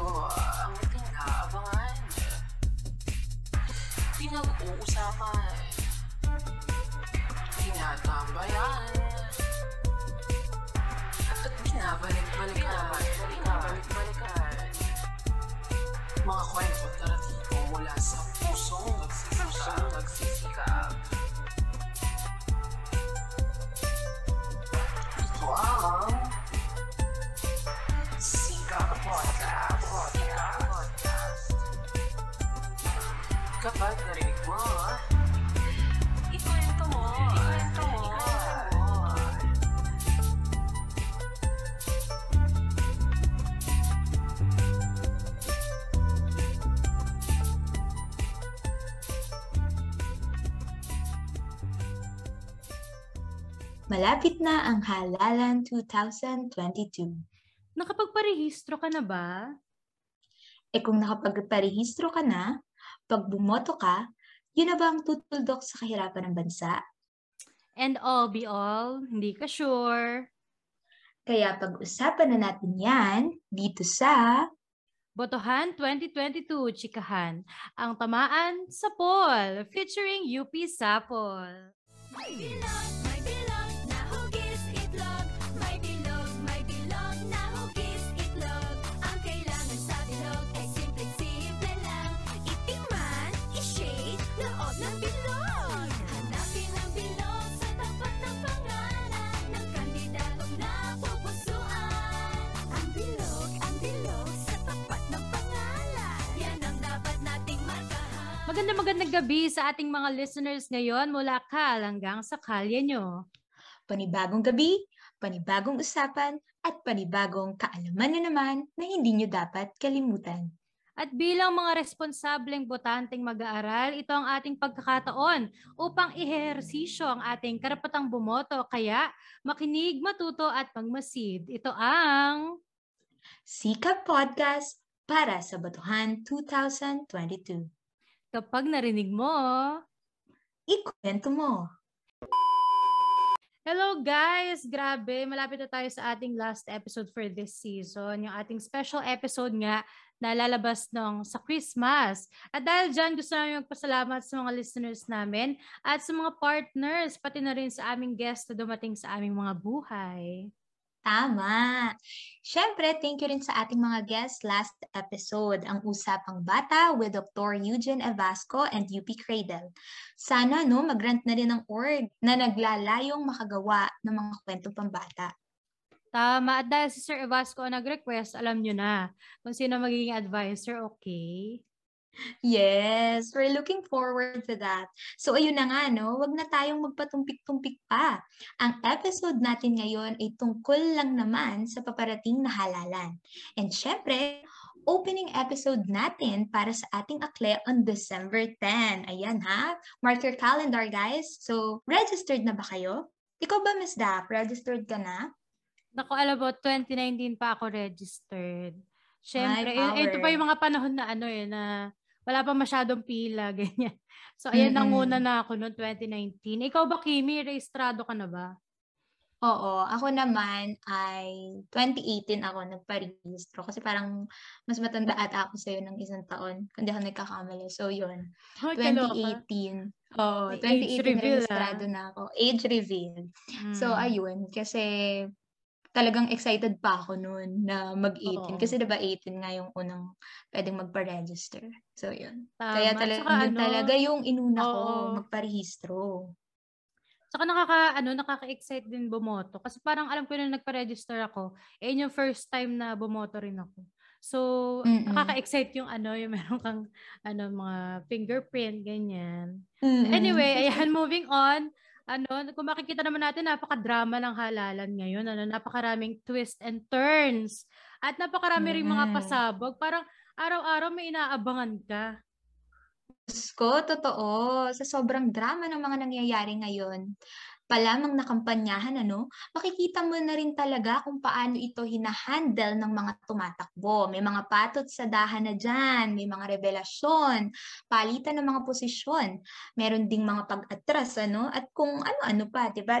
ito ang tinaabangan. Pinag-uusapan. Tinatambayan. At binabalik-balikan. Binabalik-balikan. Mga kwento at naratibo mula sa pusong nagsisikap. nagsisikap. Malapit na ang Halalan 2022. Nakapagparehistro ka na ba? E kung nakapagparehistro ka na, pag bumoto ka, yun na ba ang tutuldok sa kahirapan ng bansa? And all be all, hindi ka sure. Kaya pag-usapan na natin yan dito sa Botohan 2022, Chikahan. Ang tamaan sa Paul, featuring UP Sapol. May bilog, Maganda magandang gabi sa ating mga listeners ngayon mula Kal hanggang sa kalye nyo. panibagong gabi, panibagong usapan, at panibagong kaalaman na naman na hindi nyo dapat kalimutan. At bilang mga responsableng botanteng mag-aaral, ito ang ating pagkakataon upang ihersisyo ang ating karapatang bumoto. Kaya makinig, matuto at pagmasid. Ito ang... Sika Podcast para sa Batuhan 2022. Kapag narinig mo, Ikwento mo! Hello guys! Grabe, malapit na tayo sa ating last episode for this season. Yung ating special episode nga na lalabas nung sa Christmas. At dahil dyan, gusto namin magpasalamat sa mga listeners namin at sa mga partners, pati na rin sa aming guest na dumating sa aming mga buhay. Tama! Siyempre, thank you rin sa ating mga guests last episode, ang Usapang Bata with Dr. Eugene Evasco and UP Cradle. Sana no, mag-grant na rin ng org na naglalayong makagawa ng mga kwentong pambata. Tama. At dahil si Sir Evasco ang nag-request, alam nyo na kung sino magiging advisor, okay? Yes, we're looking forward to that. So ayun na nga, no? Huwag na tayong magpatumpik-tumpik pa. Ang episode natin ngayon ay tungkol lang naman sa paparating na halalan. And syempre, opening episode natin para sa ating akle on December 10. Ayan ha, mark your calendar guys. So, registered na ba kayo? Ikaw ba, Miss Dap? Registered ka na? Naku, alam mo, 2019 pa ako registered. Siyempre, eh, ito pa yung mga panahon na ano eh, na wala pa masyadong pila, ganyan. So, ayan, Mm-mm. nanguna na ako noong 2019. Ikaw ba, Kimi? Rehistrado ka na ba? Oo, ako naman ay 2018 ako nagparehistro kasi parang mas matanda ata ako sa'yo ng isang taon kung di ako nagkakamali. So, yun. Kaloka. 2018. Oo, May 2018 age reveal, rehistrado na ako. Age reveal. So, Mm. ayun. Kasi talagang excited pa ako noon na mag-18. Oo. Kasi diba 18 nga yung unang pwedeng magpa-register. So, yun. Tama. Kaya talaga, Tsaka ano, talaga yung inuna ko oo. magparehistro. Saka nakaka, ano, nakaka-excite din bumoto. Kasi parang alam ko na nagpa-register ako, eh yun yung first time na bumoto rin ako. So, Mm-mm. nakaka-excite yung ano, yung meron kang ano, mga fingerprint, ganyan. Mm-mm. Anyway, ayan, moving on. Ano, kung makikita naman natin, napaka-drama ng halalan ngayon. Ano, napakaraming twist and turns. At napakarami ring mga pasabog. Parang araw-araw may inaabangan ka. Diyos ko, totoo. Sa sobrang drama ng mga nangyayari ngayon, palamang nakampanyahan, ano, makikita mo na rin talaga kung paano ito hinahandle ng mga tumatakbo. May mga patot sa dahan na dyan, may mga revelasyon, palitan ng mga posisyon, meron ding mga pag-atras, ano, at kung ano-ano pa, di ba?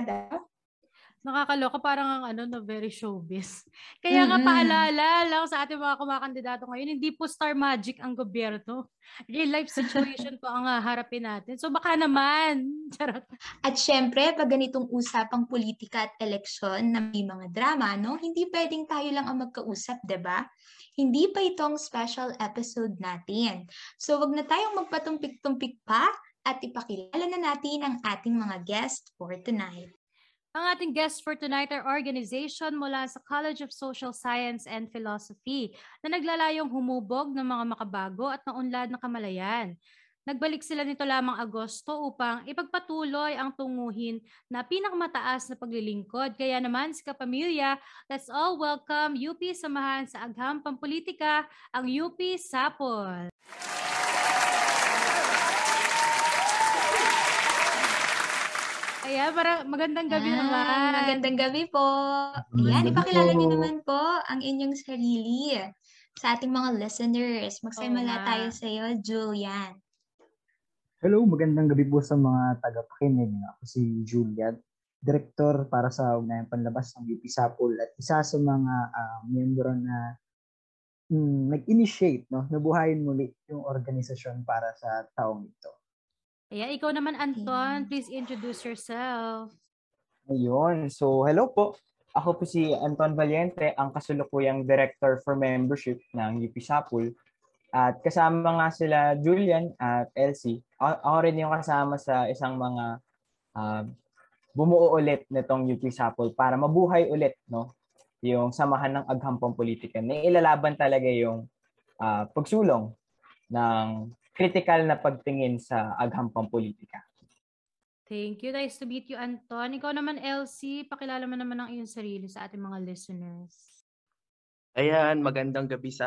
Nakakaloka, parang ang ano, no, very showbiz. Kaya nga Mm-mm. paalala lang sa ating mga kumakandidato ngayon, hindi po star magic ang gobyerno. Real life situation po ang ah, harapin natin. So baka naman, charot. At syempre, pag ganitong usapang politika at eleksyon na may mga drama, no, hindi pwedeng tayo lang ang magkausap, 'di ba? Hindi pa itong special episode natin. So wag na tayong magpatumpik-tumpik pa at ipakilala na natin ang ating mga guest for tonight. Ang ating guest for tonight are organization mula sa College of Social Science and Philosophy na naglalayong humubog ng mga makabago at naunlad na kamalayan. Nagbalik sila nito lamang Agosto upang ipagpatuloy ang tunguhin na pinakamataas na paglilingkod. Kaya naman sa kapamilya, let's all welcome UP Samahan sa Agham Pampolitika, ang UP Sapol. Ayan, para magandang gabi Ah, naman. Magandang gabi po. Magandang Ayan, ipakilala niyo naman po ang inyong sarili sa ating mga listeners. Magsimula nga. tayo sa iyo, Julian. Hello, magandang gabi po sa mga tagapakinig. Ako si Julian, Direktor para sa Ugnayang Panlabas ng UP Sapol at isa sa mga ah, miyembro na mm, nag-initiate, no, nabuhayin muli yung organisasyon para sa taong ito. Ayan, ikaw naman, Anton. Please introduce yourself. Ayun. So, hello po. Ako po si Anton Valiente, ang kasulukuyang Director for Membership ng UP Sapul. At kasama nga sila Julian at Elsie. Ako, ako rin yung kasama sa isang mga ah, bumuo ulit nitong UP Sapul para mabuhay ulit no yung samahan ng aghampang politika na ilalaban talaga yung ah, pagsulong ng critical na pagtingin sa aghampang politika. Thank you. Nice to meet you, Anton. Ikaw naman, Elsie. Pakilala mo naman ang iyong sarili sa ating mga listeners. Ayan, magandang gabi sa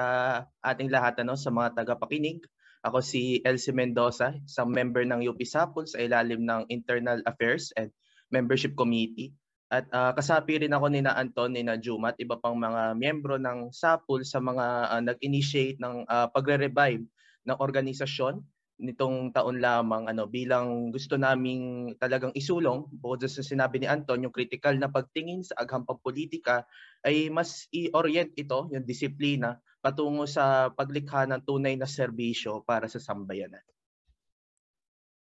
ating lahat ano, sa mga tagapakinig. Ako si Elsie Mendoza, isang member ng UP Sapul sa ilalim ng Internal Affairs and Membership Committee. At ah, kasapi rin ako ni na Anton, ni na Juma at iba pang mga miyembro ng SAPUL sa mga ah, nag-initiate ng ah, pagre-revive ng organisasyon nitong taon lamang ano bilang gusto naming talagang isulong bukod sa sinabi ni Anton yung critical na pagtingin sa aghampang politika ay mas i-orient ito, yung disiplina, patungo sa paglikha ng tunay na serbisyo para sa sambayanan.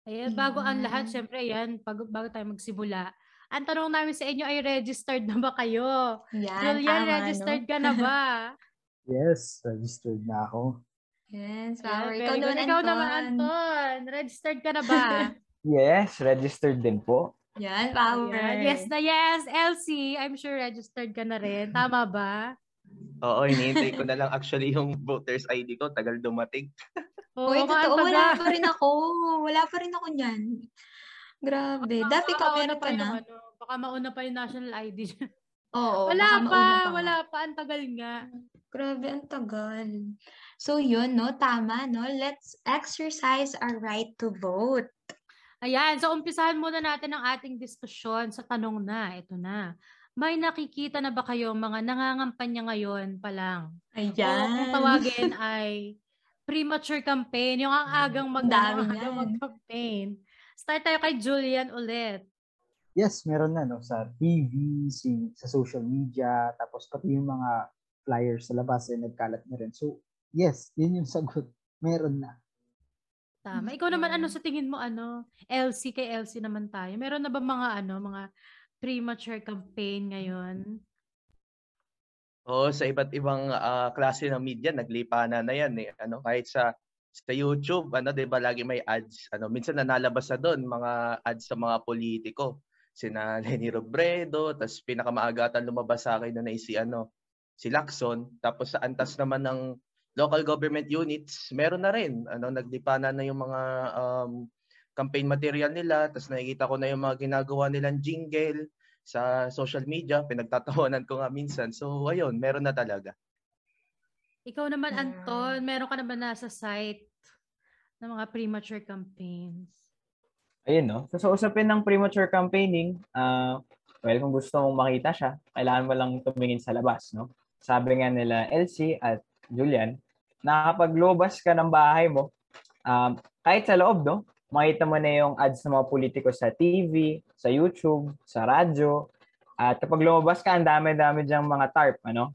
Ayan, bago ang lahat, syempre, yan, bago, bago tayo magsimula. Ang tanong namin sa inyo ay registered na ba kayo? Yan, Julian, tama, registered no? ka na ba? Yes, registered na ako. Yes, power. very Ikaw naman, Ikaw Anton. naman, Anton. Registered ka na ba? Yes, registered din po. Yan, power. Ayan, Yes na yes. Elsie, I'm sure registered ka na rin. Tama ba? Oo, hinihintay ko na lang actually yung voter's ID ko, tagal dumating. Oo, Uy, totoo, wala pa rin ako. Wala pa rin ako niyan. Grabe. Dati Baka ka, mauna meron pa ka yung na. ano, baka mauna pa yung national ID. Oo, wala pa, pa wala pa. Ang tagal nga. Grabe, ang tagal. So yun, no? Tama, no? Let's exercise our right to vote. Ayan, so umpisahan muna natin ang ating diskusyon sa tanong na. Ito na. May nakikita na ba kayo mga nangangampanya ngayon pa lang? O kung tawagin ay premature campaign, yung ang agang mag agang mag-campaign. Start tayo kay Julian ulit. Yes, meron na no sa TV, si, sa social media, tapos pati yung mga flyers sa labas ay nagkalat na rin. So, yes, yun yung sagot. Meron na. Tama. Ikaw naman ano sa tingin mo ano? LC kay LC naman tayo. Meron na ba mga ano, mga premature campaign ngayon? Oo, sa iba't ibang ah, klase ng media, naglipanan na yan eh. Ano, kahit sa sa YouTube, ano, 'di ba lagi may ads. Ano, minsan nanalabas na doon mga ads sa mga politiko. Sina Lenny Robredo, tapos pinakamaagatan lumabas sa akin na si ano, si Lacson. Tapos sa antas naman ng local government units, meron na rin. Ano, naglipanan na yung mga um, campaign material nila, tapos nakikita ko na yung mga ginagawa nilang jingle sa social media, pinagtatawanan ko nga minsan. So, ayun, meron na talaga. Ikaw naman. Anton, meron ka na ba nasa site ng mga premature campaigns? Ayun, no? So, sa usapin ng premature campaigning, ah, well, kung gusto mong makita siya, kailangan mo lang tumingin sa labas, no? Sabi nga nila, Elsie at Julian, nakapaglobas ka ng bahay mo, um, kahit sa loob, no? Makita mo na yung ads ng mga politiko sa TV, sa YouTube, sa radyo, At kapag lumabas ka, ang dami-dami diyang mga tarp, ano?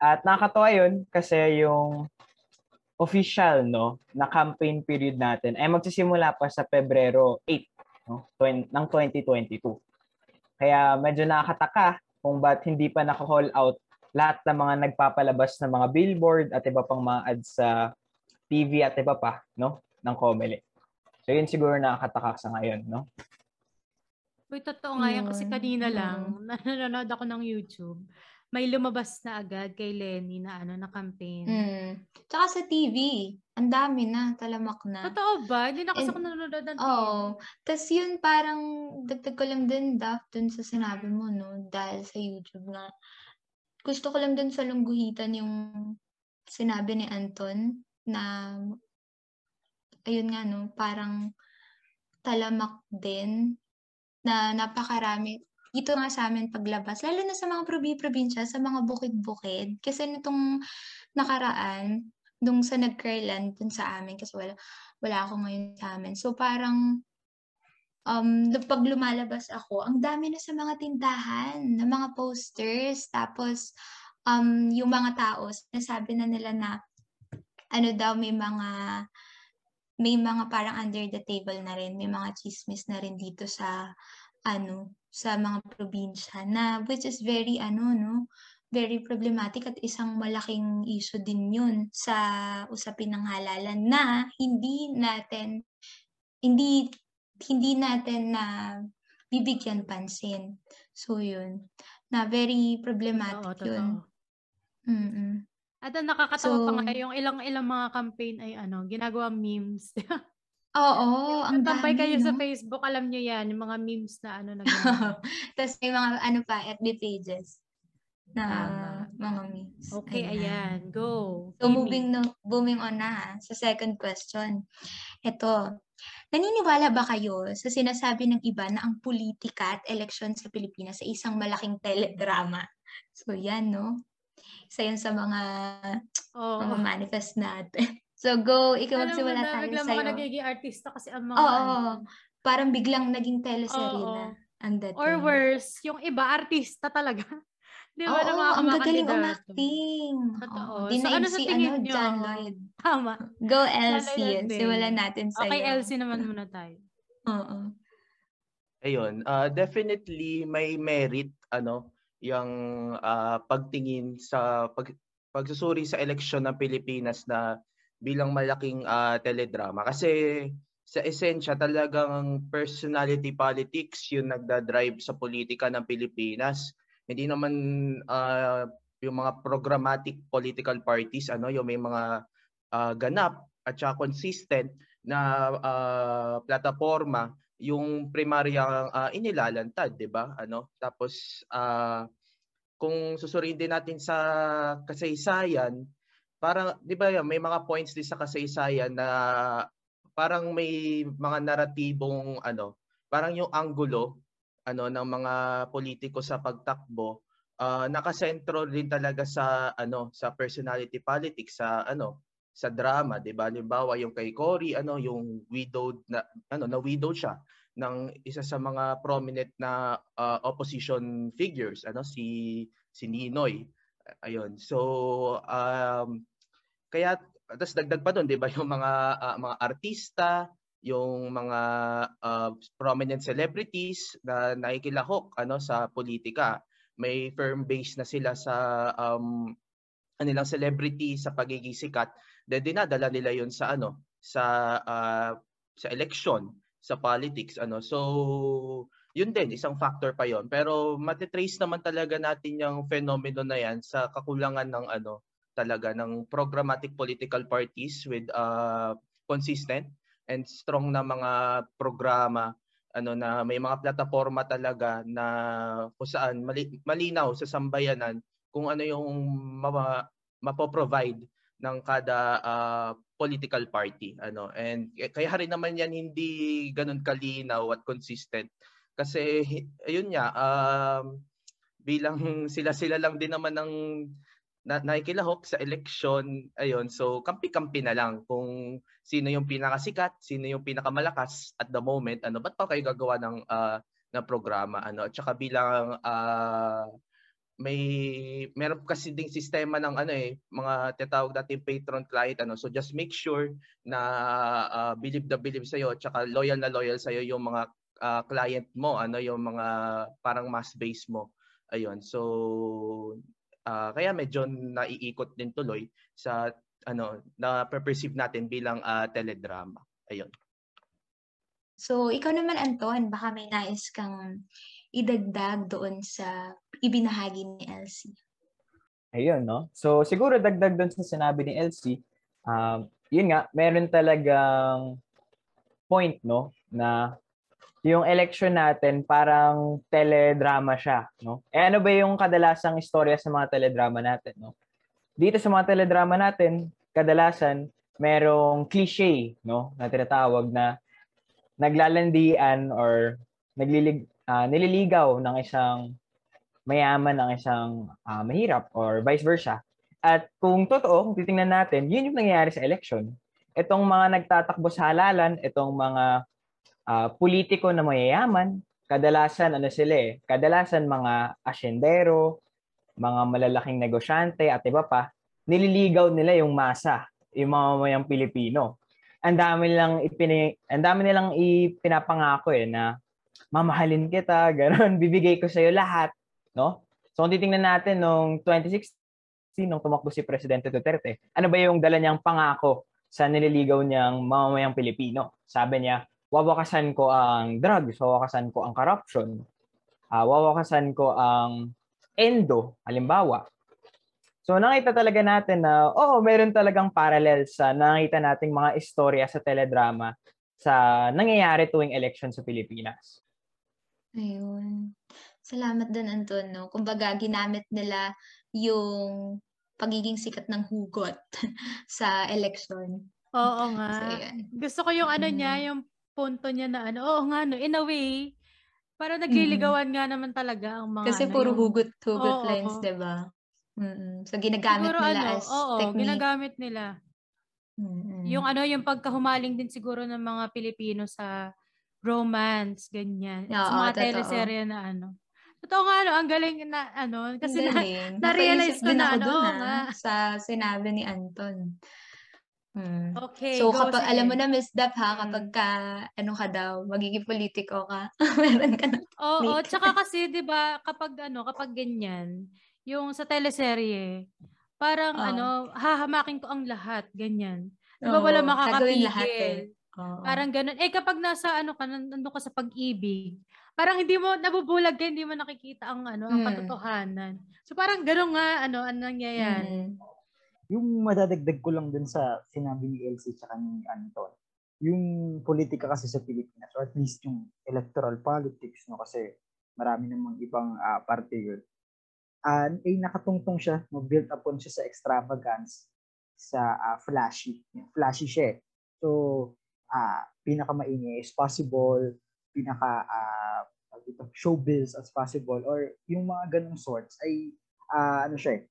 At nakakatawa yun kasi yung official no na campaign period natin ay magsisimula pa sa Pebrero 8 no twen- ng 2022. Kaya medyo nakakataka kung ba't hindi pa naka-call out lahat ng mga nagpapalabas ng mga billboard at iba pang mga ads sa TV at iba pa no ng Comelec. So yun siguro nakakataka sa ngayon no. Uy, totoo nga yan kasi kanina lang, nanonood ako ng YouTube. May lumabas na agad kay Lenny na ano na campaign. Mm. Tsaka sa TV, ang dami na, talamak na. Totoo ba? Hindi na kasi And- ako nanonood ng TV. Oo. Tapos yun parang dagdag ko lang din Daph dun sa sinabi mo no dahil sa YouTube nga. Gusto ko lang dun sa lungguhitan yung sinabi ni Anton na ayun nga no parang talamak din na napakarami dito nga sa amin paglabas lalo na sa mga probi-probinsya sa mga bukid-bukid kasi nitong nakaraan nung sa nag-Kerlan dun sa amin kasi wala wala ako ngayon sa amin. So parang um pag lumalabas ako, ang dami na sa mga tindahan, na mga posters, tapos um yung mga tao, sinasabi na nila na ano daw may mga may mga parang under the table na rin, may mga chismis na rin dito sa ano, sa mga probinsya na which is very ano no, very problematic at isang malaking issue din yun sa usapin ng halalan na hindi natin hindi hindi natin na bibigyan pansin. So yun, na very Oo, problematic yun. totoo. Mm-mm. At ang nakakatawa pa So- nga, yung ilang-ilang mga campaign ay ano, ginagawa memes. Oo, ang dami, kayo sa no? Facebook, alam nyo yan, yung mga memes na ano na. Tapos may mga ano pa, FB pages na Tama. Mga memes. Okay, ayan. Go. So Amy. moving no, moving on na ha, sa second question. Ito, naniniwala ba kayo sa sinasabi ng iba na ang politika at eleksyon sa Pilipinas ay isang malaking teledrama? So yan, no? Isa yan sa mga, Oo. mga manifest natin. So go, ikaw magsimula tayo biglang sa'yo. mga nagiging artista kasi ang mga Oo, ano. parang biglang naging teleserye Oo. na ang dating. Or worse, yung iba, artista talaga. Di ba? Oo, na mga ang gagaling umacting. Totoo. Oo, So, ano sa si tingin ano, nyo? John Lloyd. Tama. Go Elsie, simulan natin sa'yo. Okay, Elsie naman muna tayo. Oo. Ayun, ah, definitely may merit ano yung ah, pagtingin sa pag, pagsusuri sa eleksyon ng Pilipinas na bilang malaking ah, teledrama kasi sa esensya talagang personality politics yung nagda-drive sa politika ng Pilipinas. Hindi naman ah, yung mga programmatic political parties ano yung may mga ah, ganap at saka consistent na ah, plataforma yung primaryang ah, inilalantad, 'di ba? Ano? Tapos ah, kung susuriin din natin sa kasaysayan, parang 'di ba may mga points din sa kasaysayan na parang may mga naratibong ano, parang yung anggulo ano ng mga politiko sa pagtakbo ah, nakasentro din talaga sa ano sa personality politics sa ano sa drama, 'di ba? Halimbawa yung kay Cory, ano, yung widowed na ano, na widowed siya ng isa sa mga prominent na ah, opposition figures, ano, si si Ninoy. Ayun. So um kaya tapos dagdag pa doon, 'di ba, yung mga ah, mga artista, yung mga ah, prominent celebrities na nakikilahok ano sa politika. May firm base na sila sa um kanilang celebrity sa pagiging sikat then dinadala nila yon sa ano sa ah, sa election sa politics ano so yun din isang factor pa yon pero matitrace naman talaga natin yung phenomenon na yan sa kakulangan ng ano talaga ng programmatic political parties with uh, consistent and strong na mga programa ano na may mga plataforma talaga na kung saan mali- malinaw sa sambayanan kung ano yung ma- mapoprovide ng kada ah, political party ano. And kaya rin naman yan hindi ganun kalinaw at consistent. Kasi ayun nga um, bilang sila-sila lang din naman ng na, nakikilahok sa election ayun so kampi-kampi na lang kung sino yung pinakasikat sino yung pinakamalakas at the moment ano ba't pa kayo gagawa ng ah, na programa ano? At saka bilang ah, may meron kasi ding sistema ng ano eh mga tinatawag natin patron client ano? So just make sure na ah, believe na believe sa at saka loyal na loyal sa yung mga ah, client mo ano? Yung mga parang mass base mo. Ayun so ah, kaya medyo naiikot din tuloy sa ano na perceive natin bilang ah, teledrama ayun So, ikaw naman, Anton, baka may nais kang idagdag doon sa ibinahagi ni Elsie. Ayun, no? So, siguro dagdag doon sa sinabi ni Elsie, um, yun nga, meron talagang point, no? Na yung election natin parang teledrama siya, no? Eh ano ba yung kadalasang istorya sa mga teledrama natin, no? Dito sa mga teledrama natin, kadalasan merong cliche, no? Na tinatawag na naglalandian or naglilig ah, nililigaw ng isang mayaman ng isang ah, mahirap or vice versa. At kung totoo, kung titingnan natin, yun yung nangyayari sa election. Itong mga nagtatakbo sa halalan, itong mga ah, politiko na mayayaman, kadalasan ano sila eh, kadalasan mga asyendero, mga malalaking negosyante at iba pa, nililigaw nila yung masa, yung mga mamayang Pilipino. Ang dami nilang ipini, ang dami nilang ipinapangako eh na mamahalin kita, ganun, bibigay ko sa iyo lahat, no? So kung titingnan natin nung 2016 nung tumakbo si Presidente Duterte, ano ba yung dala niyang pangako sa nililigaw niyang mamamayang Pilipino? Sabi niya, wawakasan ko ang drugs, wawakasan ko ang corruption, ah, wawakasan ko ang endo, halimbawa. So nakita talaga natin na, oo, meron talagang parallel sa nakita nating mga istorya sa teledrama sa nangyayari tuwing election sa Pilipinas. Ayun. Salamat din, Anton, no? Kumbaga, ginamit nila yung pagiging sikat ng hugot sa election. Oo So, nga. ayan. Gusto ko yung ano niya, Mm. yung punto niya na ano, oo nga no, in a way, para nagliligawan nga naman talaga ang mga Kasi ano, puro yung- hugot-hugot Oo. lines, di ba? Mm-mm. So, ginagamit siguro nila ano, as oo, technique. ginagamit nila. Mm-mm. Yung ano, yung pagkahumaling din siguro ng mga Pilipino sa romance, ganyan. At sa Oo, mga totoo. teleserye na ano. Totoo nga, ano, ang galing na, ano, kasi na, na-realize ko na, ano, dun, oo ah, nga. sa sinabi ni Anton. Hmm. okay, So, kapag, alam mo na, Miss Dap, ha, Mm. kapag ka, ano ka daw, magiging politiko ka, meron ka na. Oo, Make. tsaka kasi 'di ba kapag ano, kapag ganyan, yung sa teleserye, parang Oo. ano, hahamakin ko ang lahat, ganyan. 'Di ba wala Oo, gagawin lahat makakapigil. eh. Oo. Parang ganun. Eh kapag nasa ano ka, nandun ka sa pag-ibig, parang hindi mo nabubulag ka, hindi mo nakikita ang ano, ang Mm. katotohanan. So parang ganun nga ano, ang nangyayari. Mm. Yung madadagdag ko lang dun sa sinabi ni Elsie tsaka ni Anton, yung politika kasi sa Pilipinas, or at least yung electoral politics, no, kasi marami namang ibang uh, parte yun, ah, ay nakatungtong siya, no, built upon siya sa extravagance, sa ah, flashy. Flashy siya eh. So, ah pinakamaingay as possible, pinaka dito, showbiz as possible, or yung mga ganong sorts ay ah, ano siya eh,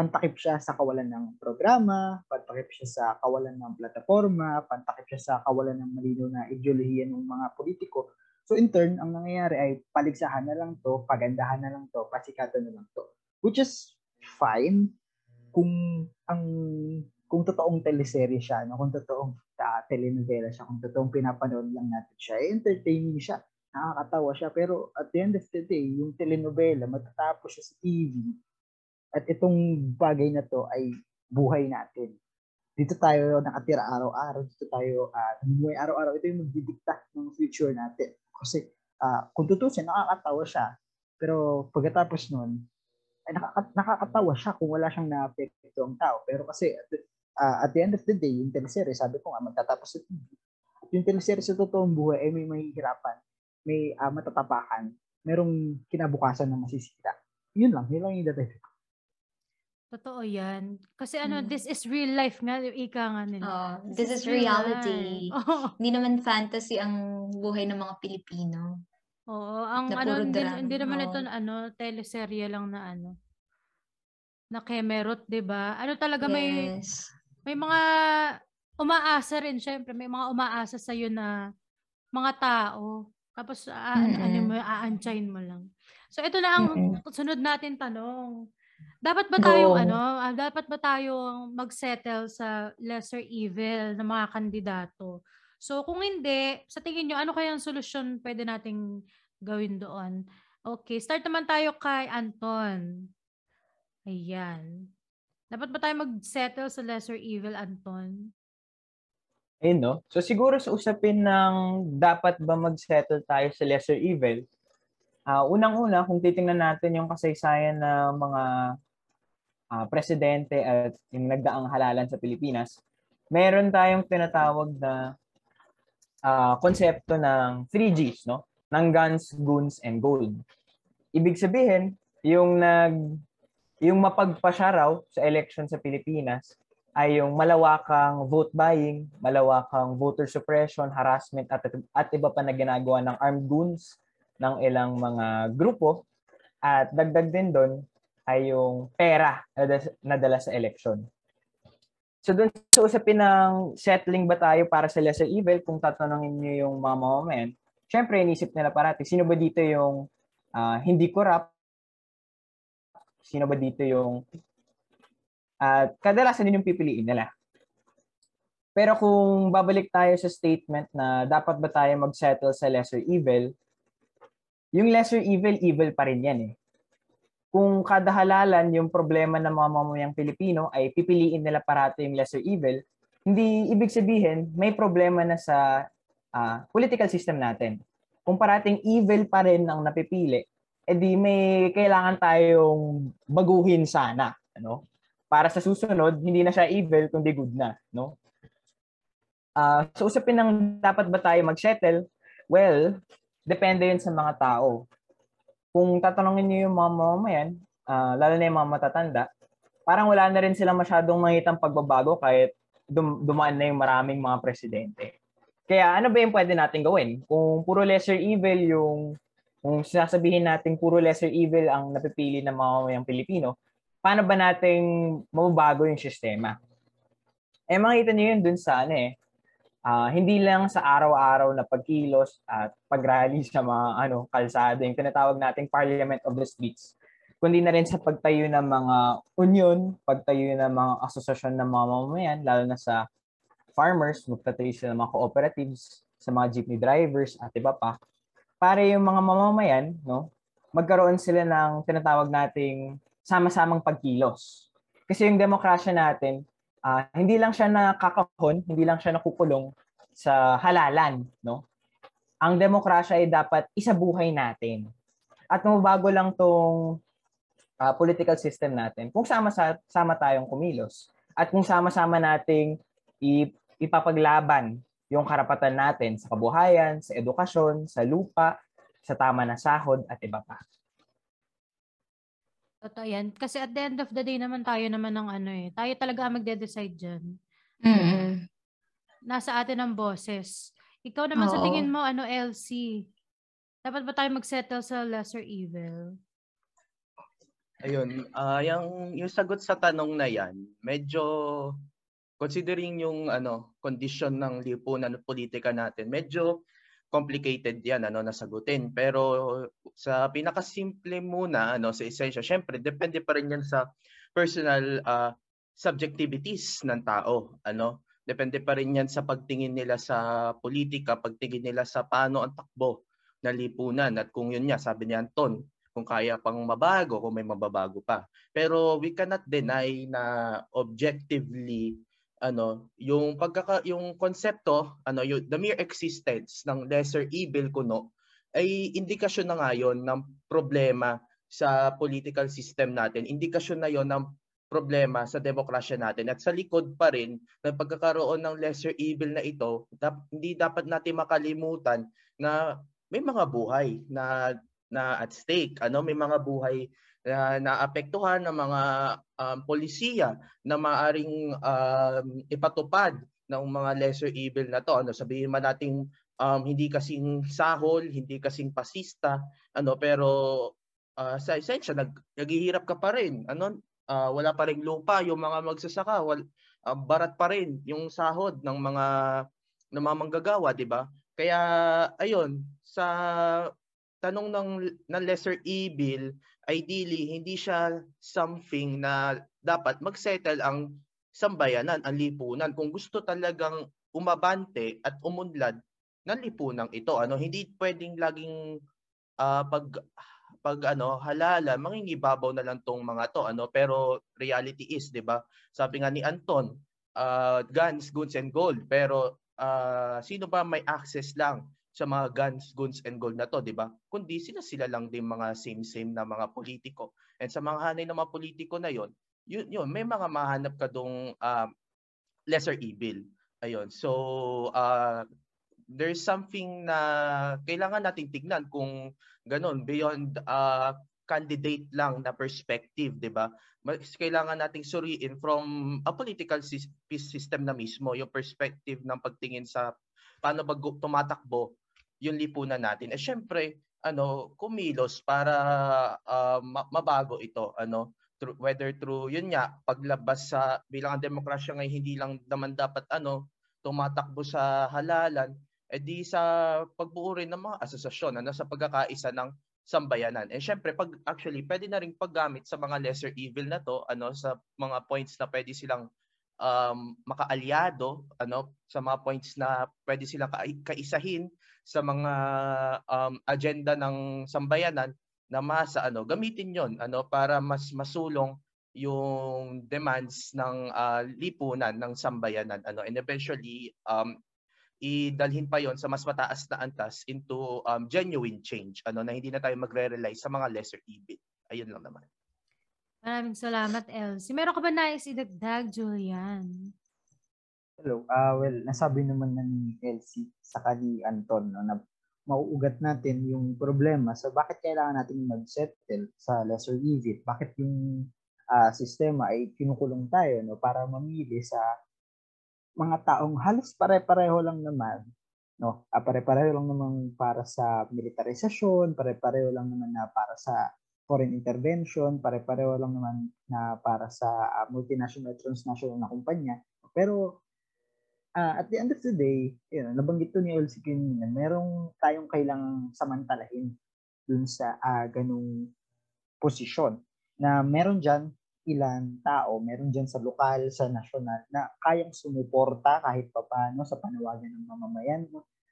pantakip siya sa kawalan ng programa, pantakip siya sa kawalan ng plataforma, pantakip siya sa kawalan ng malinaw na ideolohiya ng mga politiko. So in turn, ang nangyayari ay paligsahan na lang to, pagandahan na lang to, pasikatan na lang to. Which is fine kung ang kung totoong teleserye siya, no? kung totoong uh, telenovela siya, kung totoong pinapanood lang natin siya, eh, entertaining siya, nakakatawa siya. Pero at the end of the day, yung telenovela, matatapos siya sa TV, at itong bagay na to ay buhay natin. Dito tayo nakatira araw-araw, dito tayo uh, araw-araw. Ito yung magdidikta ng future natin. Kasi uh, kung tutusin, nakakatawa siya. Pero pagkatapos nun, ay nakaka- nakakatawa siya kung wala siyang na-apekto ang tao. Pero kasi at, uh, at the end of the day, yung teleserye, sabi ko nga, magtatapos sa TV. Yung teleserye sa totoong buhay ay may mahihirapan, may uh, matatapakan, merong kinabukasan na masisita. Yun lang, yun lang yung dati. Totoo 'yan. Kasi ano, Mm. this is real life nga, yung ika nga nila. Oh, this is real reality. Oo. Hindi naman fantasy ang buhay ng mga Pilipino. Oo, ang Na ano, hindi, hindi naman oo. ito ano, teleserye lang na ano, na kemerot, 'di ba? Ano talaga may Yes. may mga umaasa rin syempre, may mga umaasa sa na mga tao Tapos a- ano mo, aanchain mo lang. So ito na ang sunod natin tanong. Dapat ba tayong ano, ah, dapat ba tayong magsettle sa lesser evil ng mga kandidato? So kung hindi, sa tingin nyo, ano kaya ang solusyon pwede nating gawin doon? Okay, start naman tayo kay Anton. Ayan. Dapat ba tayo mag-settle sa lesser evil, Anton? Ayun, no? So siguro sa usapin ng dapat ba mag-settle tayo sa lesser evil, ah unang-una, kung titingnan natin yung kasaysayan ng mga ah, presidente at yung nagdaang halalan sa Pilipinas, meron tayong tinatawag na ah, konsepto ng 3Gs, no? Ng guns, goons, and gold. Ibig sabihin, yung nag yung mapagpasya raw sa election sa Pilipinas ay yung malawakang vote buying, malawakang voter suppression, harassment at, at iba pa na ginagawa ng armed goons ng ilang mga grupo at dagdag din doon ay yung pera na nadala sa election. So doon sa usapin ng settling ba tayo para sa lesser evil, kung tatanungin niyo yung mga mamamayan, syempre inisip nila parati, sino ba dito yung ah, hindi corrupt, sino ba dito yung at kadalasan din yung pipiliin nila. Pero kung babalik tayo sa statement na dapat ba tayo mag-settle sa lesser evil, yung lesser evil, evil pa rin yan eh. Kung kada halalan yung problema ng mga mamamayang Pilipino ay pipiliin nila parati yung lesser evil, hindi ibig sabihin may problema na sa ah, political system natin. Kung parating evil pa rin ang napipili, edi may kailangan tayong baguhin sana, ano? Para sa susunod, hindi na siya evil kundi good na, no? Ah, so usapin ng dapat ba tayo mag-settle? Well, depende yun sa mga tao. Kung tatanungin niyo yung mga mamamayan, ah, lalo na yung mga matatanda, parang wala na rin silang masyadong makitang pagbabago kahit dum- dumaan na yung maraming mga presidente. Kaya ano ba yung pwede natin gawin? Kung puro lesser evil yung kung sasabihin natin puro lesser evil ang napipili ng mga mamamayang Pilipino, paano ba nating mababago yung sistema? Eh makita niyo yun dun sa ano eh, ah, hindi lang sa araw-araw na pagkilos at pagrally sa mga ano kalsada, yung tinatawag nating Parliament of the Streets, kundi na rin sa pagtayo ng mga union, pagtayo ng mga asosasyon ng mga mamamayan, lalo na sa farmers, magtatayo sila ng mga cooperatives, sa mga jeepney drivers at iba pa, para yung mga mamamayan, no, magkaroon sila ng tinatawag nating sama-samang pagkilos. Kasi yung demokrasya natin, ah, hindi lang siya nakakahon, hindi lang siya nakukulong sa halalan, no? Ang demokrasya ay dapat isabuhay natin. At mabago lang tong ah, political system natin kung sama sa sama tayong kumilos at kung sama-sama nating ipapaglaban yung karapatan natin sa kabuhayan, sa edukasyon, sa lupa, sa tama na sahod at iba pa. Totoo yan. Kasi at the end of the day naman tayo naman ng ano eh. Tayo talaga ang magde-decide dyan. Mm-mm. Nasa atin ang boses. Ikaw naman sa Oo. tingin mo, ano, LC? Dapat ba tayo mag-settle sa lesser evil? Ayun, ah yung, yung sagot sa tanong na yan, medyo considering yung ano, condition ng lipunan at politika natin, medyo complicated yan ano nasagutin. Pero sa pinakasimple muna ano sa essential, syempre depende pa rin yan sa personal ah, subjectivities ng tao, ano. Depende pa rin yan sa pagtingin nila sa politika, pagtingin nila sa paano ang takbo ng lipunan at kung yun nga sabi ni Anton, kung kaya pang mabago, kung may mababago pa. Pero we cannot deny na objectively ano, yung pagkaka yung konsepto, ano, yung the mere existence ng lesser evil kuno ay indikasyon na ngayon ng problema sa political system natin. Indikasyon na yon ng problema sa demokrasya natin. At sa likod pa rin ng pagkakaroon ng lesser evil na ito, dap- hindi dapat natin makalimutan na may mga buhay na na at stake. Ano, may mga buhay na naapektuhan ng mga um, polisiya na maaring um, ipatupad ng mga lesser evil na to. Ano, sabihin man nating um, hindi kasing sahol, hindi kasing pasista, ano, pero ah, sa esensya nag, naghihirap ka pa rin. Ano, ah, wala pa ring lupa yung mga magsasaka, wal, ah, barat pa rin yung sahod ng mga ng mga manggagawa, 'di ba? Kaya ayun, sa tanong ng ng lesser evil, ideally hindi siya something na dapat magsettle ang sambayanan, ang lipunan. Kung gusto talagang umabante at umunlad ng lipunan ito, ano, hindi pwedeng laging ah, pag pag ano halala mangingibabaw na lang tong mga to ano. Pero reality is 'di ba? Sabi nga ni Anton uh, guns goods and gold. Pero ah, sino ba may access lang sa mga guns goods and gold na to 'di ba? Kundi sila sila lang din mga same same na mga politiko. And sa mga hanay ng mga politiko na yon yun, yun may mga mahanap ka dong um, lesser evil. Ayun. So uh, there's something na kailangan nating tignan kung ganun beyond uh, candidate lang na perspective, 'di ba? Kailangan nating suriin from a political sys- system na mismo yung perspective ng pagtingin sa paano ba tumatakbo yung lipunan natin. Eh syempre, ano, kumilos para uh, ma- mabago ito, ano, through, whether through yun nga paglabas sa bilang ang demokrasya ngayon hindi lang naman dapat ano tumatakbo sa halalan eh di sa pagbuo rin ng mga asosasyon ano sa pagkakaisa ng sambayanan. Eh syempre pag actually pwede na ring paggamit sa mga lesser evil na to ano sa mga points na pwede silang um, makaalyado ano sa mga points na pwede silang ka- kaisahin sa mga um, agenda ng sambayanan na masa ano gamitin yon ano para mas masulong yung demands ng ah, lipunan ng sambayanan ano and eventually um idalhin pa yon sa mas mataas na antas into um, genuine change ano na hindi na tayo magre-rely sa mga lesser evil ayun lang naman Maraming salamat, Elsie. Meron ka ba nais idagdag, Julian? Hello. Ah well, nasabi naman na ni Elsie sa ni Anton no, na mauugat natin yung problema sa bakit kailangan natin mag-settle sa lesser evil. Bakit yung ah, sistema ay kinukulong tayo no para mamili sa mga taong halos pare-pareho lang naman no ah, pare-pareho lang naman para sa militarisasyon pare-pareho lang naman na para sa foreign intervention pare-pareho lang naman na para sa ah, multinational transnational na kumpanya pero ah, at the end of the day yun, nabanggit to ni Elsie kanina merong tayong kailangang samantalahin dun sa ah, ganung posisyon na meron dyan ilan tao, meron dyan sa lokal, sa nasyonal, na kayang sumuporta kahit papaano sa panawagan ng mamamayan.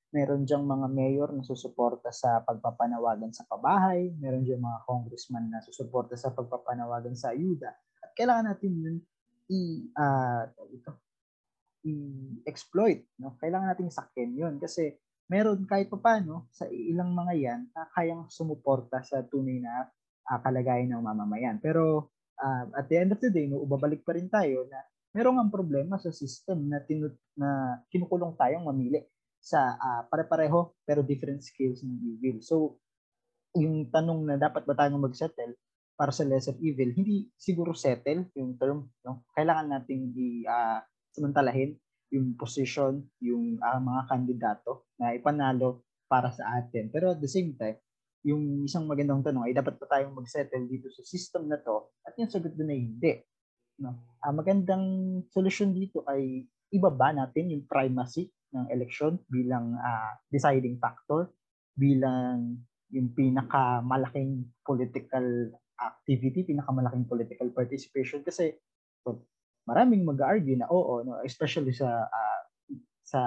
Meron dyan mga mayor na susuporta sa pagpapanawagan sa pabahay, meron dyan mga congressman na susuporta sa pagpapanawagan sa ayuda. At kailangan natin yun i, tawag ito, i-exploit. No? Kailangan natin sakyan yun kasi meron kahit papaano sa ilang mga yan na kayang sumuporta sa tunay na ah, kalagayan ng mamamayan. Pero um, at the end of the day, no, babalik pa rin tayo na merong ang problema sa system na, tinu- na kinukulong tayong mamili sa ah, pare-pareho pero different scales ng evil. So, yung tanong na dapat ba tayong mag-settle para sa lesser evil, hindi siguro settle yung term. No? Kailangan nating i ah, samantalahin yung position, yung ah, mga kandidato na ipanalo para sa atin. Pero at the same time, yung isang magandang tanong ay dapat pa tayong mag-settle dito sa system na to at yung sagot doon ay hindi. No? Ang magandang solusyon dito ay ibaba natin yung primacy ng election bilang ah, deciding factor, bilang yung pinakamalaking political activity, pinakamalaking political participation kasi maraming mag-argue na oo, no, especially sa ah, sa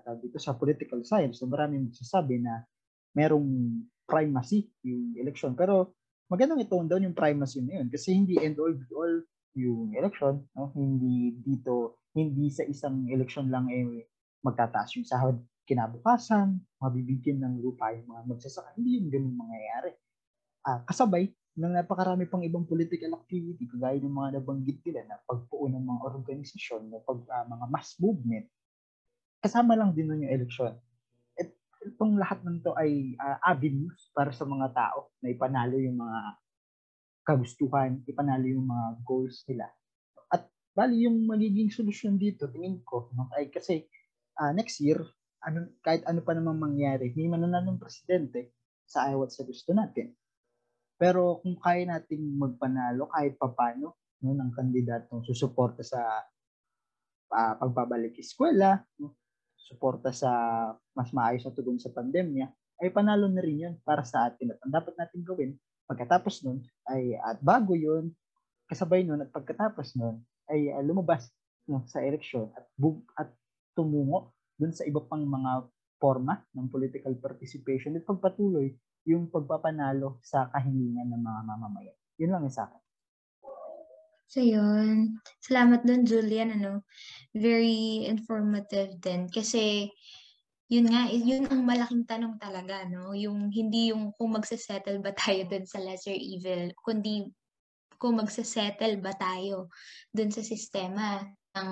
tawag dito sa political science, so maraming magsasabi na merong primacy yung election. Pero magandang i-tone down yung primacy na yun kasi hindi end all be all yung election, no? Hindi dito, hindi sa isang election lang eh magtataas yung sahod kinabukasan, mabibigyan ng lupa yung mga magsasaka. Hindi yung ganun mangyayari. Ah, kasabay ng napakarami pang ibang political activity kagaya ng mga nabanggit nila na pagpuo ng mga organisasyon, na pag, ah, mga mass movement, kasama lang din nun yung election itong lahat ng to ay uh, avenues para sa mga tao na ipanalo yung mga kagustuhan, ipanalo yung mga goals nila. At bali yung magiging solusyon dito, tingin ko, no, ay kasi uh, next year, ano, kahit ano pa namang mangyari, hindi mananalo ng presidente sa ayaw at sa gusto natin. Pero kung kaya nating magpanalo kahit papano no, ng kandidatong susuporta sa uh, pagbabalik eskwela, no, suporta sa mas maayos na tugon sa pandemya, ay panalo na rin yun para sa atin. At ang dapat natin gawin pagkatapos nun ay at bago yun, kasabay nun at pagkatapos nun ay uh, lumabas no, sa eleksyon at, bu- at tumungo dun sa iba pang mga forma ng political participation at pagpatuloy yung pagpapanalo sa kahilingan ng mga mamamayan. Yun lang yung sa akin. So yun. Salamat doon, Julian. Ano, very informative din. Kasi yun nga, eh, yun ang malaking tanong talaga, no? Yung hindi yung kung magsasettle ba tayo dun sa lesser evil, kundi kung magsasettle ba tayo dun sa sistema ng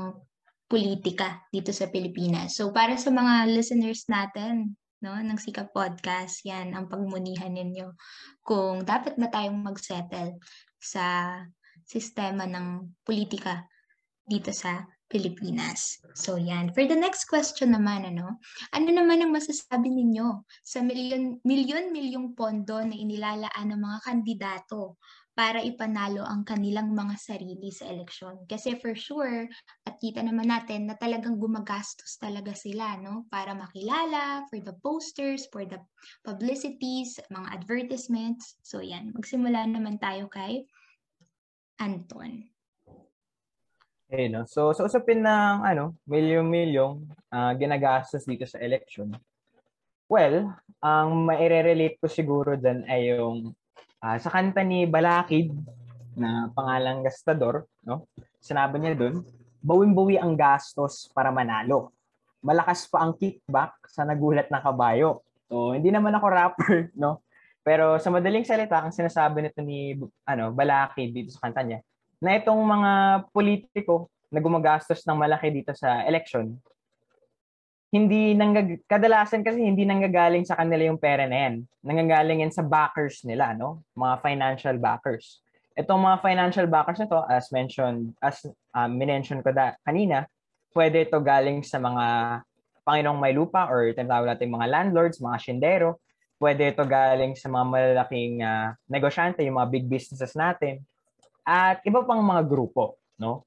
politika dito sa Pilipinas. So para sa mga listeners natin, no, ng Sika Podcast, yan ang pagmunihan ninyo kung dapat ba tayong magsettle sa sistema ng politika dito sa Pilipinas. So yan. For the next question naman, ano, ano naman ang masasabi ninyo sa milyon, milyon-milyong pondo na inilalaan ng mga kandidato para ipanalo ang kanilang mga sarili sa eleksyon. Kasi for sure, at kita naman natin na talagang gumagastos talaga sila, no? Para makilala, for the posters, for the publicities, mga advertisements. So yan, magsimula naman tayo kay Anton. Eh, no? So, sa usapin ng ano, milyong-milyong ah, ginagastos dito sa election, well, ang maire-relate ko siguro dyan ay yung ah, sa kanta ni Balakid na pangalang Gastador, no? Sinabi niya doon, bawing-bawi ang gastos para manalo. Malakas pa ang kickback sa nagulat na kabayo. So, hindi naman ako rapper, no? Pero sa madaling salita, ang sinasabi nito ni ano, Balakid dito sa kanta niya, na itong mga politiko na gumagastos ng malaki dito sa election, hindi nanggag kadalasan kasi hindi nanggagaling sa kanila yung pera na yan. Nanggagaling yan sa backers nila, no? Mga financial backers. Itong mga financial backers na to, as mentioned, as um, minention ko da, kanina, pwede ito galing sa mga Panginoong may lupa or tinatawag natin mga landlords, mga shindero. Pwede ito galing sa mga malalaking uh, negosyante, yung mga big businesses natin at iba pang mga grupo, no?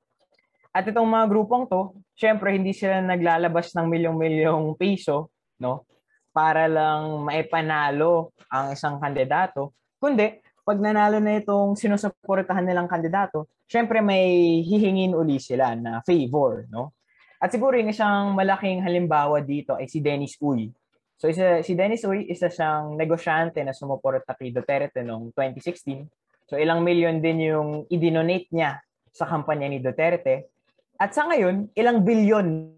At itong mga grupong to, syempre hindi sila naglalabas ng milyong-milyong piso, no? Para lang maipanalo ang isang kandidato, kundi pag nanalo na itong sinusuportahan nilang kandidato, syempre may hihingin uli sila na favor, no? At siguro yung isang malaking halimbawa dito ay si Dennis Uy. So isa, si Dennis Uy, isa siyang negosyante na sumuporta kay Duterte noong 2016 So ilang milyon din yung idinonate niya sa kampanya ni Duterte. At sa ngayon, ilang bilyon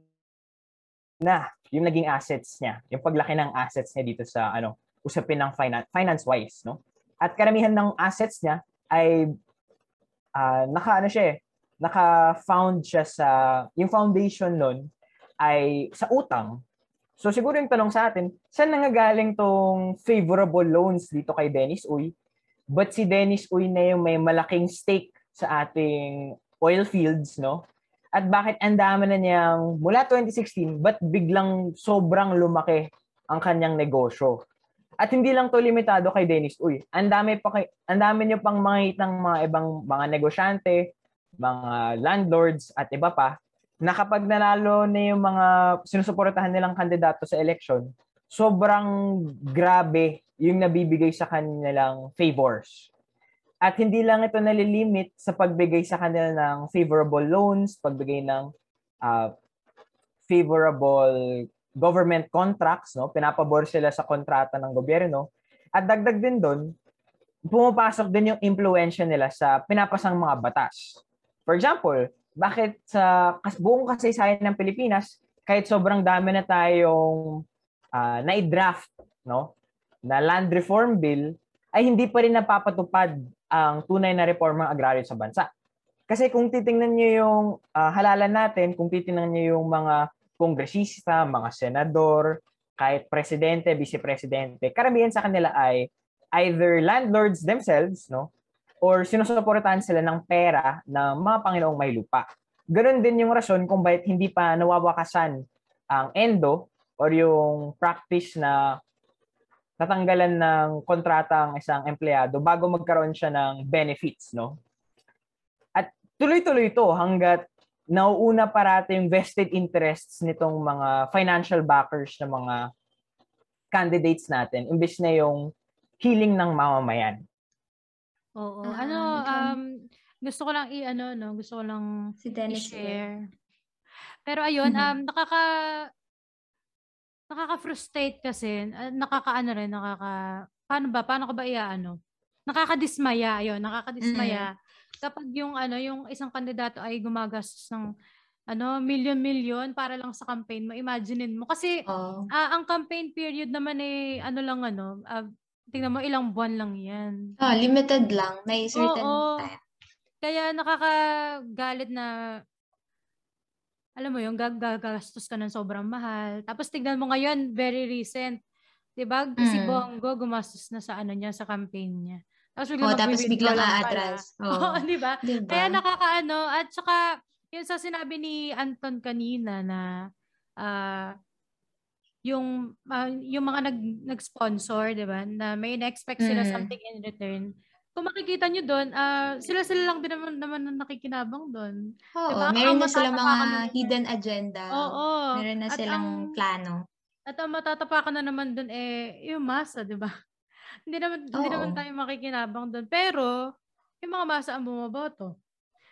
na yung naging assets niya, yung paglaki ng assets niya dito sa ano, usapin ng finance finance wise, no? At karamihan ng assets niya ay uh, naka ano siya eh, naka-found siya sa yung foundation nun ay sa utang. So siguro yung tanong sa atin, saan nangagaling tong favorable loans dito kay Dennis Uy But si Dennis Uy na yung may malaking stake sa ating oil fields, no? At bakit ang dami na niyang, mula 2016, but biglang sobrang lumaki ang kanyang negosyo. At hindi lang to limitado kay Dennis Uy. Ang dami pa kay, ang dami niyo pang mga ng mga ibang mga negosyante, mga landlords at iba pa na kapag nanalo na yung mga sinusuportahan nilang kandidato sa election, sobrang grabe yung nabibigay sa kanilang favors. At hindi lang ito nalilimit sa pagbigay sa kanila ng favorable loans, pagbigay ng uh, favorable government contracts, no? pinapabor sila sa kontrata ng gobyerno. At dagdag din doon, pumapasok din yung influensya nila sa pinapasang mga batas. For example, bakit sa buong kasaysayan ng Pilipinas, kahit sobrang dami na tayong uh, na-draft, no? na land reform bill ay hindi pa rin napapatupad ang tunay na reformang agraryo sa bansa. Kasi kung titingnan niyo yung uh, halalan natin, kung titingnan niyo yung mga kongresista, mga senador, kahit presidente, vice-presidente, karamihan sa kanila ay either landlords themselves, no? Or sinusuportahan sila ng pera ng mga Panginoong may lupa. Ganon din yung rason kung bakit hindi pa nawawakasan ang endo or yung practice na natanggalan ng kontrata ang isang empleyado bago magkaroon siya ng benefits, no? At tuloy-tuloy ito hanggat nauuna parati yung vested interests nitong mga financial backers ng mga candidates natin imbes na yung healing ng mamamayan. Oo. Ah, ano, um, gusto ko lang i-ano, no? Gusto ko lang Si Dennis Lim. i-share. Pero ayun, Mhm. um, nakaka nakaka-frustrate kasi, uh, nakakaano rin, nakaka paano ba? Paano ko ba iaano? Nakakadismaya, ayun, nakakadismaya. Kapag yung ano, yung isang kandidato ay gumagastos ng ano, milyon-milyon para lang sa campaign mo. Imaginein mo kasi Oo. ah, ang campaign period naman eh ano lang ano, ah, tingnan mo ilang buwan lang 'yan. Ah, limited lang. May certain Oo. time. Kaya nakakagalit na alam mo yung gagastos ka ng sobrang mahal. Tapos tignan mo ngayon, very recent. 'Di ba? Si Mm. Bongo gumastos na sa ano niya, sa campaign niya. Tapos biglang Oh, tapos pala. aatras. Oo, Oo. 'di ba? Diba? Kaya nakakaano at saka yung sa sinabi ni Anton kanina na ah yung ah, yung mga nag nag-sponsor, 'di ba? Na may na-expect sila Mm. something in return. Kung makikita nyo doon, ah sila-sila lang din naman naman na nakikinabang doon. Oo, Diba? meron na silang mga hidden agenda. Oo. Meron na At silang ang- plano. At ang matatapakan na naman doon eh yung masa, 'di ba? hindi naman hindi naman Oo. tayo makikinabang doon. Pero yung mga masa ang bumoboto.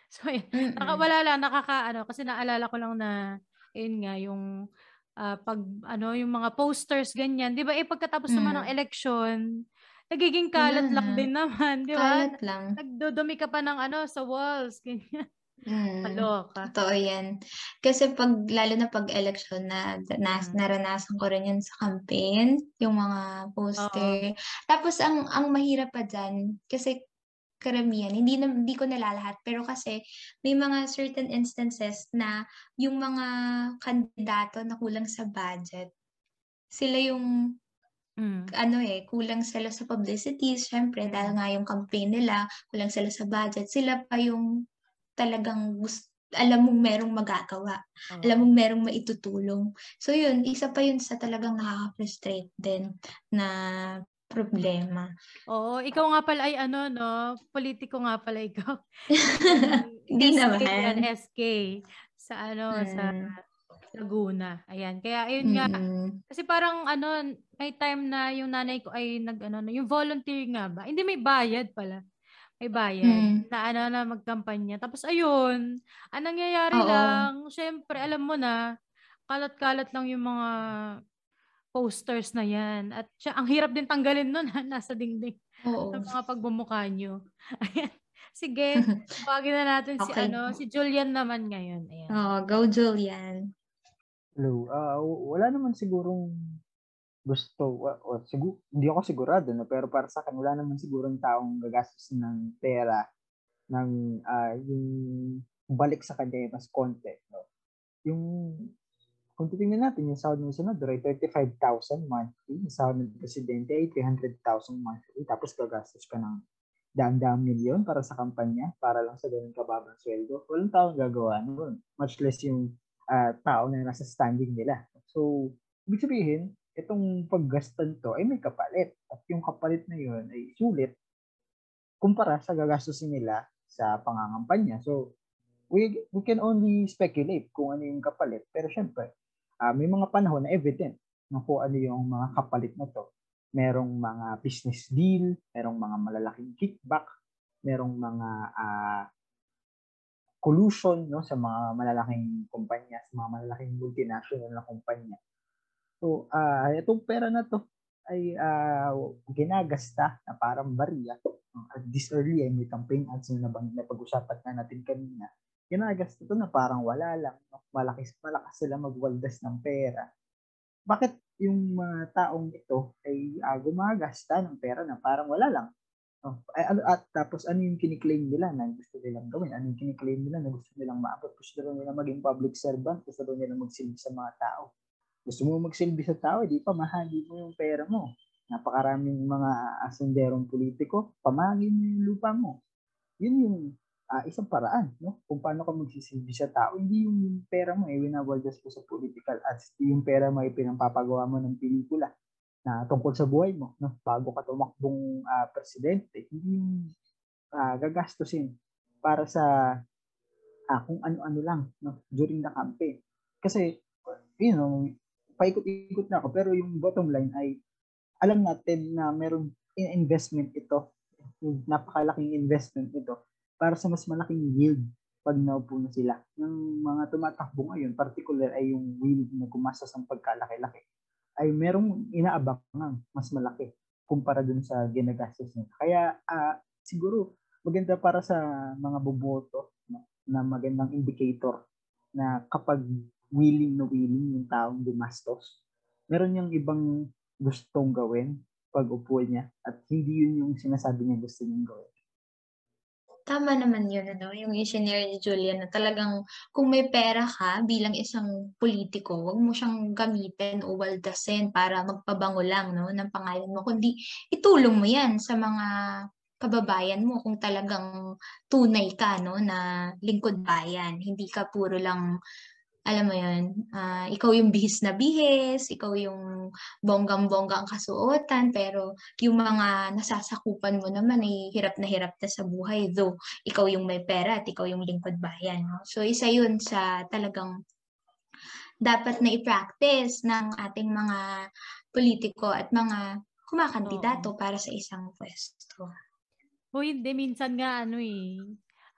So, yun. Naka, wala lang, nakakaano, kasi naalala ko lang na, yun nga, yung ah, pag, ano, yung mga posters, ganyan. Di ba, eh, pagkatapos naman Mm. ng election, nagiging kalat lang na. din naman, di ba? Kalat lang. Nagdudumi ka pa ng ano, sa walls, ganyan. Mm. Kaloka. Totoo yan. Kasi pag, lalo na pag election na, nas, Mm. naranasan ko rin yun sa campaign, yung mga poster. Tapos ang ang mahirap pa dyan, kasi karamihan, hindi, na, hindi ko nalalahat, pero kasi may mga certain instances na yung mga kandidato na kulang sa budget, sila yung Mm. ano eh, kulang sila sa publicity, syempre, dahil nga yung campaign nila, kulang sila sa budget, sila pa yung talagang gusto, alam mong merong magagawa, Oo. alam mong merong maitutulong. So yun, isa pa yun sa talagang nakaka-frustrate din na problema. Oo, ikaw nga pala ay ano, no? Politiko nga pala ikaw. Hindi SK naman. yan, SK. Sa ano, sa Mm. Laguna. Ayan. Kaya, ayun nga. Mm-mm. Kasi parang ano, may time na yung nanay ko ay nag ano, yung volunteer nga ba? Hindi may bayad pala. May bayad. Mm. Na ano na magkampanya. Tapos ayun, ang nangyayari Oo. lang, syempre alam mo na, kalat-kalat lang yung mga posters na yan. At siya, ang hirap din tanggalin nun, ha, nasa dingding Oo. sa mga pagbumukha nyo. Ayan. Sige, tawagin na natin si Okay. ano, si Julian naman ngayon. Ayan. Oh, go Julian. Hello. Ah, wala naman sigurong gusto. wa- wa- sigu- hindi ako sigurado, no? pero para sa akin, wala naman sigurong taong gagastos ng pera ng ah, yung balik sa kanya yung mas konti. No? Yung kung titingnan natin, yung sahod ng senador ay 35,000 monthly, yung sahod ng presidente ay 300,000 monthly, tapos gagastos ka ng daan-daang milyon para sa kampanya, para lang sa ganun kababang sweldo. Walang taong gagawa nun. Much less yung ah, tao na nasa standing nila. So, ibig sabihin, itong paggastan to ay may kapalit. At yung kapalit na yun ay sulit kumpara sa gagastusin nila sa pangangampanya. So, we, we can only speculate kung ano yung kapalit. Pero syempre, ah, may mga panahon na evident na kung ano yung mga kapalit na to. Merong mga business deal, merong mga malalaking kickback, merong mga ah, collusion no sa mga malalaking kumpanya, sa mga malalaking multinational na kumpanya. So, ah itong pera na to ay ah, ginagasta na parang barya. No? At this early ay may campaign ads na nabang na pag-usapan na natin kanina. Ginagasta to na parang wala lang. No? Malakas, malakas sila magwaldas ng pera. Bakit yung mga taong ito ay ah, gumagasta ng pera na parang wala lang? Oh, ano, at tapos ano yung kiniklaim nila na gusto nilang gawin? Ano yung kiniklaim nila na gusto nilang maabot? Gusto daw nila maging public servant? Gusto daw nila magsilbi sa mga tao? Gusto mo magsilbi sa tao, di pa mahagi mo yung pera mo. Napakaraming mga asenderong politiko, pamahagi mo yung lupa mo. Yun yung ah, isang paraan, no? Kung paano ka magsisilbi sa tao. Hindi yung pera mo, eh, winawaldas mo sa political ads. Yung pera mo, ay pinampapagawa mo ng pelikula na tungkol sa buhay mo, no? Bago ka tumakbong ah, presidente, hindi ah, gagastusin para sa ah, kung ano-ano lang no, during the campaign. Kasi, you know, paikot-ikot na ako, pero yung bottom line ay alam natin na meron in- investment ito, napakalaking investment ito para sa mas malaking yield pag naupo na sila. Yung mga tumatakbo ngayon, particular ay yung yield na gumastos ng pagkalaki-laki, ay merong inaabangan mas malaki kumpara dun sa ginagastos nila. Kaya ah, siguro maganda para sa mga boboto no, na magandang indicator na kapag willing na willing yung taong gumastos, meron yung ibang gustong gawin pag upo niya at hindi yun yung sinasabi niya gusto niyang gawin. Tama naman yun, ano, yung engineer ni Julian na talagang kung may pera ka bilang isang politiko, wag mo siyang gamitin o waldasin para magpabango lang no, ng pangalan mo, kundi itulong mo yan sa mga kababayan mo kung talagang tunay ka no, na lingkod bayan. Hindi ka puro lang, alam mo yun, ah, ikaw yung bihis na bihis, ikaw yung bonggang-bongga ang kasuotan, pero yung mga nasasakupan mo naman ay hirap na hirap na sa buhay, though ikaw yung may pera at ikaw yung lingkod bayan. No? So isa yun sa talagang dapat na i-practice ng ating mga politiko at mga kumakandidato para sa isang pwesto. O hindi, minsan nga ano eh.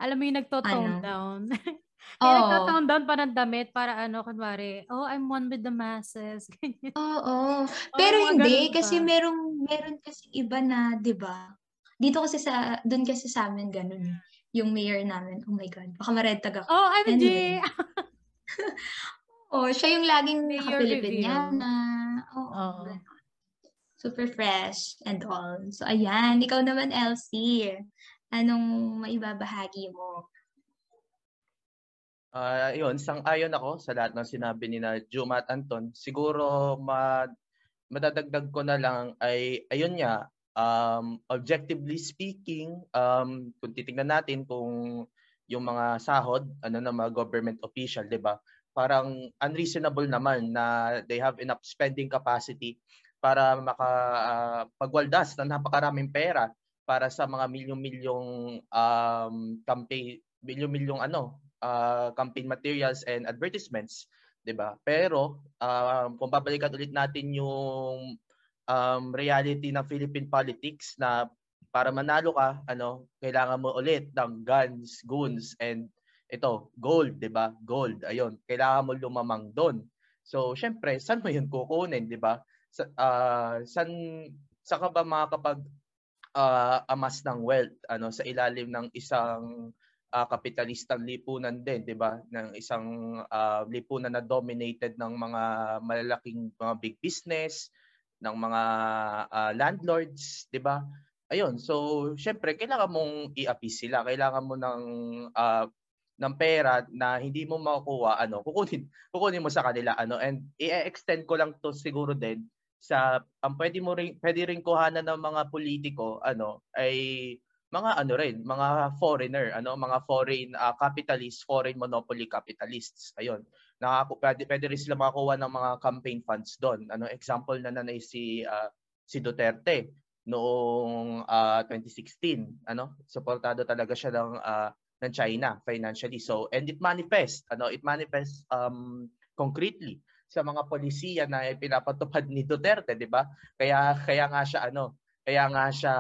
Alam mo yung nagto-tone Ano? down. Oo. yung nagto-tone down pa ng damit para ano, kunwari, oh, I'm one with the masses. Oo. Oo, Pero mga hindi kasi merong meron kasi iba na, 'di ba? Dito kasi sa doon kasi sa amin ganun. eh. Yung mayor namin, oh my god, baka ma-red tag ako. Oh, MJ! Anyway. Oh, siya yung laging Mayor naka-Filipiniana. Oo. Oo. ganun. Super fresh and all. So, ayan. Ikaw naman, Elsie. Anong maibabahagi mo? Ah, yun, sang-ayon ako sa lahat ng sinabi ni na Juma at Anton. Siguro ma madadagdag ko na lang ay ayun nga, um, objectively speaking, um, kung titingnan natin kung yung mga sahod, ano ng mga government official, 'di ba? Parang unreasonable naman na they have enough spending capacity para maka ah, pagwaldas ng napakaraming pera para sa mga milyong-milyong um, campaign, milyong-milyong ano, uh, campaign materials and advertisements, 'di ba? Pero um, kung babalikan ulit natin yung um, reality ng Philippine politics na para manalo ka, ano, kailangan mo ulit ng guns, goons and ito, gold, 'di ba? Gold. Ayun, kailangan mo lumamang doon. So, syempre, saan mo 'yun kukunin, 'di ba? Sa ah, saan sa ka ba makakapag ah, amas ng wealth ano sa ilalim ng isang ah, kapitalistang lipunan din, 'di ba? Ng isang ah, lipunan na dominated ng mga malalaking mga big business, ng mga ah, landlords, 'di ba? Ayun, so syempre kailangan mong i-appease sila, kailangan mo ng ah, ng pera na hindi mo makukuha ano, kukunin kukunin mo sa kanila ano and i-extend ko lang to siguro din sa ang pwede mo rin pwede rin kuhanan ng mga politiko ano ay mga ano rin, mga foreigner, ano, mga foreign ah, capitalists, foreign monopoly capitalists. Ayun. Nakaku pwede, pwede rin sila makakuha ng mga campaign funds doon. Ano, example na nanay si ah, si Duterte noong ah, 2016, ano, suportado talaga siya ng ah, ng China financially. So, and it manifests, ano, it manifests um concretely sa mga polisiya na pinapatupad ni Duterte, 'di ba? Kaya kaya nga siya ano, kaya nga siya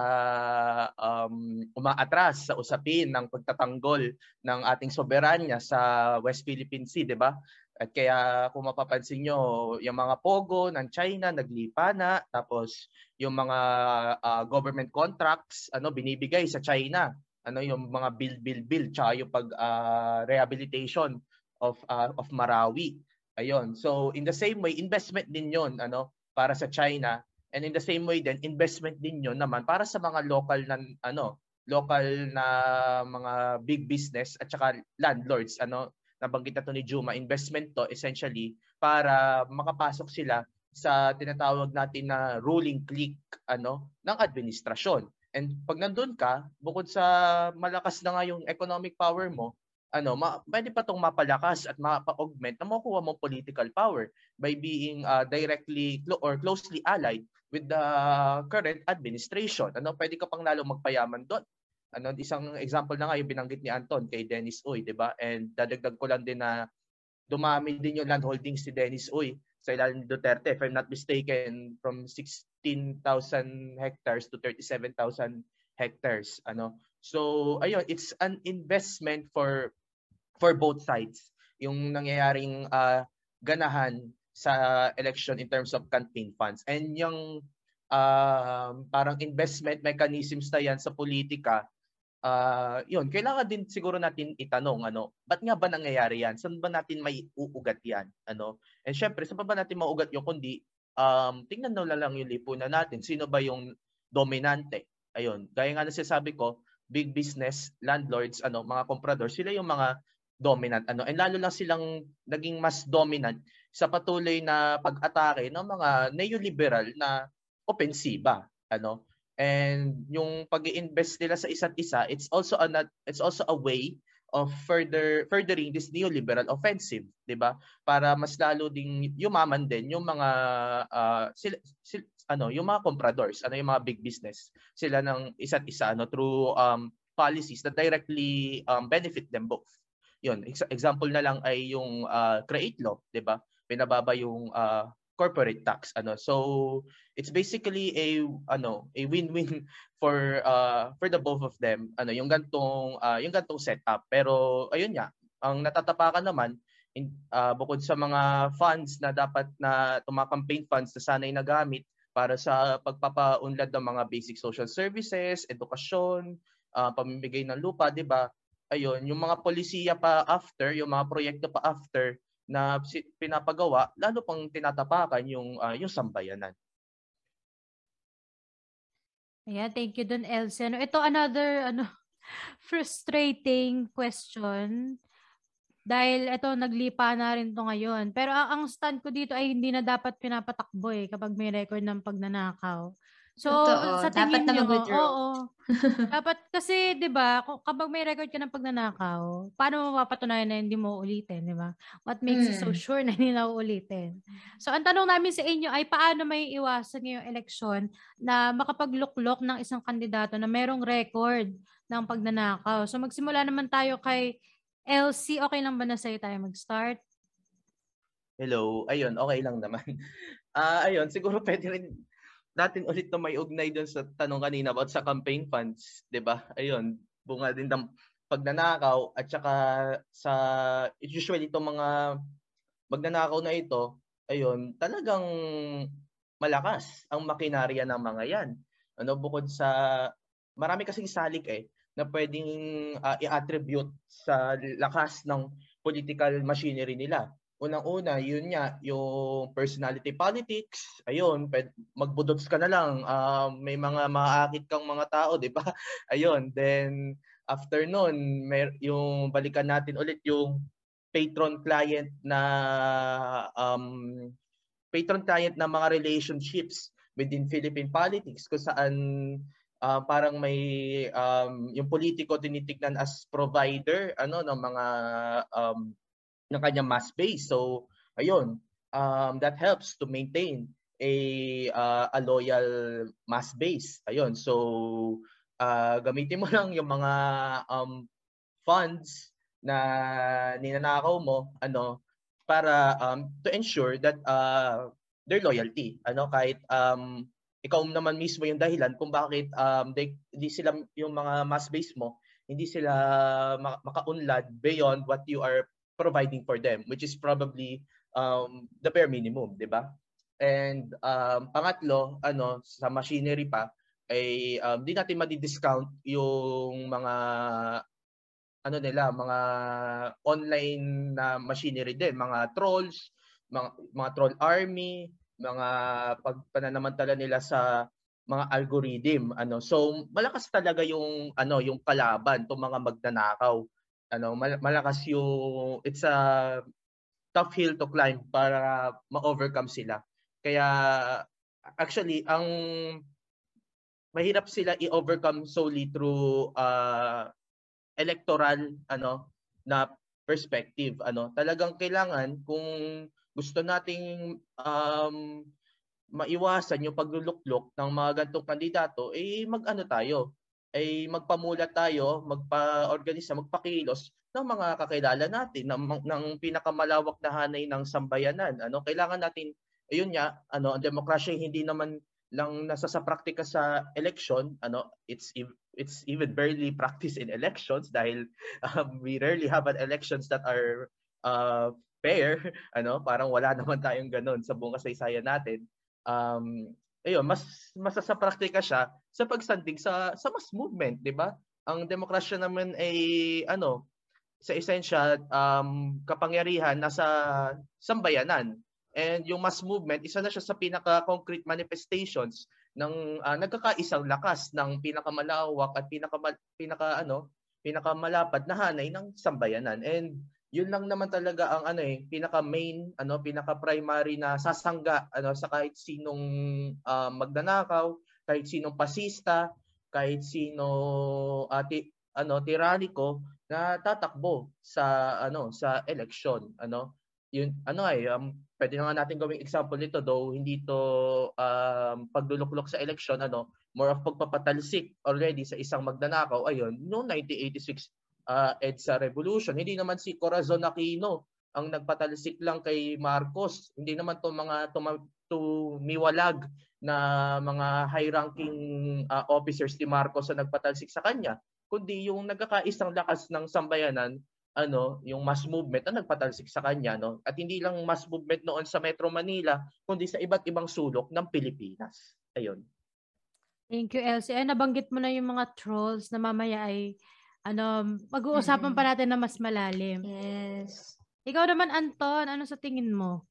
um, umaatras sa usapin ng pagtatanggol ng ating soberanya sa West Philippine Sea, 'di ba? At kaya kung mapapansin nyo, yung mga pogo ng China naglipa na, tapos yung mga ah, government contracts ano binibigay sa China. Ano yung mga bill bill bill tsaka yung pag ah, rehabilitation of ah, of Marawi. Ayun. So in the same way, investment din 'yon ano para sa China and in the same way din investment din 'yon naman para sa mga local na ano, local na mga big business at saka landlords ano nabanggit na to ni Juma, investment to essentially para makapasok sila sa tinatawag natin na ruling clique ano ng administrasyon. And pag nandun ka, bukod sa malakas na nga yung economic power mo, ano, ma- pwede pa tong mapalakas at mapa-augment na makuha mo political power by being uh, directly clo- or closely allied with the current administration. Ano, pwede ka pang lalo magpayaman doon. ano isang example na nga yung binanggit ni Anton kay Dennis Uy, 'di ba? And dadagdag ko lang din na dumami din yung land holdings ni Dennis Uy sa ilalim ni Duterte, if I'm not mistaken, from 16,000 hectares to 37,000 hectares. Ano? So, ayun, it's an investment for for both sides. Yung nangyayaring ah, ganahan sa election in terms of campaign funds. And yung um, parang investment mechanisms na yan sa politika, ah yun, kailangan din siguro natin itanong, ano, ba't nga ba nangyayari yan? Saan ba natin may uugat yan? Ano? And syempre, saan ba natin maugat yung kundi, um, tingnan na lang yung lipunan natin. Sino ba yung dominante? Ayun, gaya nga na sinasabi ko, big business, landlords, ano, mga comprador, sila yung mga dominant ano and lalo lang silang naging mas dominant sa patuloy na pag-atake ng mga neoliberal na opensiba ano. And yung pag-invest nila sa isa't isa it's also a it's also a way of further furthering this neoliberal offensive 'di ba? Para mas lalo ding yumaman din yung mga uh, sila, sila, ano yung mga compradors ano yung mga big business sila ng isa't isa ano through um, policies that directly um, benefit them both yun, ex- example na lang ay yung uh, create law, 'di ba? Pinababa yung uh, corporate tax ano. So it's basically a ano, a win-win for uh, for the both of them. Ano, yung gantong uh, yung gantong setup. Pero ayun nga, ang natatapakan naman in, uh, bukod sa mga funds na dapat na mga campaign funds na sanay nagamit para sa pagpapaunlad ng mga basic social services, edukasyon, uh, pamimigay ng lupa, 'di ba? Ayun, yung mga polisiya pa after, yung mga proyekto pa after na pinapagawa, lalo pang tinatapakan yung uh, yung sambayanan. Ayan, thank you dun, Elsie. Ano, ito another ano, frustrating question. Dahil ito, naglipa na rin to ngayon. Pero ang stand ko dito ay hindi na dapat pinapatakbo eh kapag may record ng pagnanakaw. So, Totoo. sa Dapat tingin na nyo, mag-withdraw. oo. dapat kasi, di ba, kung- kapag may record ka ng pagnanakaw, paano mo mapapatunayan na hindi mo ulitin, di ba? What makes you so Mm. sure na hindi na uulitin? So, ang tanong namin sa inyo ay paano may iwasan ngayong eleksyon na makapagluklok ng isang kandidato na merong record ng pagnanakaw. So, magsimula naman tayo kay LC. Okay lang ba na sa'yo tayo mag-start? Hello, ayun, okay lang naman. Ah, ayun, siguro pwede rin natin ulit na may ugnay doon sa tanong kanina about sa campaign funds, 'di ba? Ayun, bunga din ng pagnanakaw at saka sa usually itong mga magnanakaw na ito, ayun, talagang malakas ang makinarya ng mga 'yan. Ano bukod sa marami kasing salik eh na pwedeng ah, i-attribute sa lakas ng political machinery nila. Unang-una, yun nga, yung personality politics, ayun, magbudots ka na lang, ah, may mga maaakit kang mga tao, di ba? Ayun, then after nun, may, yung balikan natin ulit yung patron-client na um, patron-client na mga relationships within Philippine politics kung saan ah, parang may um, yung politiko tinitignan as provider ano ng mga um, ng kanyang mass base. So, ayun, um, that helps to maintain a uh, a loyal mass base. Ayun. So, uh, gamitin mo lang yung mga um, funds na ninanakaw mo ano para um, to ensure that uh, their loyalty ano kahit um, ikaw naman mismo yung dahilan kung bakit um, they, hindi sila yung mga mass base mo hindi sila maka- makaunlad beyond what you are providing for them, which is probably um, the bare minimum, di ba? And um, pangatlo, ano, sa machinery pa, ay um, di natin madi-discount yung mga ano nila, mga online na machinery din, mga trolls, mga, mga troll army, mga pagpananamantala nila sa mga algorithm ano. So malakas talaga yung ano yung kalaban tong mga magnanakaw ano mal- malakas yung it's a tough hill to climb para ma-overcome sila. Kaya actually ang mahirap sila i-overcome solely through uh, electoral ano na perspective ano talagang kailangan kung gusto nating um, maiwasan yung pagluluklok ng mga gantong kandidato eh mag-ano tayo ay magpamulat tayo, magpa-organisa, magpakilos ng mga kakilala natin ng, ng pinakamalawak na hanay ng sambayanan. Ano, kailangan natin ayun nga, ano, ang demokrasya hindi naman lang nasa sa praktika sa election, ano, it's it's even barely practiced in elections dahil um, we rarely have an elections that are uh, fair, ano, parang wala naman tayong ganun sa buong kasaysayan natin. Um, ayun, mas mas sa praktika siya sa pagsandig sa sa mass movement, 'di ba? Ang demokrasya naman ay ano, sa esensya um, kapangyarihan nasa sambayanan. And yung mass movement, isa na siya sa pinaka-concrete manifestations ng ah, nagkakaisang lakas ng pinakamalawak at pinaka pinaka ano, pinakamalapad na hanay ng sambayanan. And yun lang naman talaga ang ano eh, pinaka main, ano, pinaka primary na sasangga ano sa kahit sinong ah, magnanakaw, kahit sinong pasista, kahit sino ati ano tiraniko na tatakbo sa ano sa election ano. Yun ano ay um, pwede na nga natin gawing example nito though hindi to um, pagluluklok sa election ano more of pagpapatalsik already sa isang magnanakaw ayun no 1986 uh, EDSA revolution hindi naman si Corazon Aquino ang nagpatalsik lang kay Marcos hindi naman to mga tumiwalag na mga high-ranking uh, officers ni Marcos na nagpatalsik sa kanya, kundi yung nagkakaisang lakas ng sambayanan, ano, yung mass movement na nagpatalsik sa kanya, no? At hindi lang mass movement noon sa Metro Manila, kundi sa iba't ibang sulok ng Pilipinas. Ayun. Thank you, Elsie. Ay, nabanggit mo na yung mga trolls na mamaya ay ano, pag-uusapan pa natin na mas malalim. Yes. Ikaw naman, Anton, ano sa tingin mo?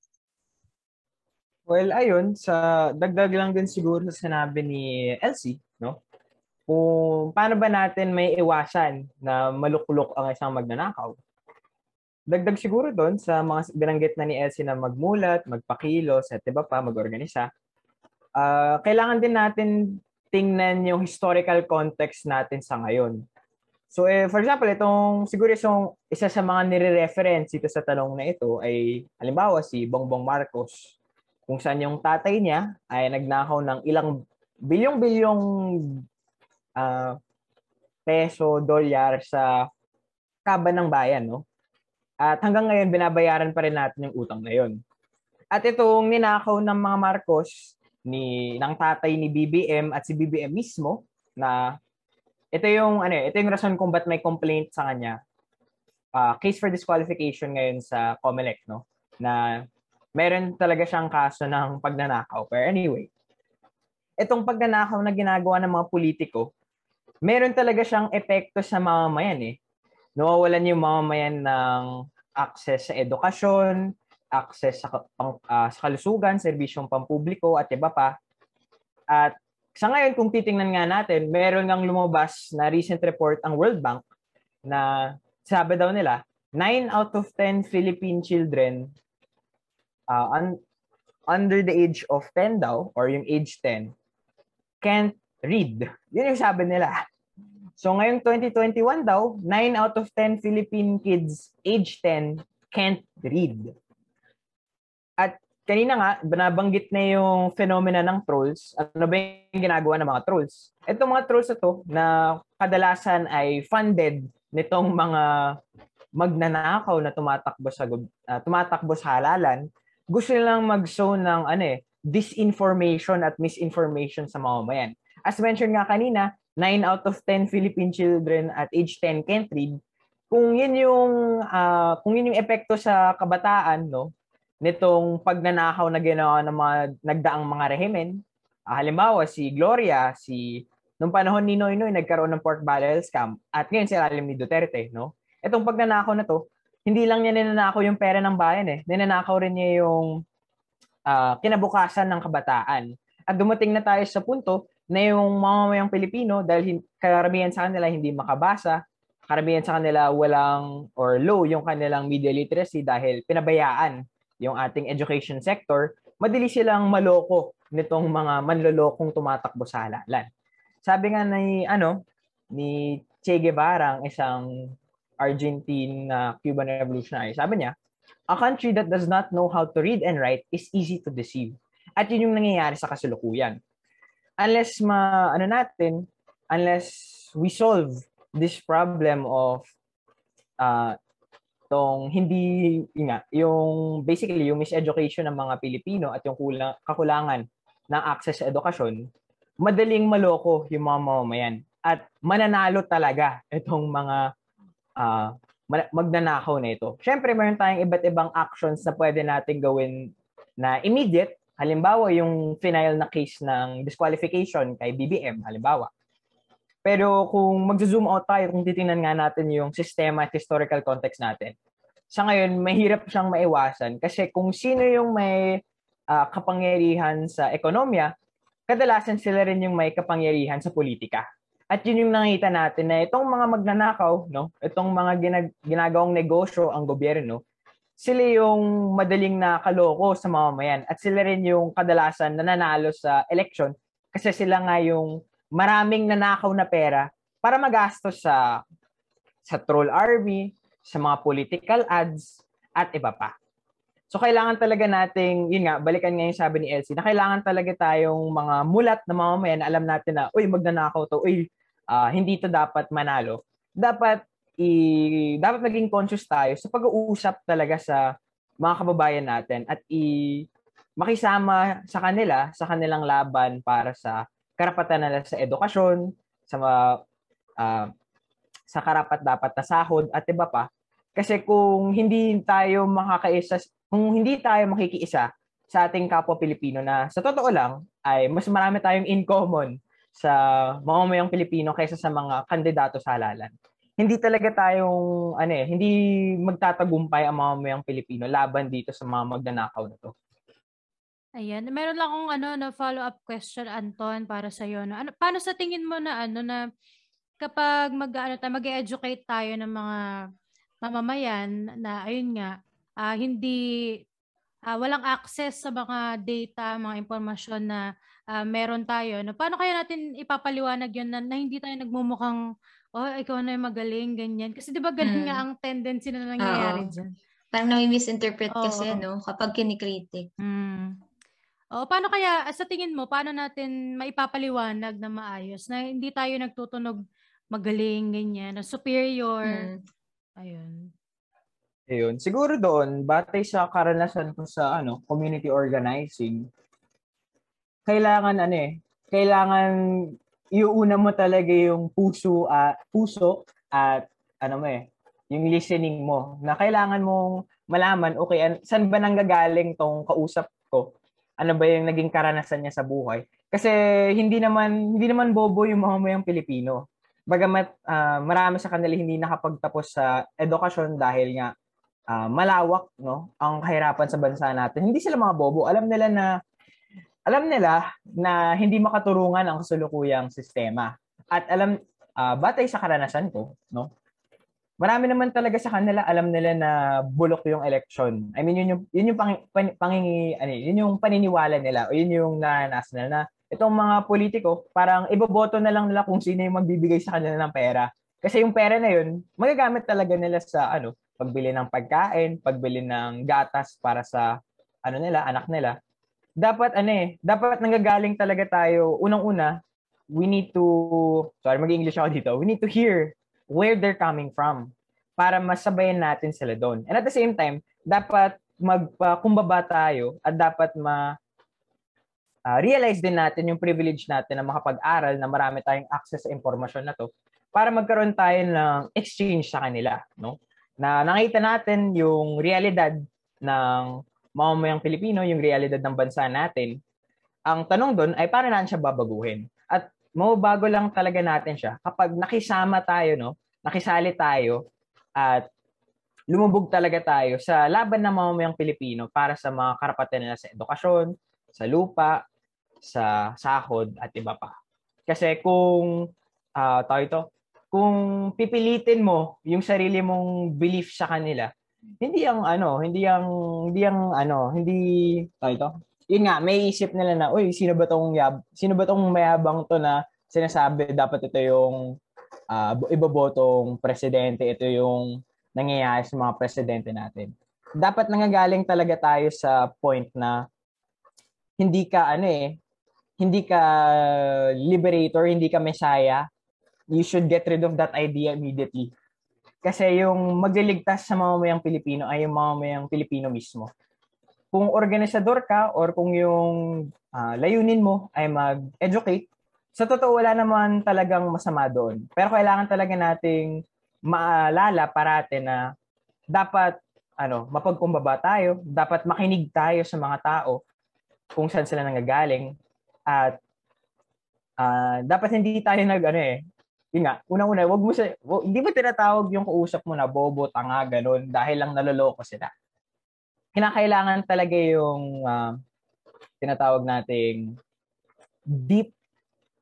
Well, ayun, sa dagdag lang din siguro sa sinabi ni Elsie, no? Kung paano ba natin may iwasan na maluklok ang isang magnanakaw. Dagdag siguro doon sa mga binanggit na ni Elsie na magmulat, magpakilos, at iba pa, mag-organisa. Ah, kailangan din natin tingnan yung historical context natin sa ngayon. So, eh, for example, itong siguro isang, isa sa mga nire-reference dito sa tanong na ito ay, halimbawa, si Bongbong Marcos kung saan yung tatay niya ay nagnakaw ng ilang bilyong-bilyong ah, peso, dolyar sa kaban ng bayan, no? At hanggang ngayon, binabayaran pa rin natin yung utang na yun. At itong ninakaw ng mga Marcos, ni, ng tatay ni BBM at si BBM mismo, na ito yung, ano, eh, ito yung rason kung ba't may complaint sa kanya. Ah, case for disqualification ngayon sa COMELEC, no? Na meron talaga siyang kaso ng pagnanakaw. Pero anyway, itong pagnanakaw na ginagawa ng mga politiko, meron talaga siyang epekto sa mamamayan eh. Nawawalan yung mamamayan ng access sa edukasyon, access sa, ah, sa kalusugan, serbisyong pampubliko at iba pa. At sa ngayon, kung titingnan nga natin, meron ngang lumabas na recent report ang World Bank na sabi daw nila, 9 out of 10 Philippine children uh, un- under the age of 10 daw, or yung age 10, can't read. Yun yung sabi nila. So ngayong 2021 daw, 9 out of 10 Philippine kids age 10 can't read. Kanina nga, binabanggit na yung phenomena ng trolls. Ano ba yung ginagawa ng mga trolls? Itong mga trolls na to, na kadalasan ay funded nitong mga magnanakaw na tumatakbo sa ah, tumatakbo sa halalan, gusto nilang mag-show ng ano eh, disinformation at misinformation sa mamamayan. As mentioned nga kanina, 9 out of 10 Philippine children at age 10 can't read. Kung yun yung ah, kung yun yung epekto sa kabataan no nitong pagnanakaw na ginawa ng mga nagdaang mga rehimen, ah, halimbawa si Gloria, si nung panahon ni Noynoy nagkaroon ng pork barrel scam at ngayon si ilalim ni Duterte, no? Itong pagnanakaw na to, hindi lang niya ninanakaw yung pera ng bayan eh. Ninanakaw rin niya yung ah, kinabukasan ng kabataan. At dumating na tayo sa punto na yung mamamayang Pilipino dahil karamihan sa kanila hindi makabasa, karamihan sa kanila walang or low yung kanilang media literacy dahil pinabayaan yung ating education sector, madali silang maloko nitong mga manlolokong tumatakbo sa halalan. Sabi nga ni ano ni Che Guevara, ang isang Argentine na Cuban revolutionary, sabi niya, a country that does not know how to read and write is easy to deceive. At yun yung nangyayari sa kasalukuyan. Unless ma ano natin, unless we solve this problem of uh, tong hindi nga, yung basically yung miseducation ng mga Pilipino at yung kulang, kakulangan ng access sa edukasyon, madaling maloko yung mga mamamayan at mananalo talaga itong mga ma- magnanakaw na ito. Siyempre, meron tayong iba't ibang actions na pwede natin gawin na immediate. Halimbawa, yung final na case ng disqualification kay BBM, halimbawa. Pero kung mag-zoom out tayo, kung titingnan nga natin yung sistema at historical context natin, sa ngayon, mahirap siyang maiwasan kasi kung sino yung may ah, kapangyarihan sa ekonomiya, kadalasan sila rin yung may kapangyarihan sa politika. At yun yung nakita natin na itong mga magnanakaw, no? itong mga ginag- ginagawang negosyo ang gobyerno, sila yung madaling nakaloko sa mamamayan at sila rin yung kadalasan nananalo sa election kasi sila nga yung maraming nanakaw na pera para magastos sa sa troll army, sa mga political ads, at iba pa. So kailangan talaga nating, yun nga, balikan nga yung sabi ni Elsie, na kailangan talaga tayong mga mulat na mamamayan na alam natin na, uy, magnanakaw to, uy, ah, hindi to dapat manalo. Dapat i dapat maging conscious tayo sa pag-uusap talaga sa mga kababayan natin at i makisama sa kanila sa kanilang laban para sa karapatan nila sa edukasyon, sa ah, sa karapat dapat na sahod at iba pa. Kasi kung hindi tayo makakaisa, kung hindi tayo makikiisa sa ating kapwa Pilipino na sa totoo lang ay mas marami tayong in common sa mamamayang Pilipino kaysa sa mga kandidato sa halalan. Hindi talaga tayong ano eh, hindi magtatagumpay ang mamamayang Pilipino laban dito sa mga magnanakaw na to. Ayan. Meron lang akong ano, na follow-up question, Anton, para sa iyo. No? Ano, paano sa tingin mo na ano na kapag mag ano tayo, mag-educate tayo ng mga mamamayan na ayun nga, ah, hindi ah, walang access sa mga data, mga impormasyon na ah, meron tayo. No? Paano kaya natin ipapaliwanag yun na, na hindi tayo nagmumukhang oh, ikaw na yung magaling, ganyan. Kasi di ba ganun Mm. nga ang tendency na nangyayari Oo. dyan. Parang nami-misinterpret kasi, Oo. no? Kapag kinikritik. Mm. O paano kaya sa tingin mo paano natin maipapaliwanag na maayos na hindi tayo nagtutunog magaling ganyan, na superior. Mm. Ayun. Ayun. Siguro doon, batay sa karanasan ko sa ano, community organizing, kailangan ano eh, kailangan iuuna mo talaga yung puso at puso at ano mo eh, yung listening mo na kailangan mong malaman okay an- saan ba nanggagaling tong kausap ko ano ba yung naging karanasan niya sa buhay. Kasi hindi naman hindi naman bobo yung mga mayang Pilipino. Bagamat ah, marami sa kanila hindi nakapagtapos sa edukasyon dahil nga ah, malawak no ang kahirapan sa bansa natin. Hindi sila mga bobo. Alam nila na alam nila na hindi makaturungan ang kasulukuyang sistema. At alam ah, batay sa karanasan ko no marami naman talaga sa kanila alam nila na bulok yung election. I mean, yun yung, yun yung pang, pan, ano, yun yung paniniwala nila o yun yung naranasan nila na itong mga politiko, parang iboboto na lang nila kung sino yung magbibigay sa kanila ng pera. Kasi yung pera na yun, magagamit talaga nila sa ano, pagbili ng pagkain, pagbili ng gatas para sa ano nila, anak nila. Dapat ano eh, dapat nanggagaling talaga tayo unang-una, we need to sorry, mag-English ako dito. We need to hear where they're coming from para masabayan natin sila doon. And at the same time, dapat magpakumbaba tayo at dapat ma ah, realize din natin yung privilege natin na makapag-aral na marami tayong access sa impormasyon na to para magkaroon tayo ng exchange sa kanila, no? Na nakita natin yung realidad ng mamamayang Pilipino, yung realidad ng bansa natin. Ang tanong doon ay paano natin siya babaguhin? At mababago lang talaga natin siya kapag nakisama tayo, no? Nakisali tayo at lumubog talaga tayo sa laban ng mamamayang Pilipino para sa mga karapatan nila sa edukasyon, sa lupa, sa sahod at iba pa. Kasi kung ah tao ito, kung pipilitin mo yung sarili mong belief sa kanila, hindi ang ano, hindi ang hindi ang ano, hindi tao ito. Yun nga, may isip nila na, uy, sino ba tong yab, sino ba tong mayabang to na sinasabi dapat ito yung ah, ibobotong presidente, ito yung nangyayari sa mga presidente natin. Dapat nangagaling talaga tayo sa point na hindi ka ano eh, hindi ka liberator, hindi ka messiah, you should get rid of that idea immediately. Kasi yung magliligtas sa mamamayang Pilipino ay yung mamamayang Pilipino mismo. Kung organisador ka or kung yung ah, layunin mo ay mag-educate, sa totoo wala naman talagang masama doon. Pero kailangan talaga nating maalala parate na dapat ano, mapagkumbaba tayo, dapat makinig tayo sa mga tao kung saan sila nanggagaling at ah, dapat hindi tayo nag ano eh, yun nga, unang-una, wag mo wag- hindi mo tinatawag yung kausap mo na bobo, tanga, ganun, dahil lang naloloko sila. Kinakailangan talaga yung ah, tinatawag nating deep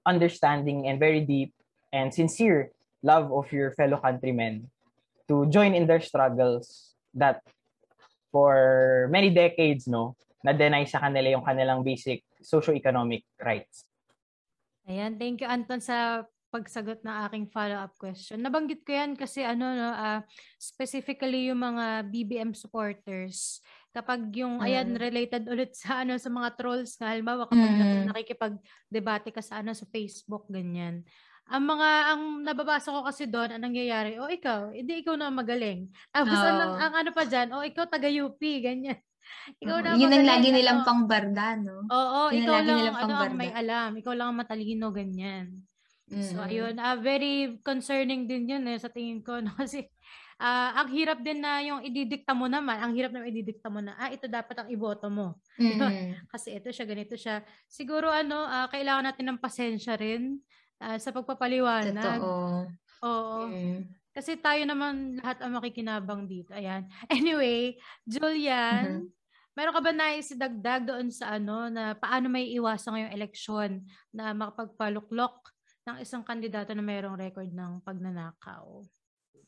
understanding and very deep and sincere love of your fellow countrymen to join in their struggles that for many decades, no, na-deny sa kanila yung kanilang basic socio-economic rights. Ayan, thank you Anton sa pagsagot ng aking follow-up question. Nabanggit ko yan kasi ano no, ah, specifically yung mga BBM supporters. Kapag yung ayan Mm. related ulit sa ano sa mga trolls nga halimbawa kapag Mm. nakikipag-debate ka sa ano sa Facebook ganyan. Ang mga ang nababasa ko kasi doon ang nangyayari, oh ikaw, hindi ikaw na magaling. Tapos ang, Oo. ang ano pa diyan, oh ikaw taga UP ganyan. Ikaw na Yun ang lagi nilang ano. pangbarda, no? Oo, Yun ang ikaw lang nilang ano ang may alam, ikaw lang ang matalino ganyan. So Mm. ayun, ah very concerning din 'yun eh sa tingin ko no kasi ah ang hirap din na yung ididikta mo naman, ang hirap na ididikta mo na ah ito dapat ang iboto mo. Mm. Kasi ito siya, ganito siya. Siguro ano, ah, kailangan natin ng pasensya rin ah, sa pagpapaliwanag. Totoo. Oo. Mm. Kasi tayo naman lahat ang makikinabang dito. Ayan. Anyway, Julian, meron ka ba nais idagdag doon sa ano na paano may iwasan ngayong eleksyon na makapagpaluklok ng isang kandidato na mayroong record ng pagnanakaw?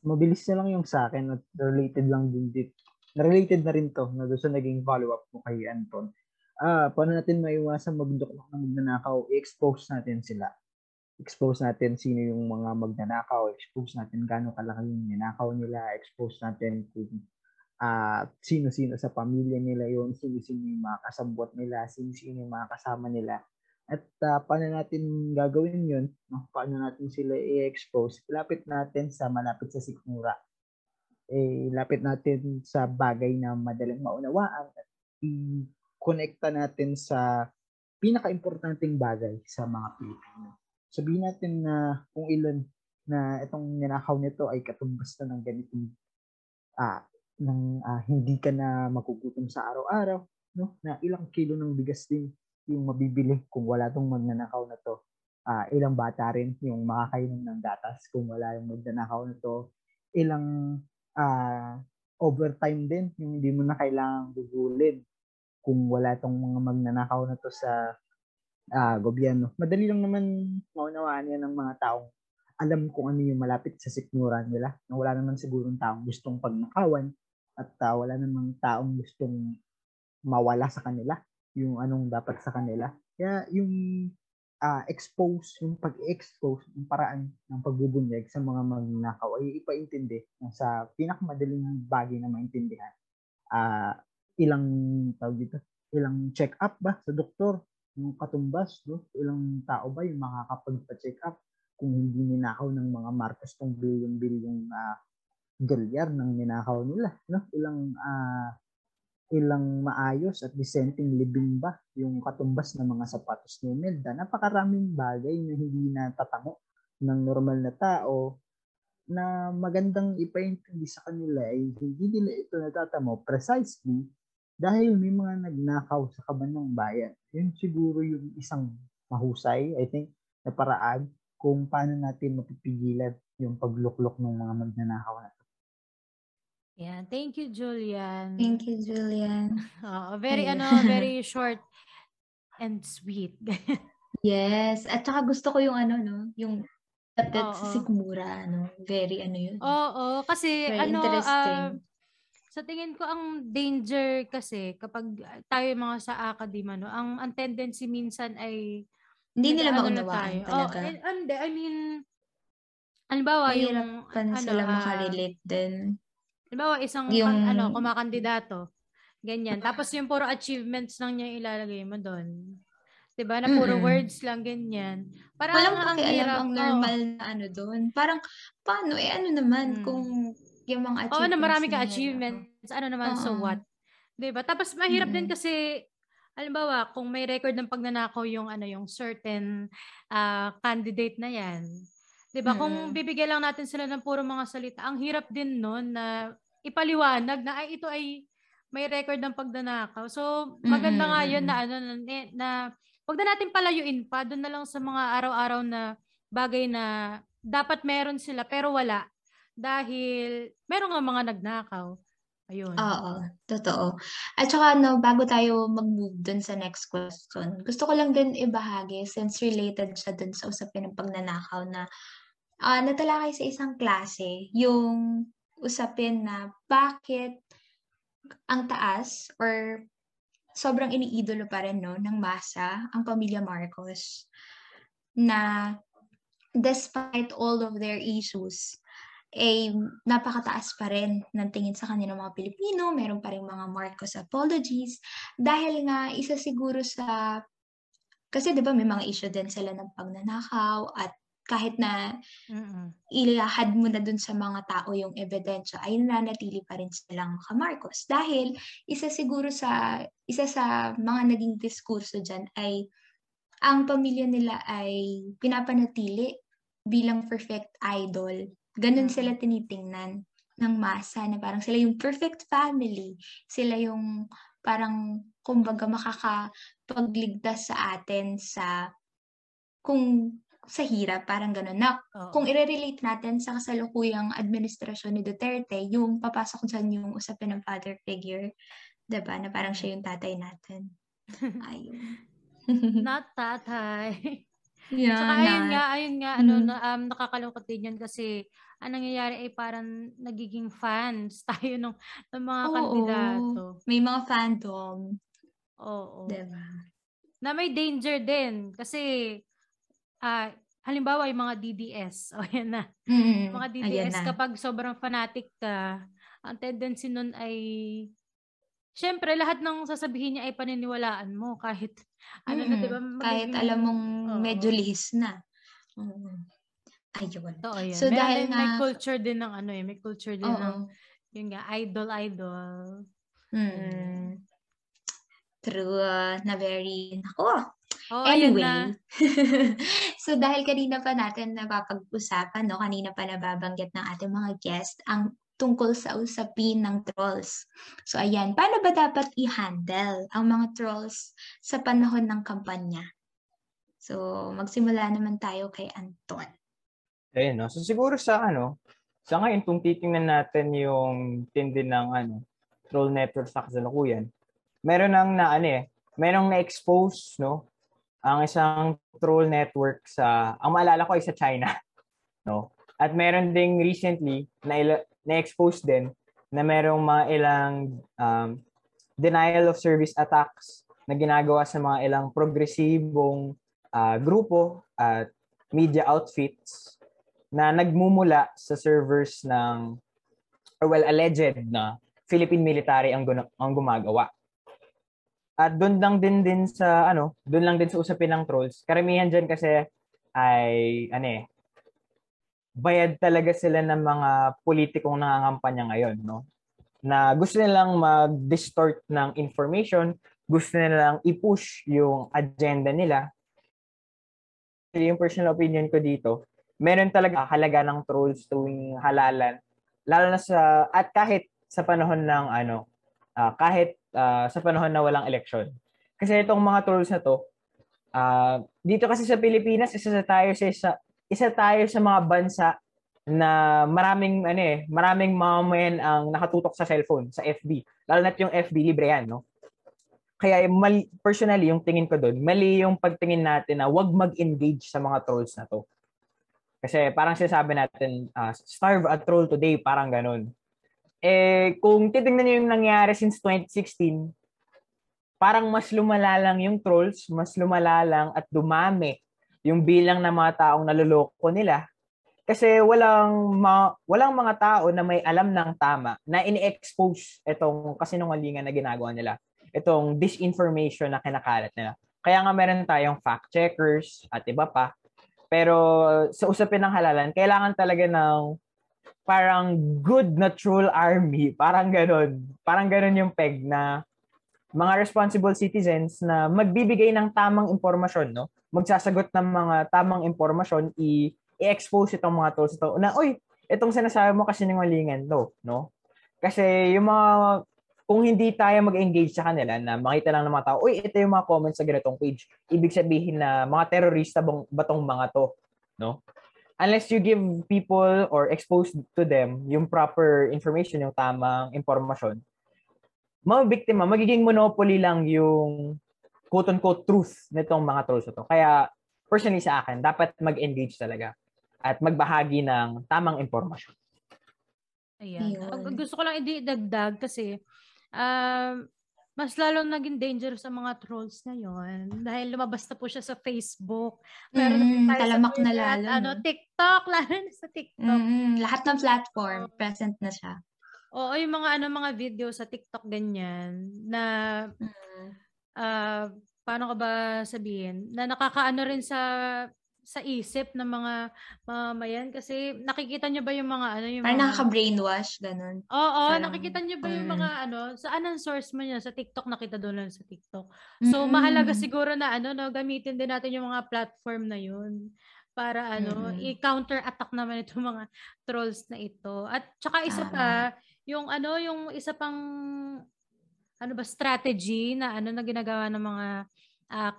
Mabilis na lang yung sa akin at related lang din dito. Related na rin to na sa naging follow-up mo kay Anton. Ah, paano natin maiwasan magduklok ng magnanakaw? I-expose natin sila. Expose natin sino yung mga magnanakaw. Expose natin gaano kalaki yung ninakaw nila. Expose natin kung ah sino-sino sa pamilya nila yon sino-sino yung mga kasabwat nila, sino-sino yung mga kasama nila. At ah, paano natin gagawin yun? No? Paano natin sila i-expose? Lapit natin sa malapit sa sikmura. Eh, lapit natin sa bagay na madaling maunawaan at i-connecta natin sa pinaka-importanting bagay sa mga Pilipino. Sabihin natin na kung ilan na itong ninakaw nito ay katumbas na ng ganitong ah, ng ah, hindi ka na magugutom sa araw-araw, no? Na ilang kilo ng bigas din yung mabibili kung wala tong magnanakaw na to. Ah, ilang bata rin yung makakainom ng gatas kung wala yung magnanakaw na to. Ilang ah, overtime din yung hindi mo na kailangang gugulin kung wala tong mga magnanakaw na to sa ah, gobyerno. Madali lang naman maunawaan yan ng mga taong alam kung ano yung malapit sa sikmuran nila. Na wala naman sigurong taong gustong pagnakawan at ah, wala namang taong gustong mawala sa kanila yung anong dapat sa kanila. Kaya yung ah, expose, yung pag-expose, yung paraan ng pagbubunyag sa mga magnanakaw ay ipaintindi sa pinakamadaling bagay na maintindihan. Ah, ilang tawag dito, ilang check-up ba sa doktor, yung katumbas, no? ilang tao ba yung makakapagpa-check up kung hindi ninakaw ng mga Marcos tong bilyon-bilyong uh, dolyar ng ninakaw nila, no? Ilang ah, ilang maayos at dissenting living ba yung katumbas ng mga sapatos ni Imelda. Napakaraming bagay na hindi natatamo ng normal na tao na magandang ipaintindi sa kanila ay hindi nila ito natatamo precisely dahil may mga nagnakaw sa kaban bayan. Yun siguro yung isang mahusay, I think, na paraan kung paano natin mapipigilan yung pagluklok ng mga magnanakaw na Yan. Thank you, Julian. Thank you, Julian. Oo, very Ayan. ano, very short and sweet. Yes. At saka gusto ko yung ano, no? Yung lapit sa Oo. sikmura, ano? Very ano yun. Oo, kasi Very ano, interesting. ah, sa tingin ko ang danger kasi kapag tayo mga sa academia, no, ang, ang tendency minsan ay Hindi nila na maunawaan tayo. talaga. Oh, eh, hindi, I mean, halimbawa yung, ano, sila ah, makarelate din. Halimbawa isang Yung- kan- ano, kumakandidato, ganyan. Tapos yung puro achievements lang niya ilalagay mo doon. 'Di ba? Na puro Mm-mm. words lang ganyan. Parang Walang ang hirap. ang oo. normal na ano doon. Parang, paano, eh ano naman Mm. kung yung mga Oo, achievements na marami ka achievements. Ano naman, so Oo. what? 'Di ba? Tapos mahirap din Mm-mm. kasi halimbawa, kung may record ng pagnanakaw yung ano yung certain ah, candidate na 'yan. 'Di ba? Kung Mm-mm. bibigyan lang natin sila ng puro mga salita, ang hirap din noon na ipaliwanag na ay ito ay may record ng pagnanakaw. So, maganda nga 'yun na ano na, na wag na natin palayuin pa doon na lang sa mga araw-araw na bagay na dapat meron sila pero wala dahil meron nga mga nagnakaw. Ayun. Oo, totoo. At saka no, bago tayo mag-move dun sa next question, gusto ko lang din ibahagi since related siya dun sa usapin ng pagnanakaw na ah natalakay sa isang klase yung usapin na bakit ang taas or sobrang iniidolo pa rin no, ng masa ang pamilya Marcos na despite all of their issues, eh, napakataas pa rin ng tingin sa kanila mga Pilipino, meron pa rin mga Marcos apologies, dahil nga isa siguro sa, kasi di ba may mga issue din sila ng pagnanakaw at kahit na Mm-mm. ilahad mo na dun sa mga tao yung ebidensya, ay nananatili pa rin silang ka-Marcos. Dahil isa siguro sa, isa sa mga naging diskurso dyan ay ang pamilya nila ay pinapanatili bilang perfect idol. Ganun sila tinitingnan ng masa na parang sila yung perfect family. Sila yung parang kumbaga makakapagligtas sa atin sa kung sa hirap, parang gano'n. Na Oo. kung i-relate natin sa kasalukuyang administrasyon ni Duterte, yung papasok dyan yung usapin ng father figure, 'di ba Na parang siya yung tatay natin. Ayun. Not tatay. yeah, Saka ayun na- nga, ayun nga, ano, Mm. na, um, nakakalungkot din yun kasi ang nangyayari ay parang nagiging fans tayo ng, ng mga Oo. kandidato. May mga fandom, Oo. 'di ba Na may danger din kasi ah halimbawa yung mga DDS, o yan na, Mm, mga DDS na. kapag sobrang fanatic ka, ang tendency nun ay Siyempre, lahat ng sasabihin niya ay paniniwalaan mo kahit ano na, Mm, 'di ba? Kahit magiging- alam mong Oo. medyo lihis na. Oo. Ayun. Totoo yan. So, Meron dahil may nga- culture din ng ano eh, may culture din ng, Oo. yun nga, idol, idol. Mm. True, uh, na very, nako, Oh, ayun na. So dahil kanina pa natin napapag-usapan, no, kanina pa nababanggit ng ating mga guest ang tungkol sa usapin ng trolls. So ayan, paano ba dapat i-handle ang mga trolls sa panahon ng kampanya? So magsimula naman tayo kay Anton. Ayun, no? So siguro sa ano, sa ngayon kung titingnan natin yung tindi ng ano, troll network sa kasalukuyan, meron nang na ano eh, merong na-expose, no? Ang isang troll network sa, ang maalala ko ay sa China, no? At meron ding recently na na-expose din na merong mga ilang um, denial of service attacks na ginagawa sa mga ilang progresibong ah, grupo at media outfits na nagmumula sa servers ng or well alleged na Philippine military ang ang gumagawa. At doon lang din din sa ano, doon lang din sa usapin ng trolls. Karamihan diyan kasi ay ano eh bayad talaga sila ng mga politikong nangangampanya ngayon, no? Na gusto nilang mag-distort ng information, gusto nilang i-push yung agenda nila. Yung personal opinion ko dito, meron talaga halaga ng trolls tuwing halalan. Lalo na sa, at kahit sa panahon ng ano, ah, kahit ah, sa panahon na walang election. Kasi itong mga trolls na to, ah, dito kasi sa Pilipinas, isa sa tayo sa isa, isa tayo sa mga bansa na maraming ano eh, maraming mamamayan ang nakatutok sa cellphone, sa FB. Lalo na yung FB libre yan, no? Kaya mali, personally, yung tingin ko doon, mali yung pagtingin natin na wag mag-engage sa mga trolls na to. Kasi parang sinasabi natin, ah, starve a troll today, parang ganun. Eh, kung titingnan niyo yung nangyari since 2016, parang mas lumala lang yung trolls, mas lumala lang at dumami yung bilang ng mga taong naloloko nila. Kasi walang ma- walang mga tao na may alam ng tama na ini-expose itong kasinungalingan na ginagawa nila. Itong disinformation na kinakalat nila. Kaya nga meron tayong fact checkers at iba pa. Pero sa usapin ng halalan, kailangan talaga ng parang good na troll army. Parang ganun. Parang ganun yung peg na mga responsible citizens na magbibigay ng tamang impormasyon, no? Magsasagot ng mga tamang impormasyon, i- i-expose itong mga tools ito na, uy, itong sinasabi mo kasi ningalingan to, no? Kasi yung mga, kung hindi tayo mag-engage sa kanila na makita lang ng mga tao, uy, ito yung mga comments sa ganitong page, ibig sabihin na mga terorista bang, ba tong mga to, no? Unless you give people or expose to them yung proper information, yung tamang impormasyon, mga biktima, magiging monopoly lang yung quote-unquote truth nitong mga trolls na to. Kaya, personally sa akin, dapat mag-engage talaga at magbahagi ng tamang impormasyon. Ayan. Ayun. Ang- Gusto ko lang idagdag kasi um, mas lalong naging dangerous sa mga trolls ngayon dahil lumabas na po siya sa Facebook. Meron Mm, talamak na Twitter at lalo, Ano, no? TikTok, lalo na sa TikTok. Mm, lahat ng platform, present na siya. Oo, yung mga ano mga video sa TikTok ganyan na Mm. ah paano ka ba sabihin na nakakaano rin sa sa isip ng mga mamamayan kasi nakikita niyo ba yung mga ano yung Parang mga nakaka-brainwash, ganun. Oo, Parang, nakikita niyo ba yung mm. mga ano, saan ang source mo niya? Sa TikTok, nakita doon lang sa TikTok. So, Mm-mm. mahalaga siguro na ano, no, gamitin din natin yung mga platform na yun para ano, Mm-mm. i-counter attack naman itong mga trolls na ito. At tsaka isa pa, yung ano, yung isa pang ano ba strategy na ano na ginagawa ng mga ah,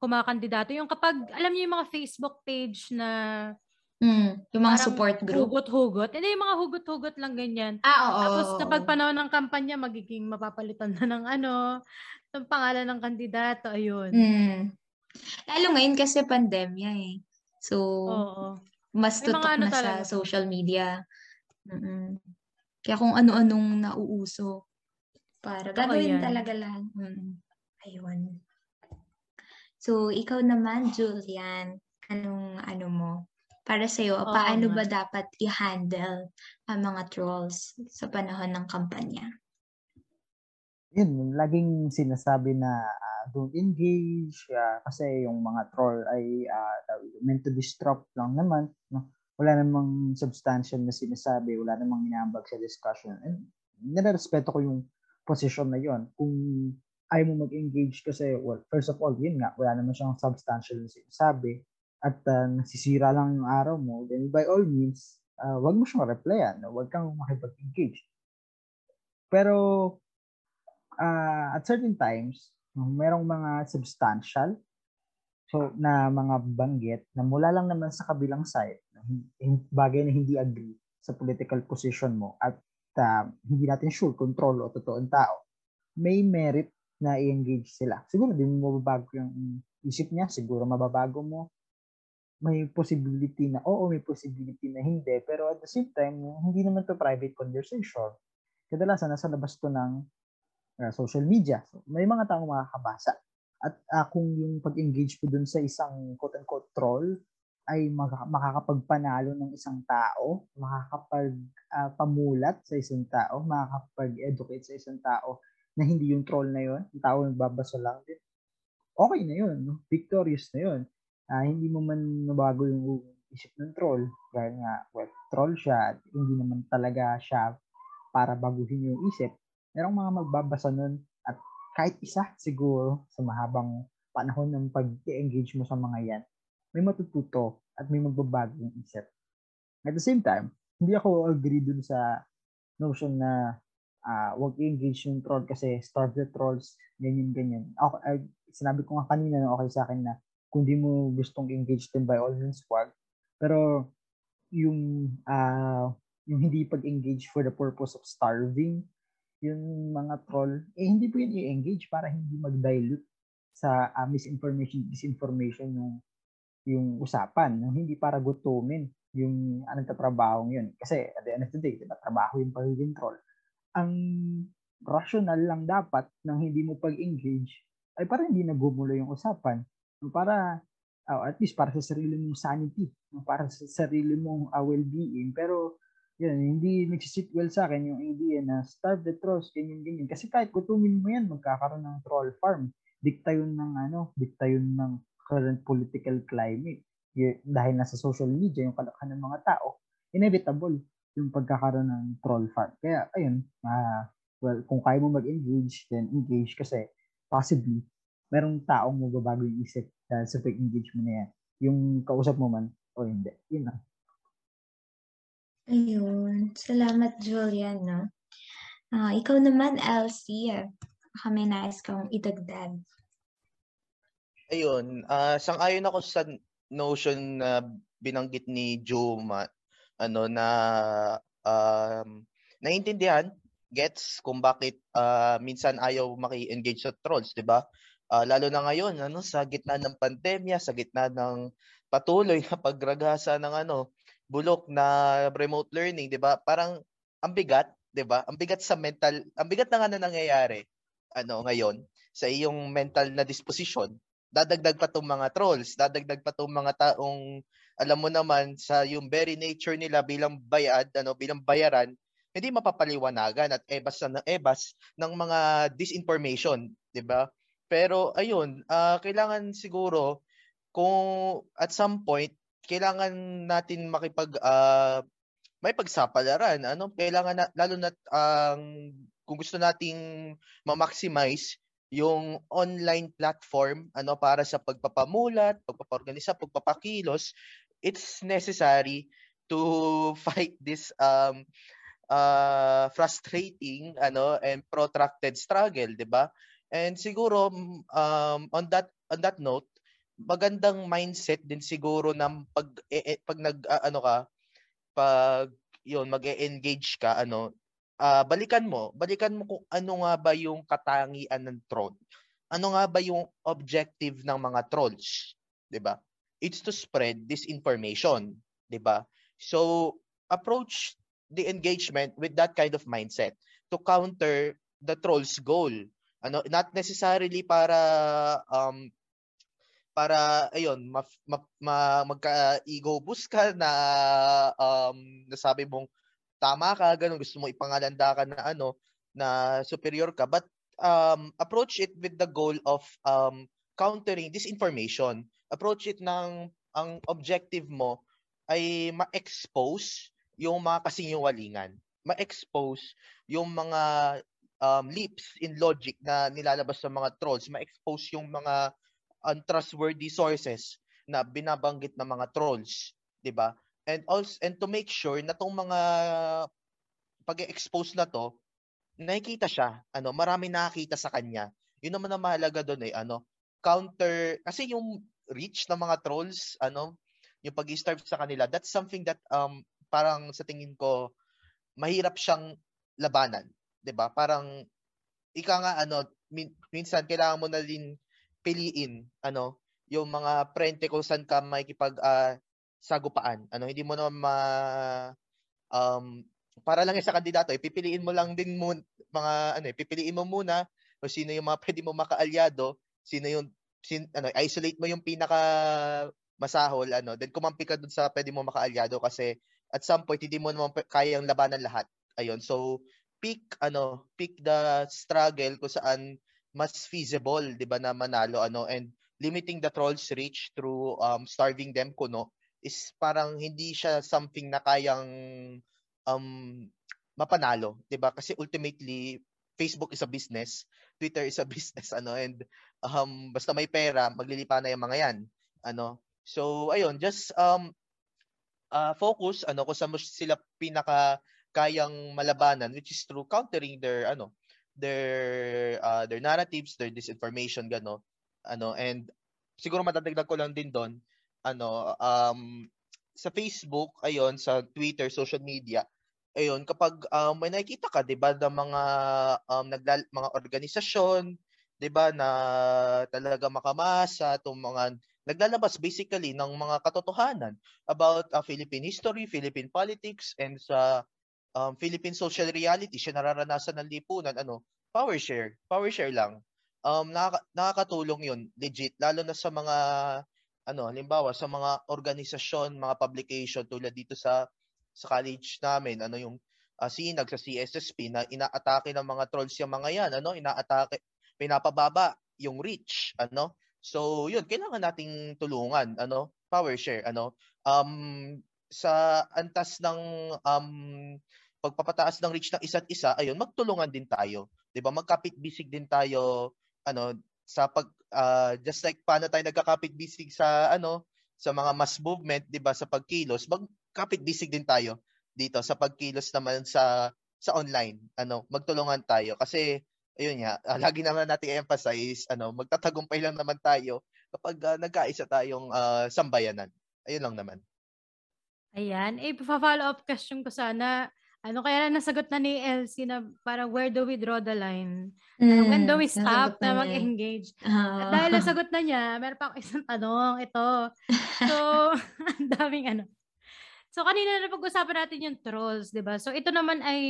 kumakandidato yung kapag alam niyo yung mga Facebook page na Mm, yung mga support group. hugot-hugot. Hindi yung mga hugot-hugot lang ganyan. Ah, oo. Tapos kapag panahon ng kampanya, magiging mapapalitan na ng ano, ng pangalan ng kandidato, ayun. Mm. Lalo ngayon kasi pandemya eh. So, Oo. mas tutok ano na sa talaga. social media. Mm-mm. Kaya kung ano-anong nauuso para gagawin yan. talaga lang. Mm. Ayun. So, ikaw naman, Julian, anong ano mo? Para sa'yo, Oo paano ba dapat i-handle ang mga trolls sa panahon ng kampanya? yun, laging sinasabi na ah, don't engage ah, kasi yung mga troll ay ah, dito, meant to disrupt lang naman. No? Wala namang substantial na sinasabi, wala namang inambag sa discussion. And nirerespeto ko yung position na yon. Kung ayaw mo mag-engage kasi, well, first of all, yun nga, wala naman siyang substantial na sinasabi at ah, nasisira lang yung araw mo, then by all means, ah, wag mo siyang replyan. No? Wag kang makipag-engage. Pero uh, at certain times, merong mga substantial so na mga banggit na mula lang naman sa kabilang side, bagay na hindi agree sa political position mo at uh, hindi natin sure kung troll o totoong tao, may merit na i-engage sila. Siguro di mo mababago yung isip niya, siguro mababago mo. May possibility na oo, may possibility na hindi, pero at the same time, hindi naman to private conversation. Kadalasan nasa labas to ng uh, social media. So, may mga taong makakabasa. At uh, kung yung pag-engage ko dun sa isang quote-unquote troll ay maka- makakapagpanalo ng isang tao, makakapag-pamulat sa isang tao, makakapag-educate sa isang tao na hindi yung troll na yun, yung tao nagbabasa lang din, okay na yun. No? Victorious na yun. Ah, hindi mo man nabago yung isip ng troll dahil nga, well, troll siya hindi naman talaga siya para baguhin yung isip merong mga magbabasa nun at kahit isa siguro sa mahabang panahon ng pag-engage mo sa mga yan, may matututo at may magbabago yung isip. At the same time, hindi ako agree dun sa notion na uh, wag i-engage yung troll kasi starve the trolls, ganyan, ganyan. Okay, ay, sinabi ko nga kanina na okay sa akin na kung di mo gustong engage din by all means, wag. Pero yung uh, yung hindi pag-engage for the purpose of starving, yung mga troll, eh hindi po yun i-engage para hindi mag-dilute sa uh, misinformation, disinformation yung yung usapan, no? hindi para gutumin yung anong tatrabaho yun. Kasi at the end of the day, diba, trabaho yung pagiging troll. Ang rational lang dapat ng hindi mo pag-engage ay para hindi nagumulo yung usapan. Para, uh, at least para sa sarili mong sanity, para sa sarili mong uh, well-being. Pero yun, hindi nagsisit well sa akin yung idea na starve the trolls, ganyan, ganyan. Kasi kahit kutumin mo yan, magkakaroon ng troll farm. Dikta yun ng ano, dikta yun ng current political climate. Y- dahil nasa social media, yung kalakhan ng mga tao, inevitable yung pagkakaroon ng troll farm. Kaya, ayun, ah, well, kung kaya mo mag-engage, then engage kasi possibly, merong taong magbabago yung isip dahil sa fake engagement na yan. Yung kausap mo man, o hindi. Yun lang. Ayun. Salamat, Julian, no? Ah, ikaw naman, Elsie. ah, Baka may nais kang idagdag. Ayun, ah sang-ayon ako sa notion na binanggit ni Juma ano na um naiintindihan gets kung bakit ah, minsan ayaw maki-engage sa trolls, 'di ba? Ah, lalo na ngayon ano sa gitna ng pandemya, sa gitna ng patuloy na pagragasa ng ano bulok na remote learning, 'di ba? Parang ang bigat, 'di ba? Ang bigat sa mental, ang bigat na nga na nangyayari ano ngayon sa iyong mental na disposition dadagdag pa tong mga trolls, dadagdag pa tong mga taong alam mo naman sa yung very nature nila bilang bayad, ano, bilang bayaran, hindi mapapaliwanagan at ebas na ebas ng mga disinformation, 'di ba? Pero ayun, ah, kailangan siguro kung at some point kailangan natin makipag ah, may pagsapalaran, ano? Kailangan na, lalo na ang kung gusto nating ma-maximize yung online platform ano para sa pagpapamulat, pagpapaorganisa, pagpapakilos, it's necessary to fight this um uh frustrating ano and protracted struggle, 'di ba? And siguro um on that on that note, magandang mindset din siguro ng pag eh, pag nag ah, ano ka pag yun mag-engage ka ano ah, balikan mo, balikan mo kung ano nga ba yung katangian ng troll. Ano nga ba yung objective ng mga trolls, 'di ba? It's to spread disinformation, 'di ba? So, approach the engagement with that kind of mindset to counter the troll's goal. Ano, not necessarily para um para ayun, ma, ma, ma- magka-ego boost ka na um nasabi mong tama ka, ganun, gusto mo ipangalanda ka na ano, na superior ka, but um, approach it with the goal of um, countering disinformation. Approach it ng, ang objective mo ay ma-expose yung mga kasinungalingan. Ma-expose yung mga um, leaps in logic na nilalabas ng mga trolls. Ma-expose yung mga untrustworthy sources na binabanggit ng mga trolls. 'di ba? and also and to make sure na tong mga pag-expose na to nakikita siya ano marami nakakita sa kanya yun naman ang mahalaga doon eh ano counter kasi yung reach ng mga trolls ano yung pag-starve sa kanila that's something that um parang sa tingin ko mahirap siyang labanan 'di ba parang ika nga ano min- minsan kailangan mo na din piliin ano yung mga prente kung saan ka makikipag ah, sagupaan. Ano, hindi mo naman ma um para lang sa kandidato, ipipiliin mo lang din mo mga ano, eh, pipiliin mo muna kung sino yung mga pwede mo makaalyado, sino yung sin, ano, isolate mo yung pinaka masahol ano, then kumampi ka dun sa pwede mo makaalyado kasi at some point hindi mo naman kayang labanan lahat. Ayun. So pick ano, pick the struggle kung saan mas feasible, 'di ba, na manalo ano and limiting the trolls reach through um starving them kuno is parang hindi siya something na kayang um mapanalo, 'di ba? Kasi ultimately Facebook is a business, Twitter is a business ano and um basta may pera, maglilipa na yung mga 'yan. Ano? So ayun, just um uh, focus ano kung saan sila pinaka kayang malabanan which is through countering their ano their uh, their narratives, their disinformation gano ano and siguro matadagdag ko lang din doon ano um sa Facebook ayon sa Twitter social media ayun kapag um, may nakikita ka 'di ba ng mga um naglal- mga organisasyon 'di ba na talaga makamasa itong mga naglalabas basically ng mga katotohanan about uh, Philippine history, Philippine politics and sa um, Philippine social reality. Siya nararanasan ng lipunan ano power share power share lang. Um nakaka- nakakatulong 'yun legit lalo na sa mga ano halimbawa sa mga organisasyon mga publication tulad dito sa sa college namin, ano yung uh, sinag sa CSSP na inaatake ng mga trolls yung mga yan, ano, inaatake, pinapababa yung reach, ano. So, yun, kailangan nating tulungan, ano, power share, ano. Um, sa antas ng um, pagpapataas ng reach ng isa't isa, ayun, magtulungan din tayo. 'Di ba? Magkapit-bisig din tayo ano sa pag uh, just like paano tayo nagkakapit-bisig sa ano sa mga mass movement, 'di ba, sa pagkilos, magkapit-bisig din tayo dito sa pagkilos naman sa sa online. Ano, magtulungan tayo kasi ayun nga, uh, lagi naman natin emphasize ano, magtatagumpay lang naman tayo kapag uh, nagkaisa tayong uh, sambayanan. Ayun lang naman. Ayan. Eh, follow up question ko sana. Ano kaya na nasagot na ni Elsie na parang where do we draw the line? Parang when do we Mm, stop na na mag-engage? At Oo. dahil nasagot na niya, meron pa ako isang tanong. Ito. So, ang daming ano. So, kanina na pag-usapan natin yung trolls, di ba? So, ito naman ay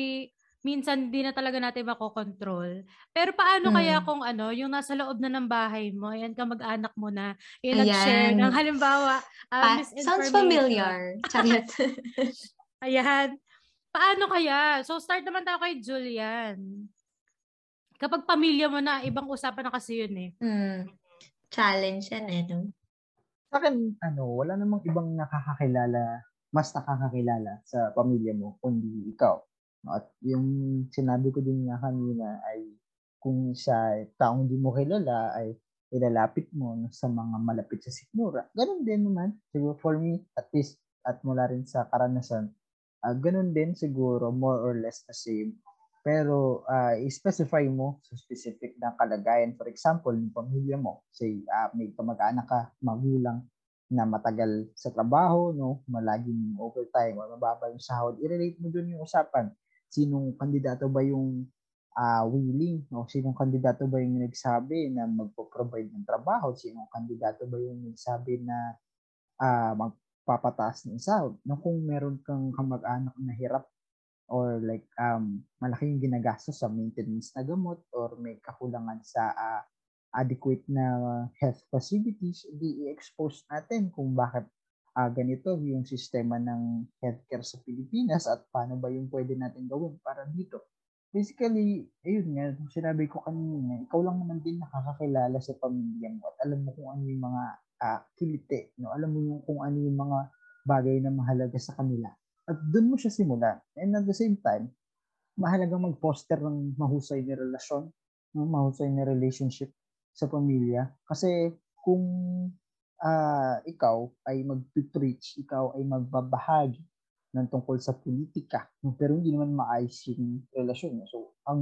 minsan di na talaga natin makokontrol. Pero paano kaya Mm. kung ano, yung nasa loob na ng bahay mo, yan ka mag-anak mo na, yung nag-share Ayan. ng halimbawa, uh, Pa- sounds familiar. Charot. Ayan. Paano kaya? So, start naman tayo kay Julian. Kapag pamilya mo na, ibang usapan na kasi yun eh. Hmm. Challenge yan eh, no? Sa akin, ano, wala namang ibang nakakakilala, mas nakakakilala sa pamilya mo, kundi ikaw. At yung sinabi ko din nga kanina ay kung sa taong di mo kilala ay ilalapit mo sa mga malapit sa sikmura. Ganun din naman. Siguro for me, at least, at mula rin sa karanasan, ah ganun din siguro, more or less the same. Pero ah i-specify mo sa specific na kalagayan. For example, yung pamilya mo, say ah, may kamag-anak ka, magulang na matagal sa trabaho, no, malaging overtime, o mababa yung sahod, i-relate mo dun yung usapan. Sinong kandidato ba yung ah, willing, no? Sinong kandidato ba yung nagsabi na magpo-provide ng trabaho? Sinong kandidato ba yung nagsabi na ah, magpapataas ng sahod? No, kung meron kang kamag-anak na hirap or like um malaking ginagastos sa maintenance na gamot or may kakulangan sa ah, adequate na health facilities, di i-expose natin kung bakit ah, ganito yung sistema ng healthcare sa Pilipinas at paano ba yung pwede natin gawin para dito. Basically, ayun nga, sinabi ko kanina, ikaw lang naman din nakakakilala sa pamilya mo at alam mo kung ano yung mga ah, kilite, no? alam mo yung kung ano yung mga bagay na mahalaga sa kanila. At doon mo siya simulan. And at the same time, mahalagang mag-foster ng mahusay na relasyon, no? mahusay na relationship sa pamilya. Kasi kung ah, ikaw ay mag-preach, ikaw ay magbabahagi ng tungkol sa politika, pero hindi naman maayos yung relasyon. no? So, ang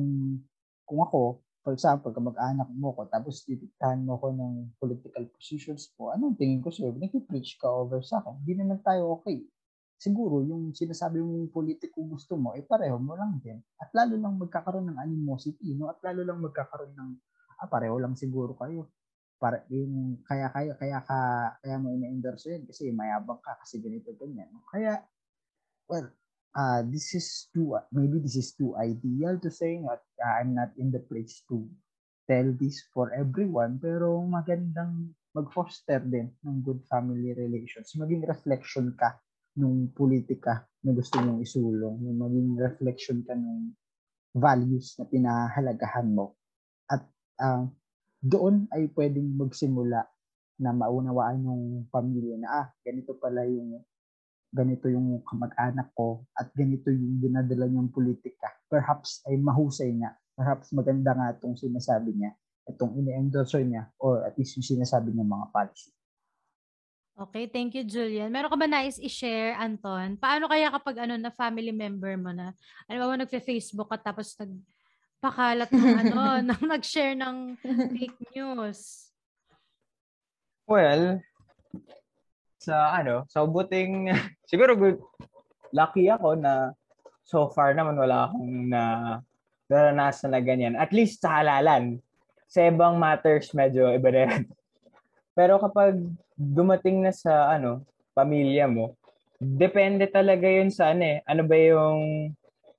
kung ako, for example, kamag-anak mo ko, tapos titiktahan mo ko ng political positions mo, anong tingin ko sa'yo? Nag-preach ka over sa akin. Hindi naman tayo okay siguro yung sinasabi mong politiko gusto mo, eh pareho mo lang din. At lalo lang magkakaroon ng animosity, no? At lalo lang magkakaroon ng, ah, pareho lang siguro kayo. Para, yung, kaya, kaya, kaya, ka, kaya mo ina-endorse yun kasi mayabang ka kasi ganito, ganyan. Kaya, well, uh, this is too, maybe this is too ideal to say that uh, I'm not in the place to tell this for everyone, pero magandang mag-foster din ng good family relations. Maging reflection ka nung politika na gusto mong isulong, maging reflection ka nung values na pinahalagahan mo. At ah, doon ay pwedeng magsimula na maunawaan yung pamilya na ah, ganito pala yung ganito yung kamag-anak ko at ganito yung dinadala niyang politika. Perhaps ay mahusay nga. Perhaps maganda nga itong sinasabi niya, itong ini-endorse niya or at least yung sinasabi niya mga policy. Okay, thank you, Julian. Meron ka ba nais i-share, Anton? Paano kaya kapag ano na family member mo na, ano ba nagfe-Facebook at tapos nagpakalat ng ano, nang nag-share ng fake news? Well, sa ano, sa buting, siguro good, lucky ako na so far naman wala akong na naranasan na ganyan. At least sa halalan. Sa ibang matters, medyo iba na yan. Pero kapag dumating na sa ano, pamilya mo, depende talaga yun sa ano eh. Ano ba yung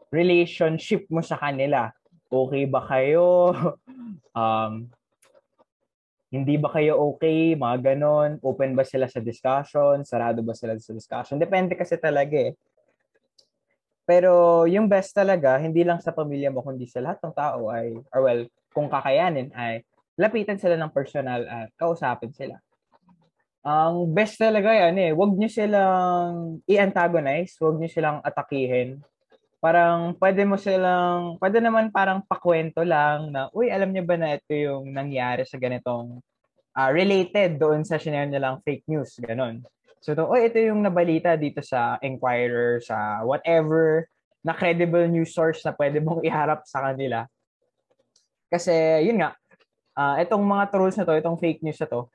relationship mo sa kanila? Okay ba kayo? um, hindi ba kayo okay? Mga ganon. Open ba sila sa discussion? Sarado ba sila sa discussion? Depende kasi talaga eh. Pero yung best talaga, hindi lang sa pamilya mo, kundi sa lahat ng tao ay, or well, kung kakayanin ay, lapitan sila ng personal at kausapin sila. Ang best talaga yan eh, wag nyo silang i-antagonize, wag nyo silang atakihin. Parang pwede mo silang, pwede naman parang pakwento lang na, uy, alam nyo ba na ito yung nangyari sa ganitong ah, related doon sa shinare nilang fake news, ganon. So, to, oh, ito yung nabalita dito sa Inquirer, sa whatever na credible news source na pwede mong iharap sa kanila. Kasi, yun nga, ah, itong mga trolls na to, itong fake news na to,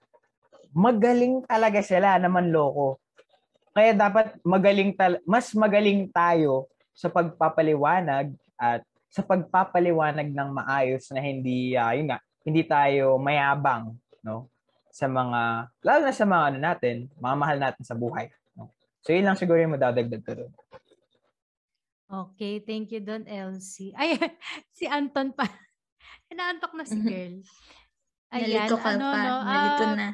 magaling talaga sila na manloko. Kaya dapat magaling tal mas magaling tayo sa pagpapaliwanag at sa pagpapaliwanag ng maayos na hindi ah, yun nga, hindi tayo mayabang, no? Sa mga lalo na sa mga ano natin, mga mahal natin sa buhay, no? So yun lang siguro yung madadagdag ko doon. Okay, thank you Don Elsie. Ay, si Anton pa. Inaantok na si Mhm. girl. Ayan, Nalito ka ano, pa. no, Nalito ah, na.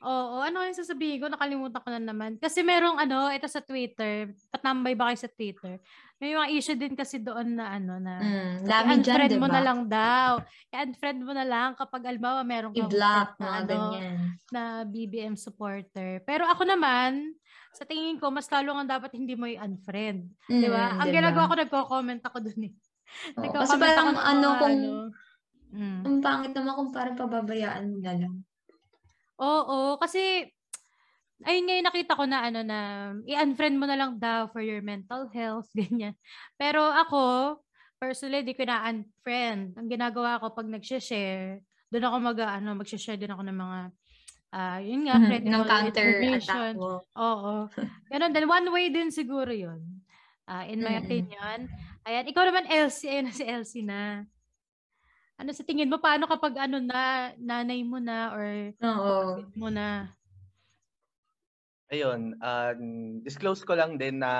Oo, ano yung sasabihin ko? Nakalimutan ko na naman. Kasi merong ano, ito sa Twitter, patambay ba kayo sa Twitter? May mga issue din kasi doon na ano na Mm, dami dyan, i-unfriend mo diba? na lang daw. I-unfriend mo na lang kapag albawa meron kang I-block, na, ano, ganyan. na BBM supporter. Pero ako naman, sa tingin ko, mas lalo nga dapat hindi mo i-unfriend. Di ba? Mm, Ang diba? ginagawa ko, nagko-comment ako dun eh. Nagko-comment kasi parang ako ano kung Mm. ang pangit naman kung parang pababayaan mo na lang. Oo, kasi ayun nga yung nakita ko na ano na i-unfriend mo na lang daw for your mental health, ganyan. Pero ako, personally, di ko na unfriend. Ang ginagawa ko pag nag-share, doon ako mag ano, mag-share din ako ng mga ah yun nga, Mhm, credible ng counter attack mo. Oo. Ganun din. One way din siguro yun. Ah, in my Mm-mm. opinion. Ayan. Ikaw naman, Elsie. Ayun na si Elsie na. Ano sa tingin mo? Paano kapag ano na, nanay mo na or Oo. mo na? Ayun, um, disclose ko lang din na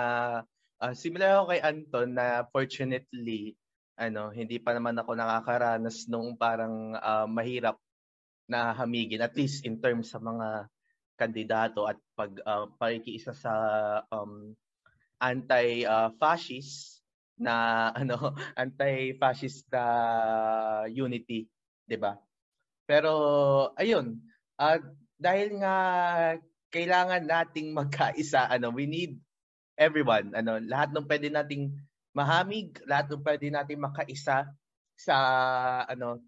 ah, similar ako kay Anton na fortunately ano, hindi pa naman ako nakakaranas nung parang ah, mahirap na hamigin at least in terms sa mga kandidato at pag ah, pakikiisa sa um, anti-fascist na ano, anti-fascist na unity, 'di ba? Pero ayun, ah, dahil nga kailangan nating magkaisa, ano, we need everyone, ano, lahat ng pwede nating mahamig, lahat ng pwede nating makaisa sa ano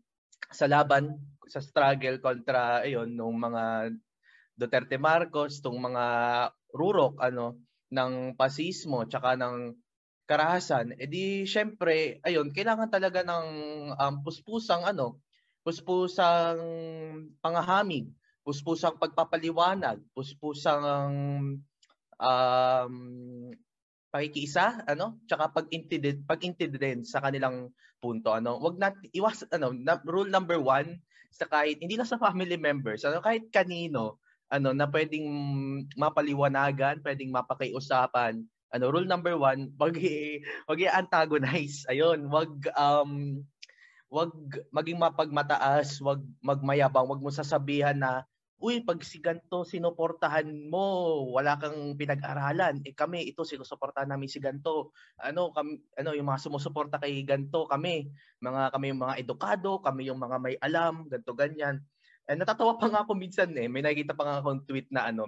sa laban, sa struggle kontra ayun nung mga Duterte Marcos, tong mga rurok ano ng pasismo tsaka ng karahasan, edi syempre ayun kailangan talaga ng um, puspusang ano, puspusang pangahamig, puspusang pagpapaliwanag, puspusang um, pakikiisa, ano, tsaka pag-intindi din sa kanilang punto, ano. Wag nat iwas ano, na, rule number one sa kahit hindi lang sa family members, ano, kahit kanino, ano, na pwedeng mapaliwanagan, pwedeng mapakiusapan. Ano, rule number one, wag wag i-antagonize. Ayun, wag um wag maging mapagmataas, wag magmayabang, wag mo sasabihan na uy, pag si ganto sinuportahan mo, wala kang pinag-aralan. Eh kami, ito sinusuportahan namin si ganto. Ano, kami, ano yung mga sumusuporta kay ganto kami, mga kami yung mga edukado, kami yung mga may alam, ganto ganyan. Eh, natatawa pa nga ako minsan eh, may nakikita pa nga akong tweet na ano,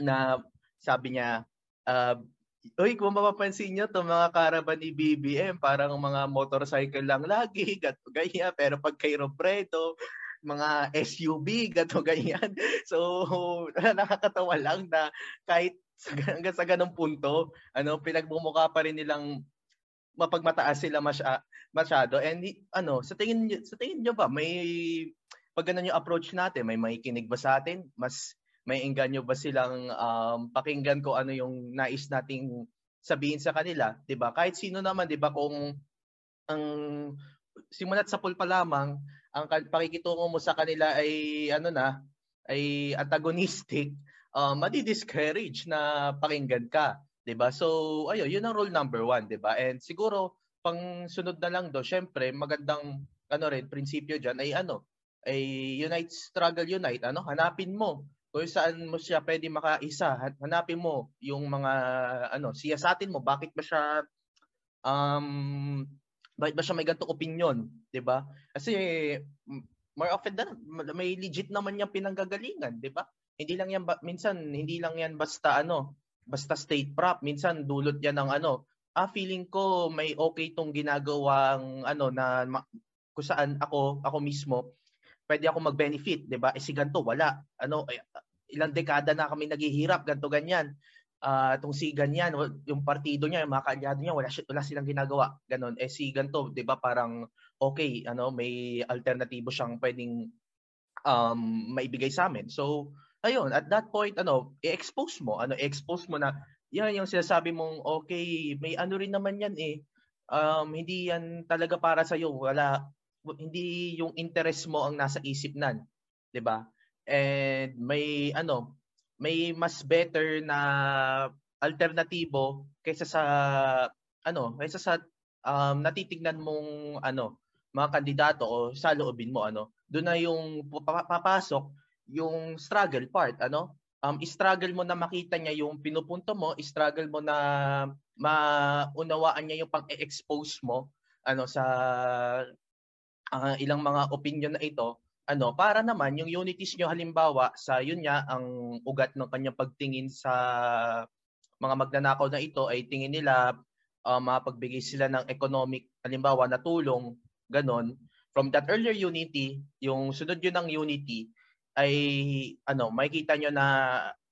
na sabi niya, uh, Uy, kung mapapansin nyo, itong mga caravan ni BBM, parang mga motorcycle lang lagi, gato ganyan. Pero pag kay Robredo, mga SUV, gato ganyan. So, nakakatawa lang na kahit hanggang sa ganong punto, ano, pinagmumukha pa rin nilang mapagmataas sila masya, masyado. And ano, sa tingin sa tingin niyo ba may pag ganun yung approach natin, may makikinig ba sa atin? Mas may engganyo ba silang um, pakinggan ko ano yung nais nating sabihin sa kanila, 'di ba? Kahit sino naman, 'di ba, kung ang simulat sa pulpa lamang, ang pakikitungo mo sa kanila ay ano na, ay antagonistic, uh, madi-discourage na pakinggan ka, 'di ba? So, ayo, yun ang rule number one, 'di ba? And siguro pang sunod na lang do, syempre, magandang ano rin prinsipyo diyan ay ano, ay unite struggle unite, ano? Hanapin mo kung saan mo siya pwede makaisa, Han- hanapin mo yung mga ano, siyasatin mo, bakit ba siya um, bakit ba siya may ganitong opinion, 'di ba? Kasi more often than may legit naman yung pinanggagalingan, 'di ba? Hindi lang yan minsan hindi lang yan basta ano, basta state prop, minsan dulot yan ng ano, ah feeling ko may okay tong ginagawang ano na ma- kung saan ako ako mismo pwede ako mag-benefit, 'di ba? Eh si ganto wala. Ano eh, ilang dekada na kami naghihirap ganto ganyan. Ah, tong si ganyan, yung partido niya, yung mga kaalyado niya, wala wala silang ginagawa. Ganon. Eh si ganto, 'di ba? Parang okay, ano, may alternatibo siyang pwedeng um maibigay sa amin. So, ayun, at that point ano, i-expose mo, ano, i-expose mo na yan yung sinasabi mong okay, may ano rin naman yan eh. Um, hindi yan talaga para sa iyo. Wala hindi yung interest mo ang nasa isip nan, 'di ba? And may ano, may mas better na alternatibo kaysa sa ano, kaysa sa um, natitignan mong ano, mga kandidato o sa loobin mo ano. Doon na yung papa- papasok yung struggle part, ano? Um, struggle mo na makita niya yung pinupunto mo, struggle mo na maunawaan niya yung pag-expose mo ano sa ah, ilang mga opinion na ito ano para naman yung unities nyo halimbawa sa yun nga ang ugat ng kanyang pagtingin sa mga magnanakaw na ito ay tingin nila uh, mapagbigay sila ng economic halimbawa na tulong ganon. From that earlier unity yung sunod yun ng unity ay ano makikita nyo na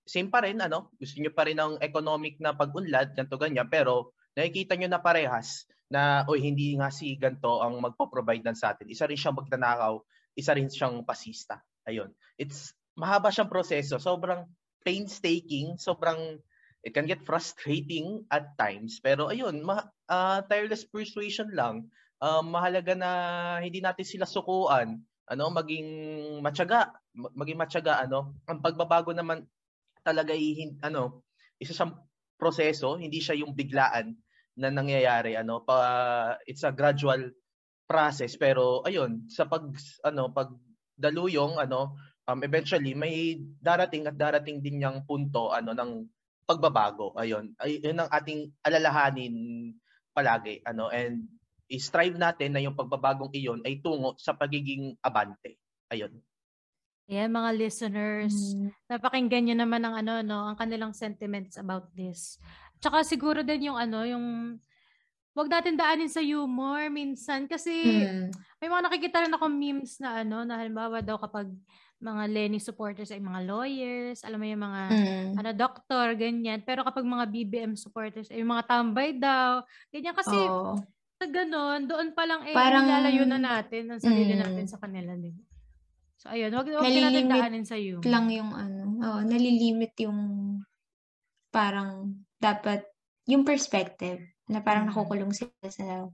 same pa rin ano gusto nyo pa rin ng economic na pag-unlad ganto ganyan pero nakikita nyo na parehas na oy hindi nga si ganto ang magpo-provide ng sa atin. Isa rin siyang magnanakaw isa rin siyang pasista ayun. It's mahaba siyang proseso. Sobrang painstaking sobrang it can get frustrating at times. Pero ayun ma, ah, tireless persuasion lang. Um, mahalaga na hindi natin sila sukuan ano maging matyaga ma- maging matyaga ano. Ang pagbabago naman talaga ay ano isa siyang proseso. Hindi siya yung biglaan na nangyayari ano pa it's a gradual process pero ayun sa pag ano pag daluyong ano um, eventually may darating at darating din yung punto ano ng pagbabago ayun ay yun ang ating alalahanin palagi ano and i-strive natin na yung pagbabagong iyon ay tungo sa pagiging abante ayun Ayan, mga listeners. Mm. Napakinggan nyo naman ang ano, no, ang kanilang sentiments about this. Tsaka siguro din yung ano, yung wag natin daanin sa humor minsan kasi Mm. may mga nakikita rin ako memes na ano, na halimbawa daw kapag mga Lenny supporters ay mga lawyers, alam mo yung mga Mm. ano doktor ganyan, pero kapag mga BBM supporters ay mga tambay daw. Ganyan kasi Oo. sa ganun, doon pa lang eh Parang- nilalayo na natin ang sarili Mm. natin sa kanila din. So ayun, wag, wag natin daanin sa humor. lang yung ano, oo, nalilimit yung parang dapat yung perspective na parang Mm. nakukulong sila sa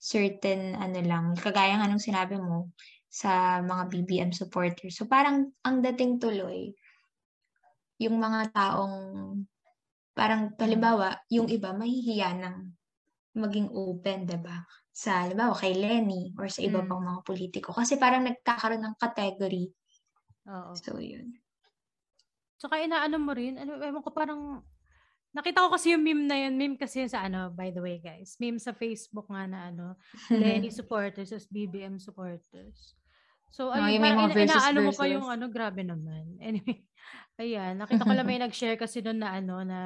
certain ano lang, kagaya nga nung sinabi mo sa mga BBM supporters. So parang ang dating tuloy yung mga taong parang halimbawa, yung iba mahihiya ng maging open, 'di ba? Sa halimbawa kay Lenny or sa iba Mm. pang mga politiko kasi parang nagkakaroon ng category. Oo. So yun. Tsaka inaano mo rin, ano, ewan ko parang, nakita ko kasi yung meme na yun, meme kasi yun sa ano, by the way guys, meme sa Facebook nga na ano, Lenny supporters as BBM supporters. So, Oh, ayun, yung may parang ina- inaano mo pa yung ano, grabe naman. Anyway, ayan, nakita ko lang may nag-share kasi doon na ano, na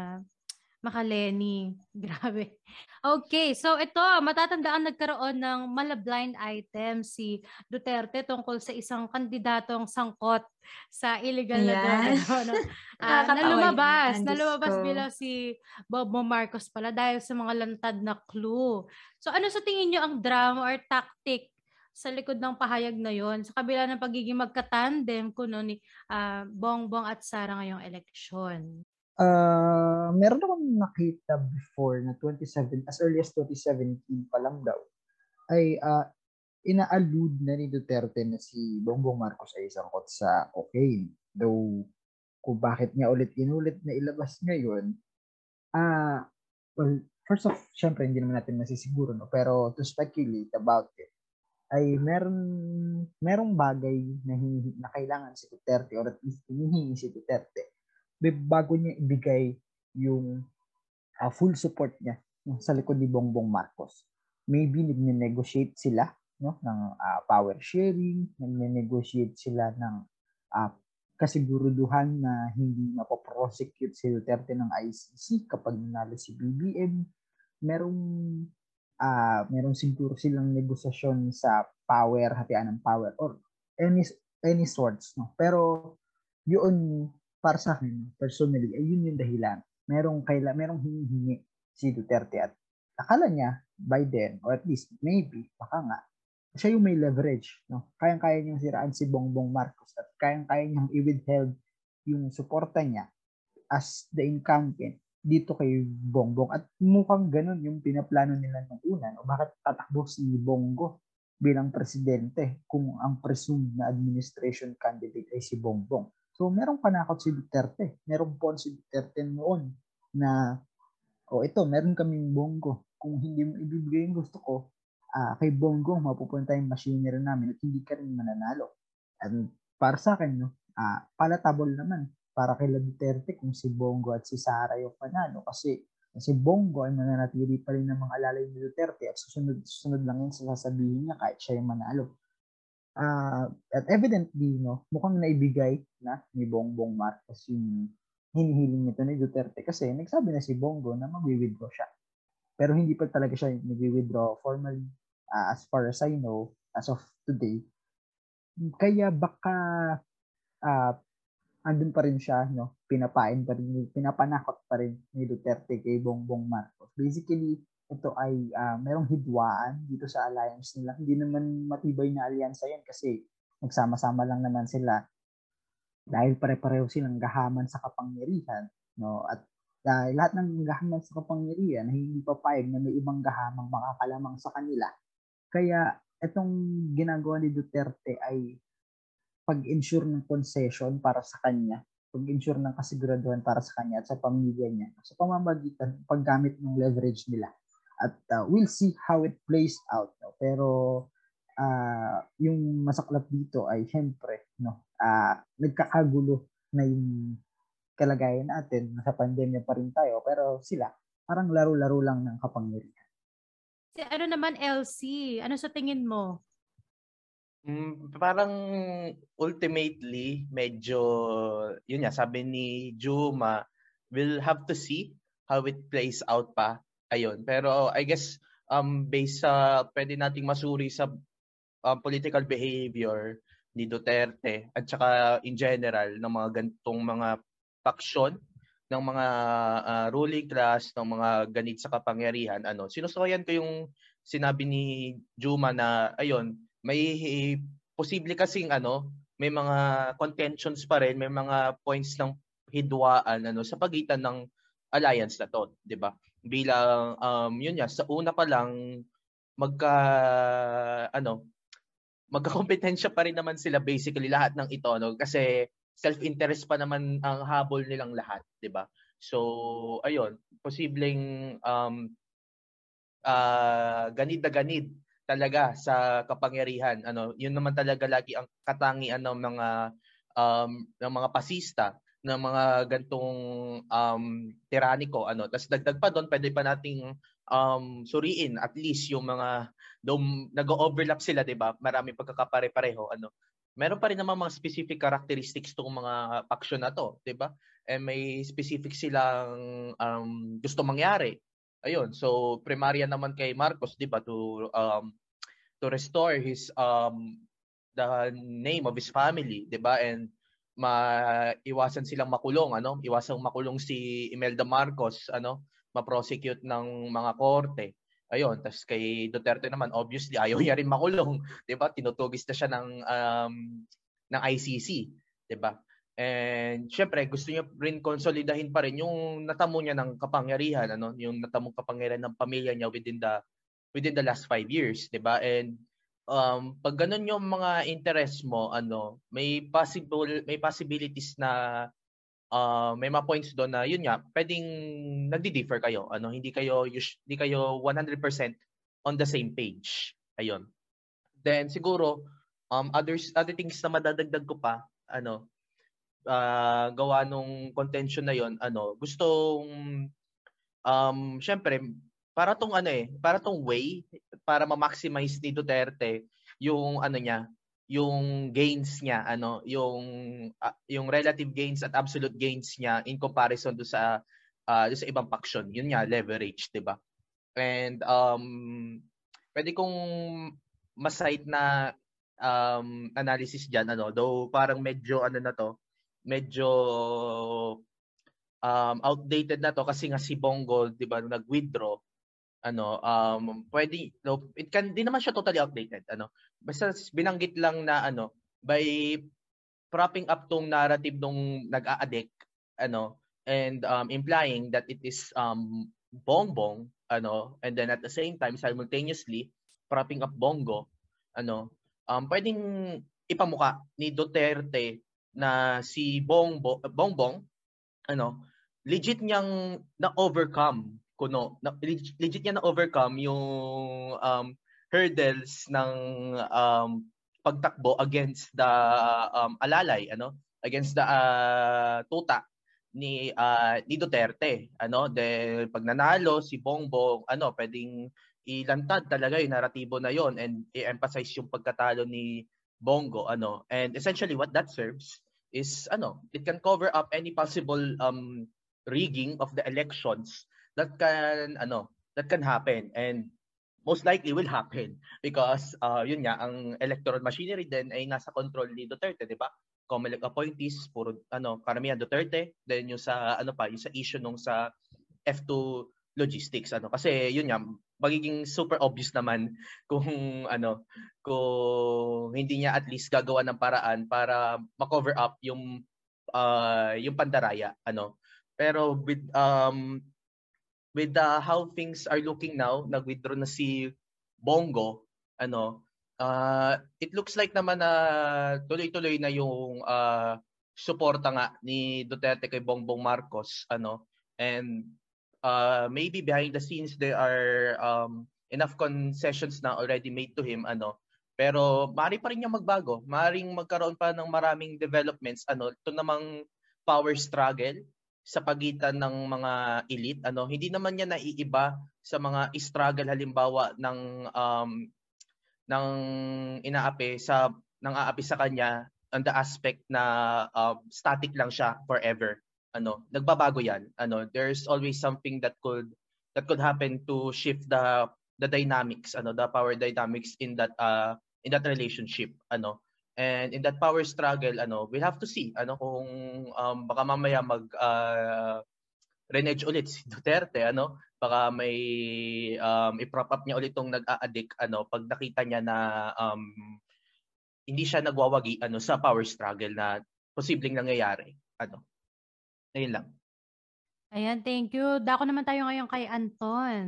Maka-Lenny. Grabe. Okay, so ito, matatandaan nagkaroon ng mala-blind item si Duterte tungkol sa isang kandidatong sangkot sa illegal na Yan. drug. Ano, ah, na lumabas, na lumabas bilang si Bobo Marcos pala dahil sa mga lantad na clue. So ano sa tingin nyo ang drama or tactic sa likod ng pahayag na yon sa kabila ng pagiging magkatandem kuno ni ah, Bongbong at Sara ngayong eleksyon? Ah, meron akong nakita before na 27 as early as 2017 pa lang daw ay ah, ina-allude na ni Duterte na si Bongbong Marcos ay sangkot sa cocaine. Though kung bakit niya ulit inulit na ilabas ngayon, ah well, first of syempre hindi naman natin masisiguro no, pero to speculate about it ay meron merong bagay na, hinihi- na kailangan si Duterte or at least hinihingi si Duterte bago niya ibigay yung ah, full support niya sa likod ni Bongbong Marcos. Maybe nagne-negotiate sila no ng ah, power sharing, nagne-negotiate sila ng ah, kasiguruduhan na hindi mapoprosecute si Duterte ng ICC kapag nanalo si BBM. Merong ah merong siguro silang negosasyon sa power, hatian ng power or any any sorts no. Pero yun para sa akin personally ay yun yung dahilan. Merong kaila merong hinihingi si Duterte at akala niya by then or at least maybe baka nga siya yung may leverage no. Kayang-kaya niyang siraan si Bongbong Marcos at kayang-kaya niyang i-withheld yung suporta niya as the incumbent dito kay Bongbong at mukhang ganun yung pinaplano nila nung una no? bakit tatakbo si Bongo bilang presidente kung ang presumed na administration candidate ay si Bongbong so merong panakot si Duterte. Merong pon si Duterte noon na o ito meron kaming Bongo kung hindi mo ibibigay yung gusto ko ah kay Bongo mapupunta yung machinery namin at hindi ka rin mananalo. And para sa akin no ah palatable naman para kay Duterte kung si Bongo at si Sara yung panalo. Kasi si Bongo ay mananatili pa rin ng mga alalay ni Duterte at susunod, susunod lang yun sa sasabihin niya kahit siya yung manalo. Ah, at evidently, no, mukhang naibigay na ni Bongbong Marcos yung hinihiling nito ni Duterte kasi nagsabi na si Bongo na mag-withdraw siya. Pero hindi pa talaga siya nag-withdraw formally ah, as far as I know, as of today. Kaya baka ah, andun pa rin siya, no? Pinapain pa rin, pinapanakot pa rin ni Duterte kay Bongbong Marcos. Basically, ito ay ah, merong hidwaan dito sa alliance nila. Hindi naman matibay na alyansa yan kasi nagsama-sama lang naman sila dahil pare-pareho silang gahaman sa kapangyarihan, no? At dahil lahat ng gahaman sa kapangyarihan hindi papayag na may ibang gahamang makakalamang sa kanila. Kaya itong ginagawa ni Duterte ay pag-insure ng concession para sa kanya, pag-insure ng kasiguraduhan para sa kanya at sa pamilya niya sa pamamagitan paggamit ng leverage nila. At uh, we'll see how it plays out. No? Pero uh, yung masaklap dito ay syempre, no, uh, nagkakagulo na yung kalagayan natin. Nasa pandemya pa rin tayo. Pero sila, parang laro-laro lang ng kapangyarihan. Si ano naman LC, ano sa tingin mo? Mm, parang ultimately, medyo, yun nga, sabi ni Juma, we'll have to see how it plays out pa. Ayun. Pero I guess, um, based sa, pwede nating masuri sa um, political behavior ni Duterte at saka in general ng mga gantong mga faksyon ng mga ah, ruling class, ng mga ganit sa kapangyarihan, ano, sinusukayan ko yung sinabi ni Juma na, ayun, may posible kasing ano, may mga contentions pa rin, may mga points ng hidwaan ano sa pagitan ng alliance na to, 'di ba? Bilang um yun nga sa una pa lang magka ano magkakompetensya pa rin naman sila basically lahat ng ito no kasi self-interest pa naman ang habol nilang lahat, 'di ba? So ayun, posibleng um ah ganid na ganid talaga sa kapangyarihan. Ano, yun naman talaga lagi ang katangian ng mga um, ng mga pasista ng mga gantong um, tiraniko ano. Tapos dagdag pa doon pwede pa nating um, suriin at least yung mga dom, nag-overlap sila 'di ba? Marami pagkakapare-pareho ano. Meron pa rin naman mga specific characteristics tong mga action na to 'di ba? Eh may specific silang um, gusto mangyari. Ayun so primarya naman kay Marcos 'di ba to um to restore his um the name of his family 'di ba? And maiwasan silang makulong ano? Iwasan makulong si Imelda Marcos ano? Ma-prosecute ng mga korte. Ayun tas kay Duterte naman obviously ayaw niya rin makulong 'di ba? Tinutugis na siya ng um ng ICC 'di ba? And syempre gusto niya rin konsolidahin pa rin yung natamo niya ng kapangyarihan ano, yung natamong kapangyarihan ng pamilya niya within the within the last five years, 'di ba? And um pag ganun yung mga interest mo, ano, may possible may possibilities na uh, may mga points doon na yun nga, pwedeng nagdi-differ kayo. Ano, hindi kayo hindi kayo 100% on the same page. Ayun. Then siguro um others other things na madadagdag ko pa, ano, uh, gawa nung contention na yon ano gustong um syempre para tong ano eh, para tong way para ma-maximize ni Duterte yung ano niya, yung gains niya, ano, yung ah, yung relative gains at absolute gains niya in comparison do sa do sa ibang faction. Yun nga leverage, 'di ba? And um pwede kong masite na um analysis diyan ano, though parang medyo ano na to, medyo um outdated na to kasi nga si Bongo, 'di ba, nag-withdraw ano um pwede no, it can di naman siya totally outdated ano. Basta binanggit lang na ano by propping up tong narrative nung nag-a-addict ano and um implying that it is um bongbong ano and then at the same time simultaneously propping up bongo ano um pwedeng ipamuka ni Duterte na si Bongbo Bongbong ano legit niyang na overcome kuno na, leg- legit niya na overcome yung um hurdles ng um pagtakbo against the um alalay ano? Against the uh, tuta ni uh, ni Duterte ano? Dahil pag nanalo si Bongbong ano pwedeng ilantad talaga yung naratibo na yon and i-emphasize yung pagkatalo ni Bongo ano? And essentially what that serves is ano it can cover up any possible um rigging of the elections that can ano that can happen and most likely will happen because uh, yun nga ang electoral machinery din ay nasa control ni Duterte di ba? COMELEC appointees puro ano karamihan Duterte then yung sa ano pa yung sa issue nung sa F2 logistics ano. Kasi yun nga magiging super obvious naman kung ano kung hindi niya at least gagawa ng paraan para ma-cover up yung uh, yung pandaraya ano. Pero with um with uh, how things are looking now, nag-withdraw na si Bongo, ano, uh, it looks like naman na tuloy-tuloy na yung uh, suporta nga ni Duterte kay Bongbong Marcos, ano, and uh, maybe behind the scenes there are um, enough concessions na already made to him, ano, pero maaari pa rin niya magbago. Maaring magkaroon pa ng maraming developments, ano, ito namang power struggle sa pagitan ng mga elite ano hindi naman niya naiiba sa mga struggle halimbawa ng um ng inaapi sa ng aapi sa kanya on the aspect na uh, static lang siya forever ano nagbabago yan ano. There's always something that could that could happen to shift the the dynamics ano the power dynamics in that uh in that relationship ano And in that power struggle, ano, we have to see ano kung um, baka mamaya mag uh, renege ulit si Duterte, ano, baka may um, i-prop up niya ulit tong nag-a-addict ano pag nakita niya na um, hindi siya nagwawagi ano sa power struggle na posibleng nangyayari. Ano. Ayun lang. Ayan, thank you. Dako naman tayo ngayon kay Anton.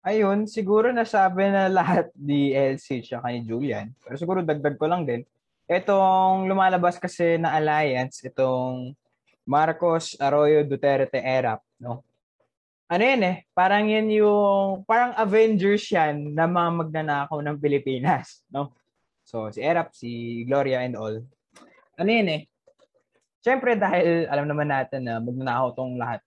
Ayun, siguro nasabi na lahat ni LC at ni Julian. Pero siguro dagdag ko lang din. Itong lumalabas kasi na alliance, itong Marcos Arroyo Duterte ERAP, no? Ano yan eh, parang yan yung, parang Avengers yan na mga magnanakaw ng Pilipinas, no? So, si ERAP, si Gloria and all. Ano yan eh? Siyempre dahil alam naman natin na magnanakaw tong lahat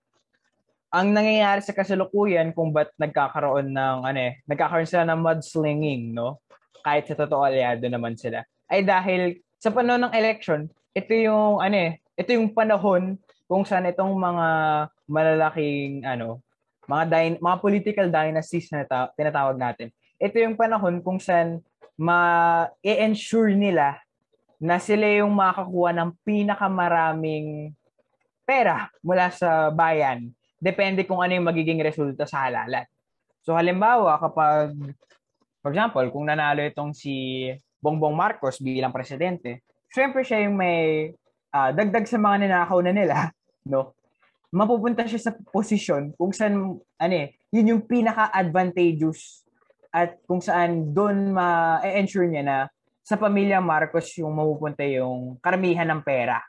ang nangyayari sa kasalukuyan kung ba't nagkakaroon ng ano eh, nagkakaroon sila ng mudslinging, no? Kahit sa totoo aliado naman sila. Ay dahil sa panahon ng election, ito yung ano eh, ito yung panahon kung saan itong mga malalaking ano, mga dy- mga political dynasties na ta- tinatawag natin. Ito yung panahon kung saan ma-ensure nila na sila yung makakuha ng pinakamaraming pera mula sa bayan depende kung ano yung magiging resulta sa halalan. So halimbawa, kapag, for example, kung nanalo itong si Bongbong Marcos bilang presidente, syempre siya yung may uh, dagdag sa mga ninakaw na nila, no? Mapupunta siya sa posisyon kung saan, ano eh, yun yung pinaka-advantageous at kung saan doon ma-ensure niya na sa pamilya Marcos yung mapupunta yung karamihan ng pera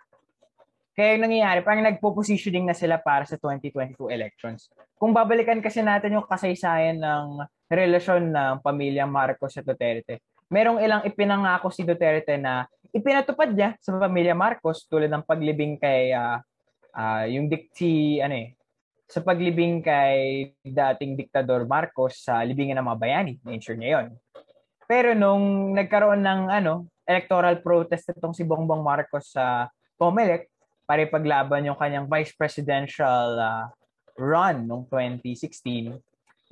kaya yung nangyayari, parang nagpo-positioning na sila para sa 2022 elections. Kung babalikan kasi natin yung kasaysayan ng relasyon ng pamilya Marcos at Duterte, merong ilang ipinangako si Duterte na ipinatupad niya sa pamilya Marcos tulad ng paglibing kay uh, uh, yung dik si ano eh sa paglibing kay dating diktador Marcos sa libingan ng mga bayani. Na-ensure niya yun. Pero nung nagkaroon ng ano, electoral protest itong si Bongbong Marcos sa Comelec para ipaglaban yung kanyang vice presidential ah, run noong 2016,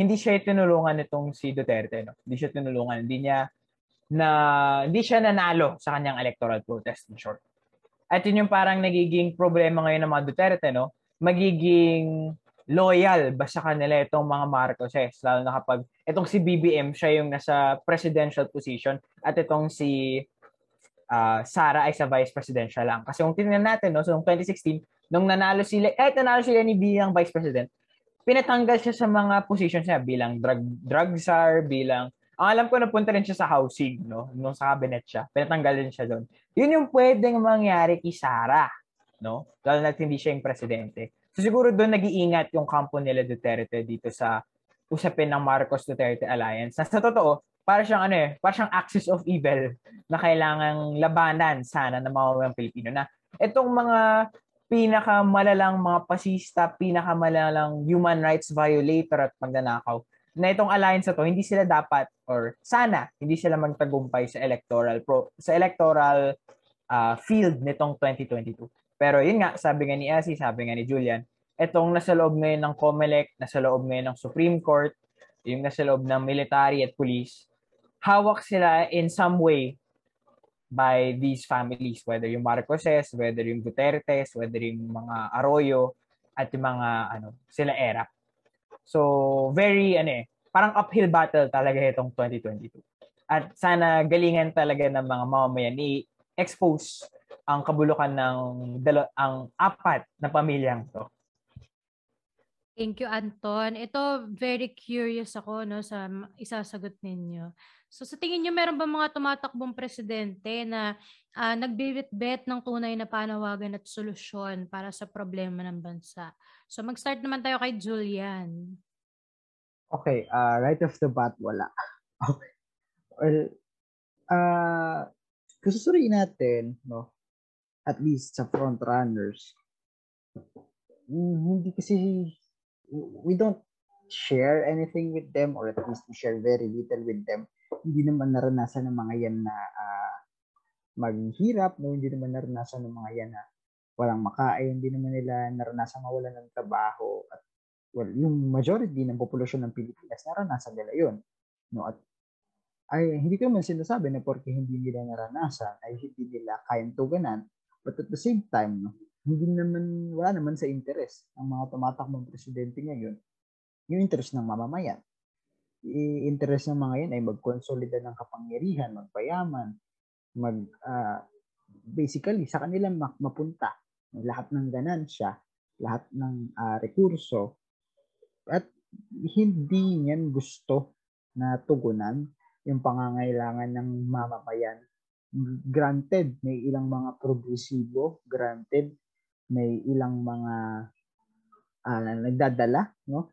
hindi siya tinulungan nitong si Duterte. No? Hindi siya tinulungan. Hindi niya na hindi siya nanalo sa kanyang electoral protest in short. At yun yung parang nagiging problema ngayon ng mga Duterte, no? Magiging loyal ba sa kanila itong mga Marcoses, lalo na kapag itong si BBM, siya yung nasa presidential position at itong si ah, Sara ay sa vice presidential lang. Kasi kung tingnan natin, no, so noong 2016, nung nanalo sila, kahit nanalo sila ni bilang vice president, pinatanggal siya sa mga positions niya bilang drug, drug czar, bilang ang alam ko napunta rin siya sa housing, no? Nung sa cabinet siya. Pinatanggal din siya doon. Yun yung pwedeng mangyari kay Sara, no? Lalo na hindi siya yung presidente. So siguro doon nag-iingat yung kampo nila Duterte dito sa usapin ng Marcos Duterte Alliance. Na sa totoo, para siyang ano eh, para siyang axis of evil na kailangang labanan sana ng mga Pilipino na itong mga pinakamalalang mga pasista, pinakamalalang human rights violator at magnanakaw na itong alliance na to, hindi sila dapat or sana hindi sila magtagumpay sa electoral pro sa electoral ah, field nitong 2022. Pero yun nga, sabi nga ni Asi, sabi nga ni Julian, itong nasa loob ngayon ng COMELEC, nasa loob ngayon ng Supreme Court, yung nasa loob ng military at police, hawak sila in some way by these families, whether yung Marcoses, whether yung Dutertes, whether yung mga Arroyo, at yung mga ano, sila era. So, very, ano eh, parang uphill battle talaga itong 2022. At sana galingan talaga ng mga mamamayan i-expose ang kabulukan ng dalo, ang apat na pamilyang to. Thank you, Anton. Ito, very curious ako no, sa isasagot ninyo. So sa tingin niyo, meron ba mga tumatakbong presidente na ah, nagbibit-bet ng tunay na panawagan at solusyon para sa problema ng bansa? So mag-start naman tayo kay Julian. Okay, uh, right off the bat, wala. Okay. Well, uh, kung susuriin natin, no, at least sa front runners, mm, hindi kasi, we don't share anything with them or at least we share very little with them. Hindi naman naranasan ng mga yan na ah, maghirap, no? hindi naman naranasan ng mga yan na walang makain, hindi naman nila naranasan mawalan ng trabaho at well, yung majority ng populasyon ng Pilipinas, naranasan nila yun. No? At ay, hindi ko naman sinasabi na porque hindi nila naranasan, ay hindi nila kayang tuganan. But at the same time, no, hindi naman, wala naman sa interes ng mga tumatakbong presidente ngayon, yung interest ng mamamayan. I-interest ng mga yan ay magkonsolida ng kapangyarihan, magpayaman, mag, ah, basically, sa kanila mak- mapunta lahat ng ganansya, lahat ng ah, rekurso, at hindi niyan gusto na tugunan yung pangangailangan ng mamamayan. Granted, may ilang mga progresibo, granted, may ilang mga ah, nagdadala no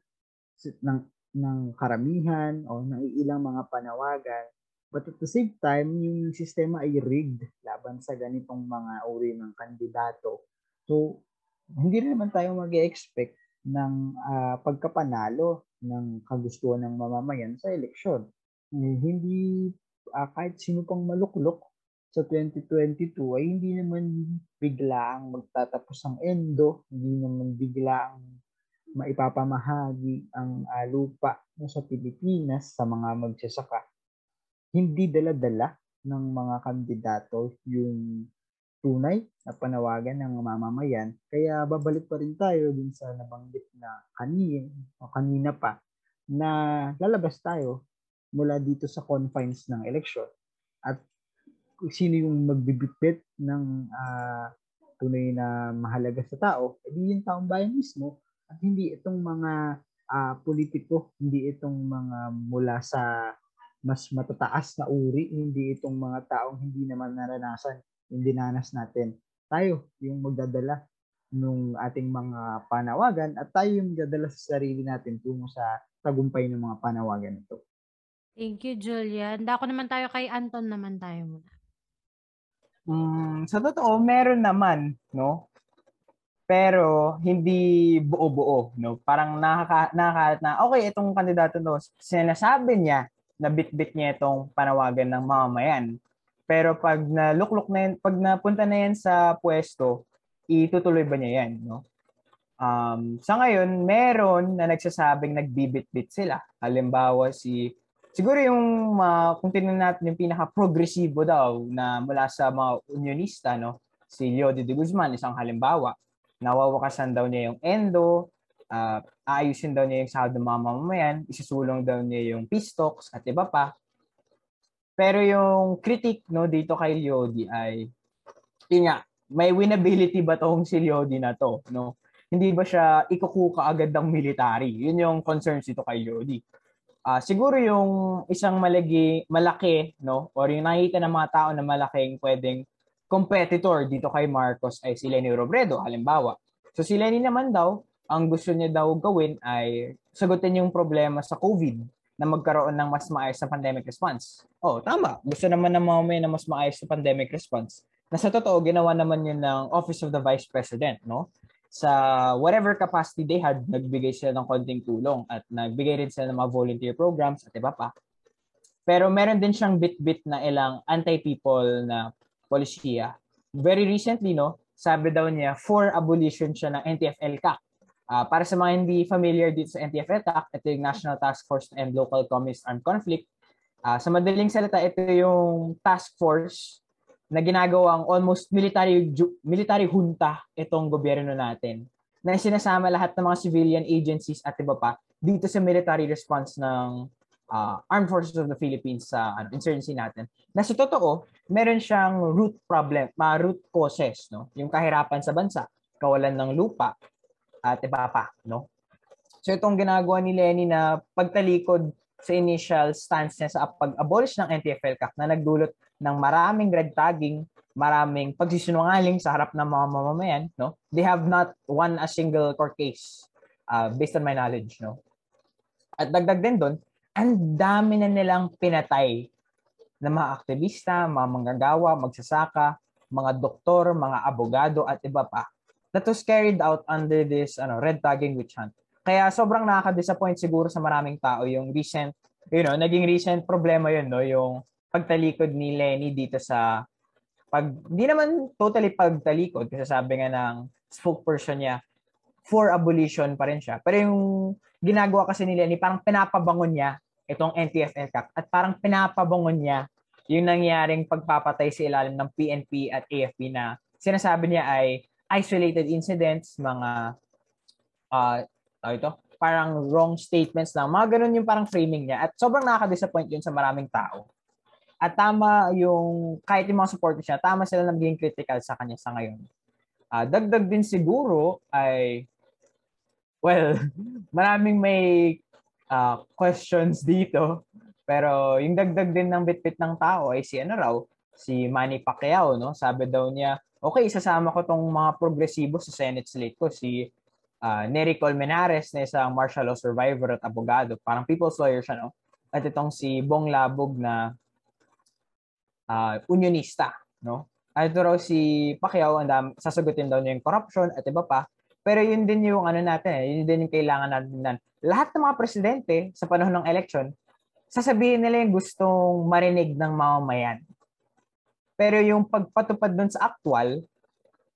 ng ng karamihan o ng ilang mga panawagan. But at the same time yung sistema ay rigged laban sa ganitong mga uri ng kandidato. So hindi rin naman tayo mag-expect ng ah, pagkapanalo ng kagustuhan ng mamamayan sa eleksyon. Eh, hindi ah, kahit sino pang maluklok sa 2022 ay hindi naman biglaang magtatapos ang endo, hindi naman biglaang maipapamahagi ang ah, lupa sa Pilipinas sa mga magsasaka. Hindi dala-dala ng mga kandidato yung tunay na panawagan ng mamamayan. Kaya babalik pa rin tayo dun sa nabanggit na kanina, o kanina pa na lalabas tayo mula dito sa confines ng eleksyon at sino yung magbibitbit ng ah, tunay na mahalaga sa tao, edi yung taong bayan mismo at hindi itong mga ah, politiko, hindi itong mga mula sa mas matataas na uri, hindi itong mga taong hindi naman naranasan yung dinanas natin. Tayo yung magdadala nung ating mga panawagan at tayo yung dadala sa sarili natin tungo sa tagumpay ng mga panawagan ito. Thank you, Julian. Dako naman tayo kay Anton naman tayo muna. Mm, sa totoo, meron naman, no? Pero hindi buo-buo, no? Parang nakaka nakakalat na okay, itong kandidato no, sinasabi niya na bit-bit niya itong panawagan ng mamamayan. Pero pag naluklok na yan, pag napunta na yan sa pwesto, itutuloy ba niya yan, no? Um, sa ngayon, meron na nagsasabing nagbibit-bit sila. Halimbawa si siguro yung uh, kung tingnan natin yung pinaka-progresibo daw na mula sa mga unionista, no? Si Leo de Guzman, isang halimbawa. Nawawakasan daw niya yung endo, uh, aayusin daw niya yung sahod ng mga mamamayan, isusulong daw niya yung talks at iba pa. Pero yung critic no dito kay Lyodi ay yun nga, may winnability ba tong si Lyodi na to, no? Hindi ba siya ikukuka agad ng military? Yun yung concerns dito kay Lyodi. Uh, siguro yung isang malagi, malaki, no? Or yung nakita ng mga tao na malaking pwedeng competitor dito kay Marcos ay si Lenny Robredo, halimbawa. So si Lenny naman daw, ang gusto niya daw gawin ay sagutin yung problema sa COVID na magkaroon ng mas maayos na pandemic response. Oh, tama. Gusto naman ng mga may na mas maayos na pandemic response. Na sa totoo, ginawa naman yun ng Office of the Vice President, no? Sa whatever capacity they had, nagbigay sila ng konting tulong at nagbigay rin sila ng mga volunteer programs at iba pa. Pero meron din siyang bit-bit na ilang anti-people na polisiya. Very recently, no, sabi daw niya, for abolition siya ng NTF-ELCAC. Uh, para sa mga hindi familiar dito sa NTF-ELCAC, ito yung National Task Force and Local Communist Armed Conflict. Uh, sa madaling salita, ito yung task force na ginagawang almost military military junta itong gobyerno natin na sinasama lahat ng mga civilian agencies at iba pa dito sa military response ng uh, Armed Forces of the Philippines sa ano, insurgency natin. Na sa totoo, meron siyang root problem, mga root causes, no? Yung kahirapan sa bansa, kawalan ng lupa, at iba pa, no? So itong ginagawa ni Lenny na pagtalikod sa initial stance niya sa pag-abolish ng NTF-ELCAC na nagdulot ng maraming red tagging, maraming pagsisinungaling sa harap ng mga mamamayan, no? They have not won a single court case uh, based on my knowledge, no? At dagdag din doon, ang dami na nilang pinatay na mga aktivista, mga manggagawa, magsasaka, mga doktor, mga abogado at iba pa. That was carried out under this ano, red tagging witch hunt. Kaya sobrang nakaka-disappoint siguro sa maraming tao yung recent, you know, naging recent problema yun, no? Yung pagtalikod ni Lenny dito sa pag hindi naman totally pagtalikod kasi sabi nga ng spokesperson niya for abolition pa rin siya. Pero yung ginagawa kasi ni Lenny parang pinapabangon niya itong NTF-ELCAC at parang pinapabangon niya yung nangyaring pagpapatay sa ilalim ng PNP at AFP na sinasabi niya ay isolated incidents, mga uh, ito, parang wrong statements lang. Mga ganun yung parang framing niya. At sobrang nakaka-disappoint yun sa maraming tao. At tama yung, kahit yung mga supporters niya, tama sila na maging critical sa kanya sa ngayon. Uh, dagdag din siguro ay, well, maraming may uh, questions dito. Pero yung dagdag din ng bitbit ng tao ay si ano raw, si Manny Pacquiao, no? Sabi daw niya, okay, isasama ko tong mga progresibo sa Senate slate ko, si uh, Nery Colmenares na isang martial law survivor at abogado. Parang people's lawyer siya, no? At itong si Bong Labog na uh, unionista, no? At ito raw si Pacquiao, andam, sasagutin daw niya yung corruption at iba pa. Pero yun din yung ano natin, eh, yun din yung kailangan natin. Lahat ng mga presidente sa panahon ng election, sasabihin nila yung gustong marinig ng mamamayan. Pero yung pagpatupad dun sa actual,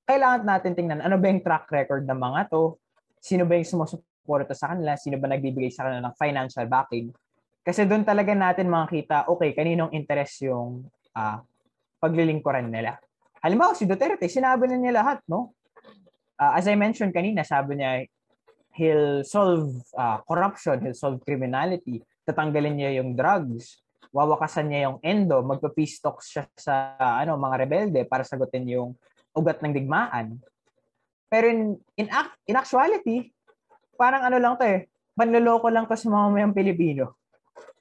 kailangan natin tingnan ano ba yung track record ng mga to, sino ba yung sumusuporta sa kanila, sino ba nagbibigay sa kanila ng financial backing. Kasi doon talaga natin makita, okay, kaninong interest yung uh, paglilingkuran nila. Halimbawa, si Duterte, sinabi na niya lahat, no? Uh, as I mentioned kanina, sabi niya, he'll solve uh, corruption, he'll solve criminality, tatanggalin niya yung drugs, wawakasan niya yung endo, magpa-peace talks siya sa ano mga rebelde para sagutin yung ugat ng digmaan. Pero in, in, in actuality, parang ano lang to eh, panloloko lang to sa mga mamayang Pilipino.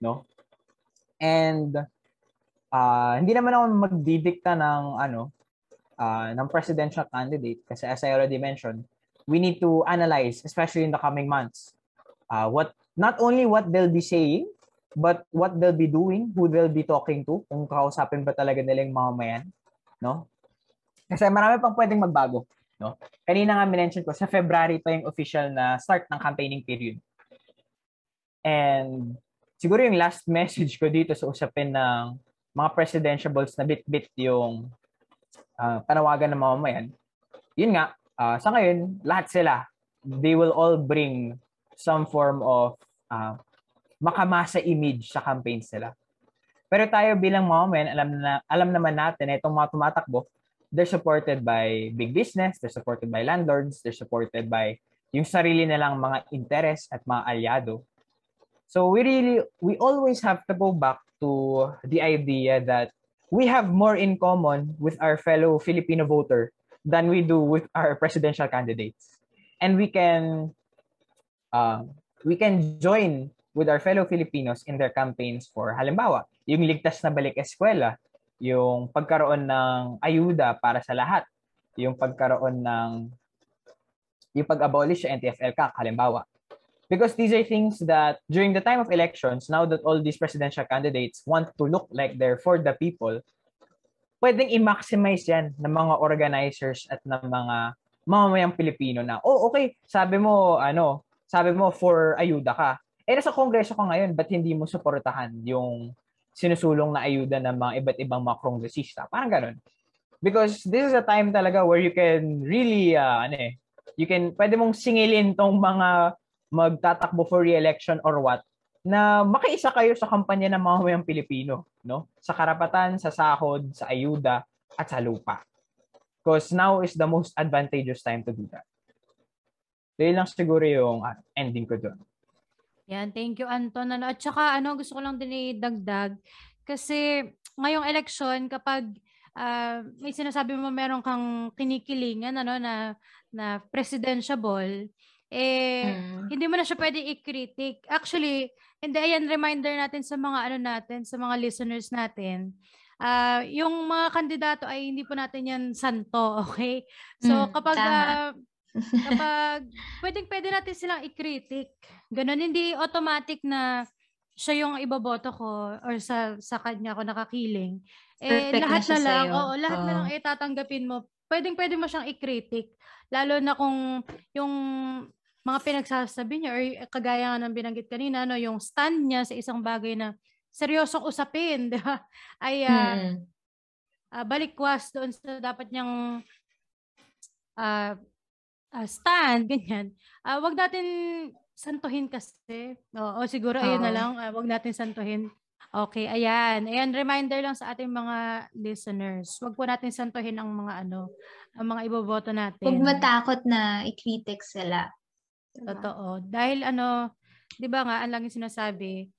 No? And uh, hindi naman ako magdidikta ng ano uh, ng presidential candidate kasi as I already mentioned, we need to analyze, especially in the coming months, uh, what not only what they'll be saying, but what they'll be doing, who they'll be talking to, kung kakausapin ba talaga nila yung mamamayan, no? Kasi marami pang pwedeng magbago. No? Kanina nga mention ko, sa February pa yung official na start ng campaigning period. And siguro yung last message ko dito sa usapin ng mga presidentiables na bit-bit yung ah, panawagan ng mamamayan, yun nga, ah, sa ngayon, lahat sila, they will all bring some form of ah, makamasa image sa campaigns nila. Pero tayo bilang mamamayan, alam, na, alam naman natin na itong mga tumatakbo, they're supported by big business, they're supported by landlords, they're supported by yung sarili nilang mga interes at mga alyado. So we really, we always have to go back to the idea that we have more in common with our fellow Filipino voter than we do with our presidential candidates. And we can, uh, we can join with our fellow Filipinos in their campaigns for halimbawa, yung ligtas na balik eskwela, yung pagkaroon ng ayuda para sa lahat, yung pagkaroon ng yung pag-abolish sa NTFL-CAC, halimbawa. Because these are things that during the time of elections, now that all these presidential candidates want to look like they're for the people, pwedeng i-maximize yan ng mga organizers at ng mga mamamayang Pilipino na, oh, okay, sabi mo, ano, sabi mo for ayuda ka. Eh, nasa kongreso ka ngayon, ba't hindi mo suportahan yung sinusulong na ayuda ng mga iba't ibang mga kongresista? Parang ganun. Because this is a time talaga where you can really, uh, ano eh, you can, pwede mong singilin tong mga magtatakbo for re-election or what, na makiisa kayo sa kampanya ng mga mamayang Pilipino, no? Sa karapatan, sa sahod, sa ayuda, at sa lupa. Because now is the most advantageous time to do that. So, yun lang siguro yung ah, ending ko doon. Yan, thank you Anton. Ano, at saka ano, gusto ko lang din idagdag kasi ngayong election kapag ah, may sinasabi mo meron kang kinikilingan ano na na presidentiable eh Mm. hindi mo na siya pwede i-critic. Actually, hindi ayan reminder natin sa mga ano natin, sa mga listeners natin. Ah, yung mga kandidato ay hindi po natin yan santo, okay? So Mm, kapag ah, kapag pwedeng pwede natin silang i-critic. Ganon, hindi automatic na siya yung iboboto ko or sa sa kanya ko nakakiling. Eh, Perfect na lahat siya na, lang, sa'yo. oo, lahat na Oo. lang eh, tatanggapin mo. Pwedeng pwede mo siyang i-critic. Lalo na kung yung mga pinagsasabi niya or kagaya nga ng binanggit kanina, no, yung stand niya sa isang bagay na seryosong usapin, di ba? Ay ah, Mm. ah, balikwas doon sa dapat niyang ah, ah, stand, ganyan. Ah, wag natin santuhin kasi. Oo, siguro ayun na lang, ah, wag natin santuhin. Okay, ayan. Ayan, reminder lang sa ating mga listeners. Wag po natin santuhin ang mga ano, ang mga iboboto natin. Huwag matakot na i-critic sila. Diba? Totoo. Dahil ano, 'di ba nga, ang laging sinasabi,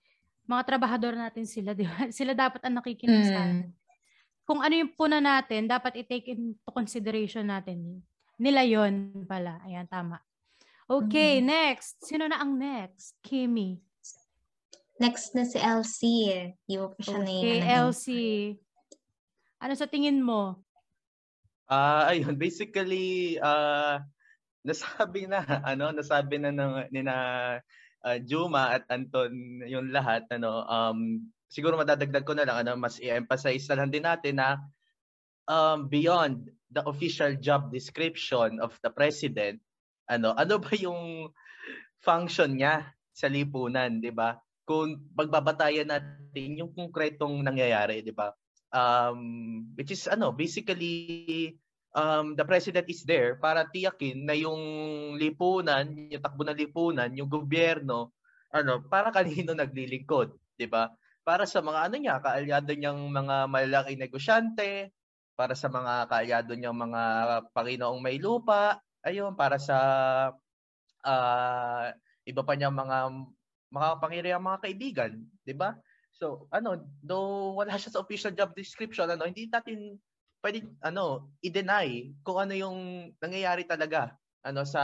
mga trabahador natin sila, 'di ba? Sila dapat ang nakikinig sa Mm. atin. Kung ano yung puna natin, dapat i-take into consideration natin. Nila yon pala. Ayan, tama. Okay, Mm. next. Sino na ang next? Kimi. Next na si Elsie. Di mo pa siya Okay, naiinano. Elsie. Ano sa tingin mo? Ah, ayun, basically ah nasabi na ano, nasabi na ng ni na ah, Juma at Anton yung lahat ano um siguro madadagdag ko na lang ano mas i-emphasize na lang din natin na um beyond the official job description of the president ano ano ba yung function niya sa lipunan, 'di ba? Kung pagbabatayan natin yung konkretong nangyayari, 'di ba? Um which is ano, basically um, the president is there para tiyakin na yung lipunan, yung takbo ng lipunan, yung gobyerno, ano, para kanino naglilingkod, 'di ba? Para sa mga ano niya, kaalyado niyang mga malalaking negosyante, para sa mga kaalyado niyang mga Panginoong may lupa, ayun, para sa ah, iba pa niyang mga makapangyarihang mga kaibigan, 'di ba? So, ano, though wala siya sa official job description, ano, hindi natin pwede ano, i-deny kung ano yung nangyayari talaga ano sa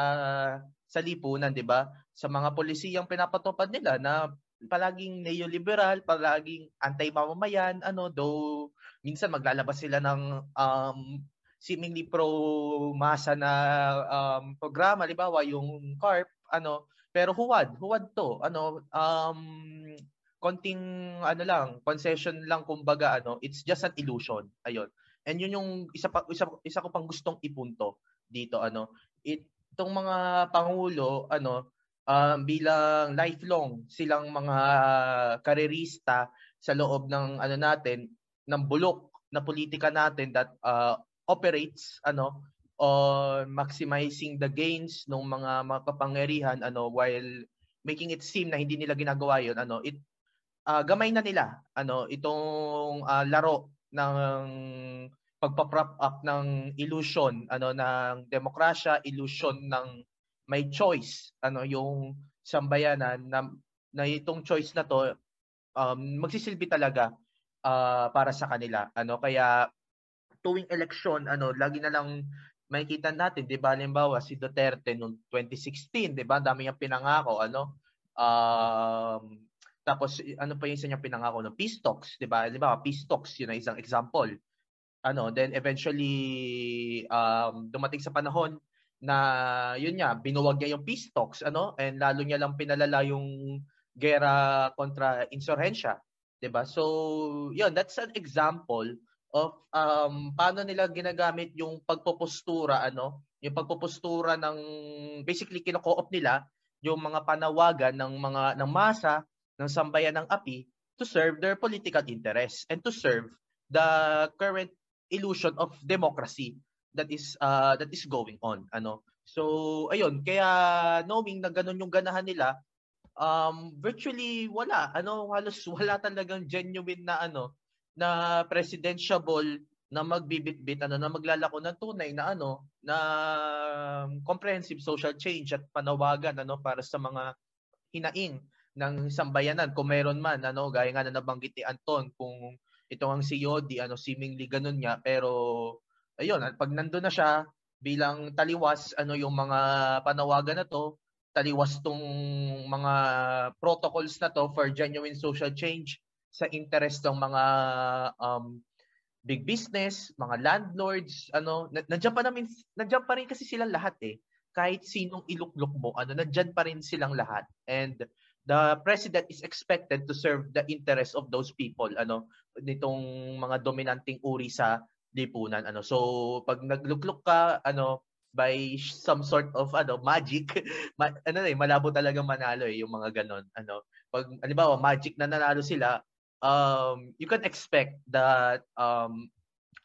sa lipunan, 'di ba? Sa mga polisiyang pinapatupad nila na palaging neoliberal, palaging anti-mamamayan, ano, though minsan maglalabas sila ng um, seemingly pro-masa na um, programa, halimbawa yung CARP, ano, pero huwad, huwad to, ano, um, konting, ano lang, concession lang, kumbaga, ano, it's just an illusion, ayun. And yun yung isa pa isa, isa ko pang gustong ipunto dito ano. Itong mga pangulo ano um, bilang lifelong silang mga karerista sa loob ng ano natin ng bulok na politika natin that uh, operates ano on maximizing the gains ng mga makapangyarihan ano while making it seem na hindi nila ginagawa yon ano it uh, gamay na nila ano itong uh, laro ng pagpa-prop up ng illusion ano ng demokrasya illusion ng may choice ano yung sambayanan na, na itong choice na to um, magsisilbi talaga uh, para sa kanila ano. Kaya tuwing eleksyon ano lagi na lang makikita natin 'di ba? Halimbawa si Duterte noong 2016 'di ba? Dami niyang pinangako ano. Um, tapos ano pa yung isa niyang pinangako ng peace talks 'di ba? Halimbawa peace talks yun ang isang example ano then eventually um, dumating sa panahon na yun nga binuwag niya yung peace talks ano and lalo niya lang pinalala yung gera kontra insurhensya 'di ba? So yun that's an example of um paano nila ginagamit yung pagpopostura ano yung pagpopostura ng basically kino-co-op nila yung mga panawagan ng mga ng masa ng sambayan ng api to serve their political interests and to serve the current illusion of democracy that is uh, that is going on ano? So ayun kaya knowing na ganun yung ganahan nila um virtually wala. Ano halos wala talagang genuine na ano na presidentiable na magbibitbit ano na maglalako ng tunay na ano na comprehensive social change at panawagan ano para sa mga hinaing ng sambayanan. Kung meron man ano gaya nga na nabanggit ni Anton kung ito ang si Yodi ano seemingly ganun nga pero ayun at pag nandoon na siya bilang taliwas ano yung mga panawagan na to taliwas tong mga protocols na to for genuine social change sa interest ng mga um, big business, mga landlords, ano, nandiyan pa namin nandiyan pa rin kasi silang lahat eh. Kahit sinong iluklok mo, ano, nandiyan pa rin silang lahat. And the president is expected to serve the interest of those people, ano, nitong mga dominanting uri sa lipunan, ano. So, pag nagluklok ka, ano, by some sort of ano magic ma- ano eh malabo talagang manalo eh yung mga ganon ano pag halimbawa magic na nanalo sila um, you can expect that um,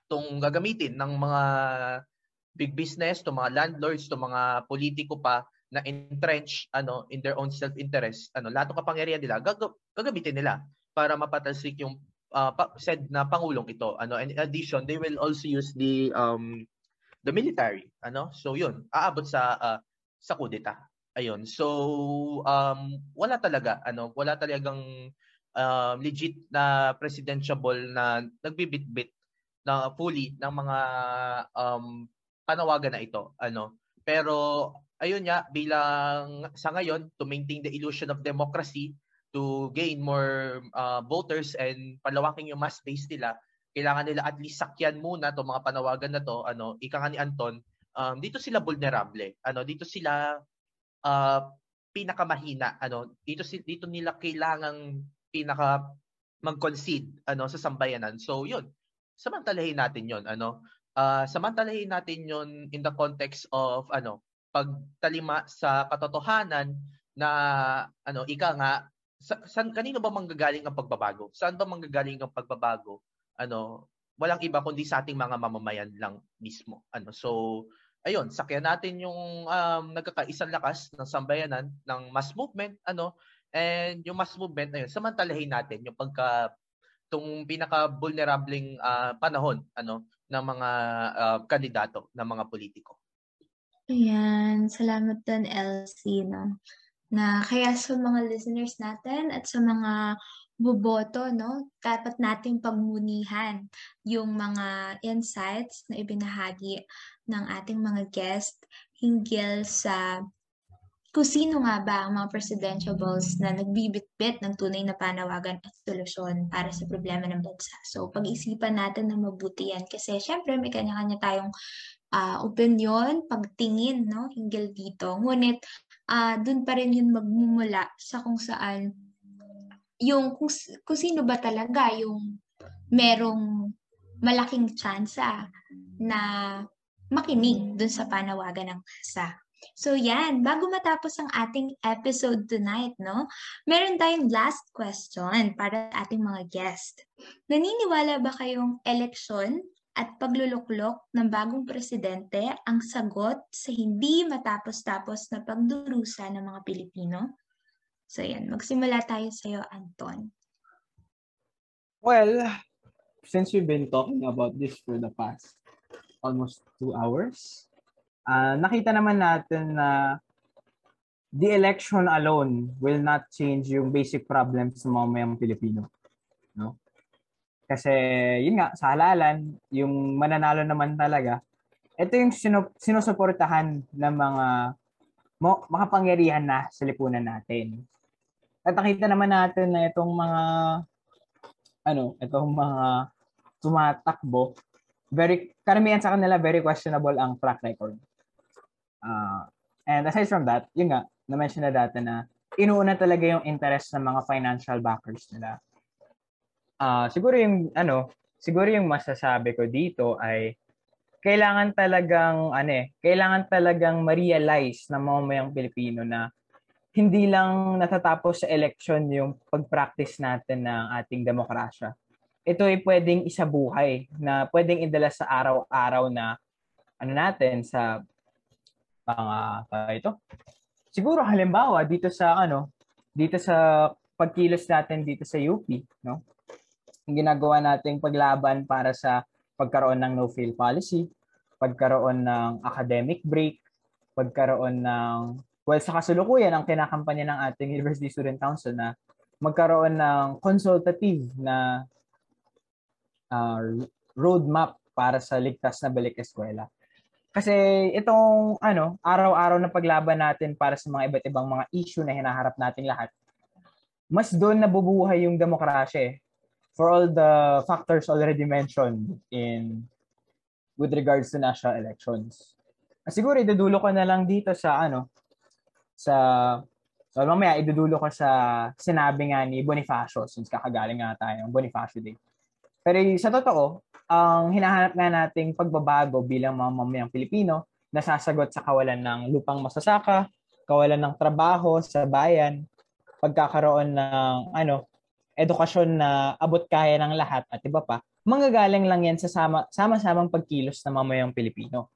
tong gagamitin ng mga big business, to mga landlords, to mga politiko pa na entrench ano in their own self-interest, ano lahat ng kapangyarihan nila gag- gagamitin nila para mapatalsik yung uh, said na pangulong ito. Ano and in addition, they will also use the um the military, ano? So yun, aabot sa uh, sa kudeta. Ayun. So um wala talaga ano, wala talagang um, legit na presidentiable na nagbibitbit na fully ng mga um, panawagan na ito ano pero ayun nga bilang sa ngayon to maintain the illusion of democracy to gain more uh, voters and palawakin yung mass base nila kailangan nila at least sakyan muna to mga panawagan na to ano ika nga ni Anton um, dito sila vulnerable ano dito sila uh, pinakamahina ano dito dito nila kailangang pinaka mag-concede ano sa sambayanan. So yun. Samantalahin natin 'yon ano. Uh, samantalahin natin 'yon in the context of ano pagtalima sa katotohanan na ano ika nga sa, san kanino ba manggagaling ang pagbabago? Saan ba manggagaling ang pagbabago? Ano, walang iba kundi sa ating mga mamamayan lang mismo. Ano, so ayun, sakyan natin yung um, nagkakaisang lakas ng sambayanan ng mass movement, ano, And yung mass movement na yun, samantalahin natin yung pagka itong pinaka-vulnerableng uh, panahon ano ng mga uh, kandidato, ng mga politiko. Ayan, salamat doon Elsie. No? Na kaya sa mga listeners natin at sa mga buboto, no, dapat nating pagmunihan yung mga insights na ibinahagi ng ating mga guest hinggil sa kung sino nga ba ang mga presidentiables na nagbibitbit ng tunay na panawagan at solusyon para sa problema ng bansa. So, pag-isipan natin na mabuti yan kasi syempre may kanya-kanya tayong uh, opinion, pagtingin, no, hinggil dito. Ngunit, uh, dun pa rin yun magmumula sa kung saan yung kung, kung sino ba talaga yung merong malaking tsansa na makinig dun sa panawagan ng masa. So yan, bago matapos ang ating episode tonight, no, meron tayong last question para sa ating mga guest. Naniniwala ba kayong eleksyon at pagluluklok ng bagong presidente ang sagot sa hindi matapos-tapos na pagdurusa ng mga Pilipino? So yan, magsimula tayo sa iyo, Anton. Well, since we've been talking about this for the past almost two hours, ah nakita naman natin na the election alone will not change yung basic problems ng mga mayang Pilipino. No? Kasi, yun nga, sa halalan, yung mananalo naman talaga, ito yung sinu- sinusuportahan ng mga mo, makapangyarihan na sa lipunan natin. At nakita naman natin na itong mga ano, itong mga tumatakbo, very karamihan sa kanila very questionable ang track record. Ah, and aside from that, yun nga, na-mention na dati na inuuna talaga yung interest ng mga financial backers nila. Ah, siguro yung ano, siguro yung masasabi ko dito ay kailangan talagang ano eh, kailangan talagang ma-realize ng mga mayang Pilipino na hindi lang natatapos sa election yung pag-practice natin ng ating demokrasya. Ito ay pwedeng isabuhay na pwedeng idala sa araw-araw na ano natin sa mga uh, ito. Siguro halimbawa dito sa ano, dito sa pagkilos natin dito sa UP, no? Ginagawa nating paglaban para sa pagkaroon ng no-fail policy, pagkaroon ng academic break, pagkaroon ng well sa kasalukuyan ang kinakampanya ng ating University Student Council na magkaroon ng consultative na uh, roadmap para sa ligtas na balik eskwela. Kasi itong ano, araw-araw na paglaban natin para sa mga iba't ibang mga issue na hinaharap nating lahat, mas doon nabubuhay yung demokrasya eh. For all the factors already mentioned in with regards to national elections. Siguro idudulo ko na lang dito sa ano sa so mamaya idudulo ko sa sinabi nga ni Bonifacio since kakagaling nga tayo ng Bonifacio Day. Pero sa totoo, ang hinahanap nga nating pagbabago bilang mga mamayang Pilipino na sasagot sa kawalan ng lupang masasaka, kawalan ng trabaho sa bayan, pagkakaroon ng ano, edukasyon na abot kaya ng lahat at iba pa, manggagaling lang yan sa sama, sama-samang pagkilos ng mamayang Pilipino.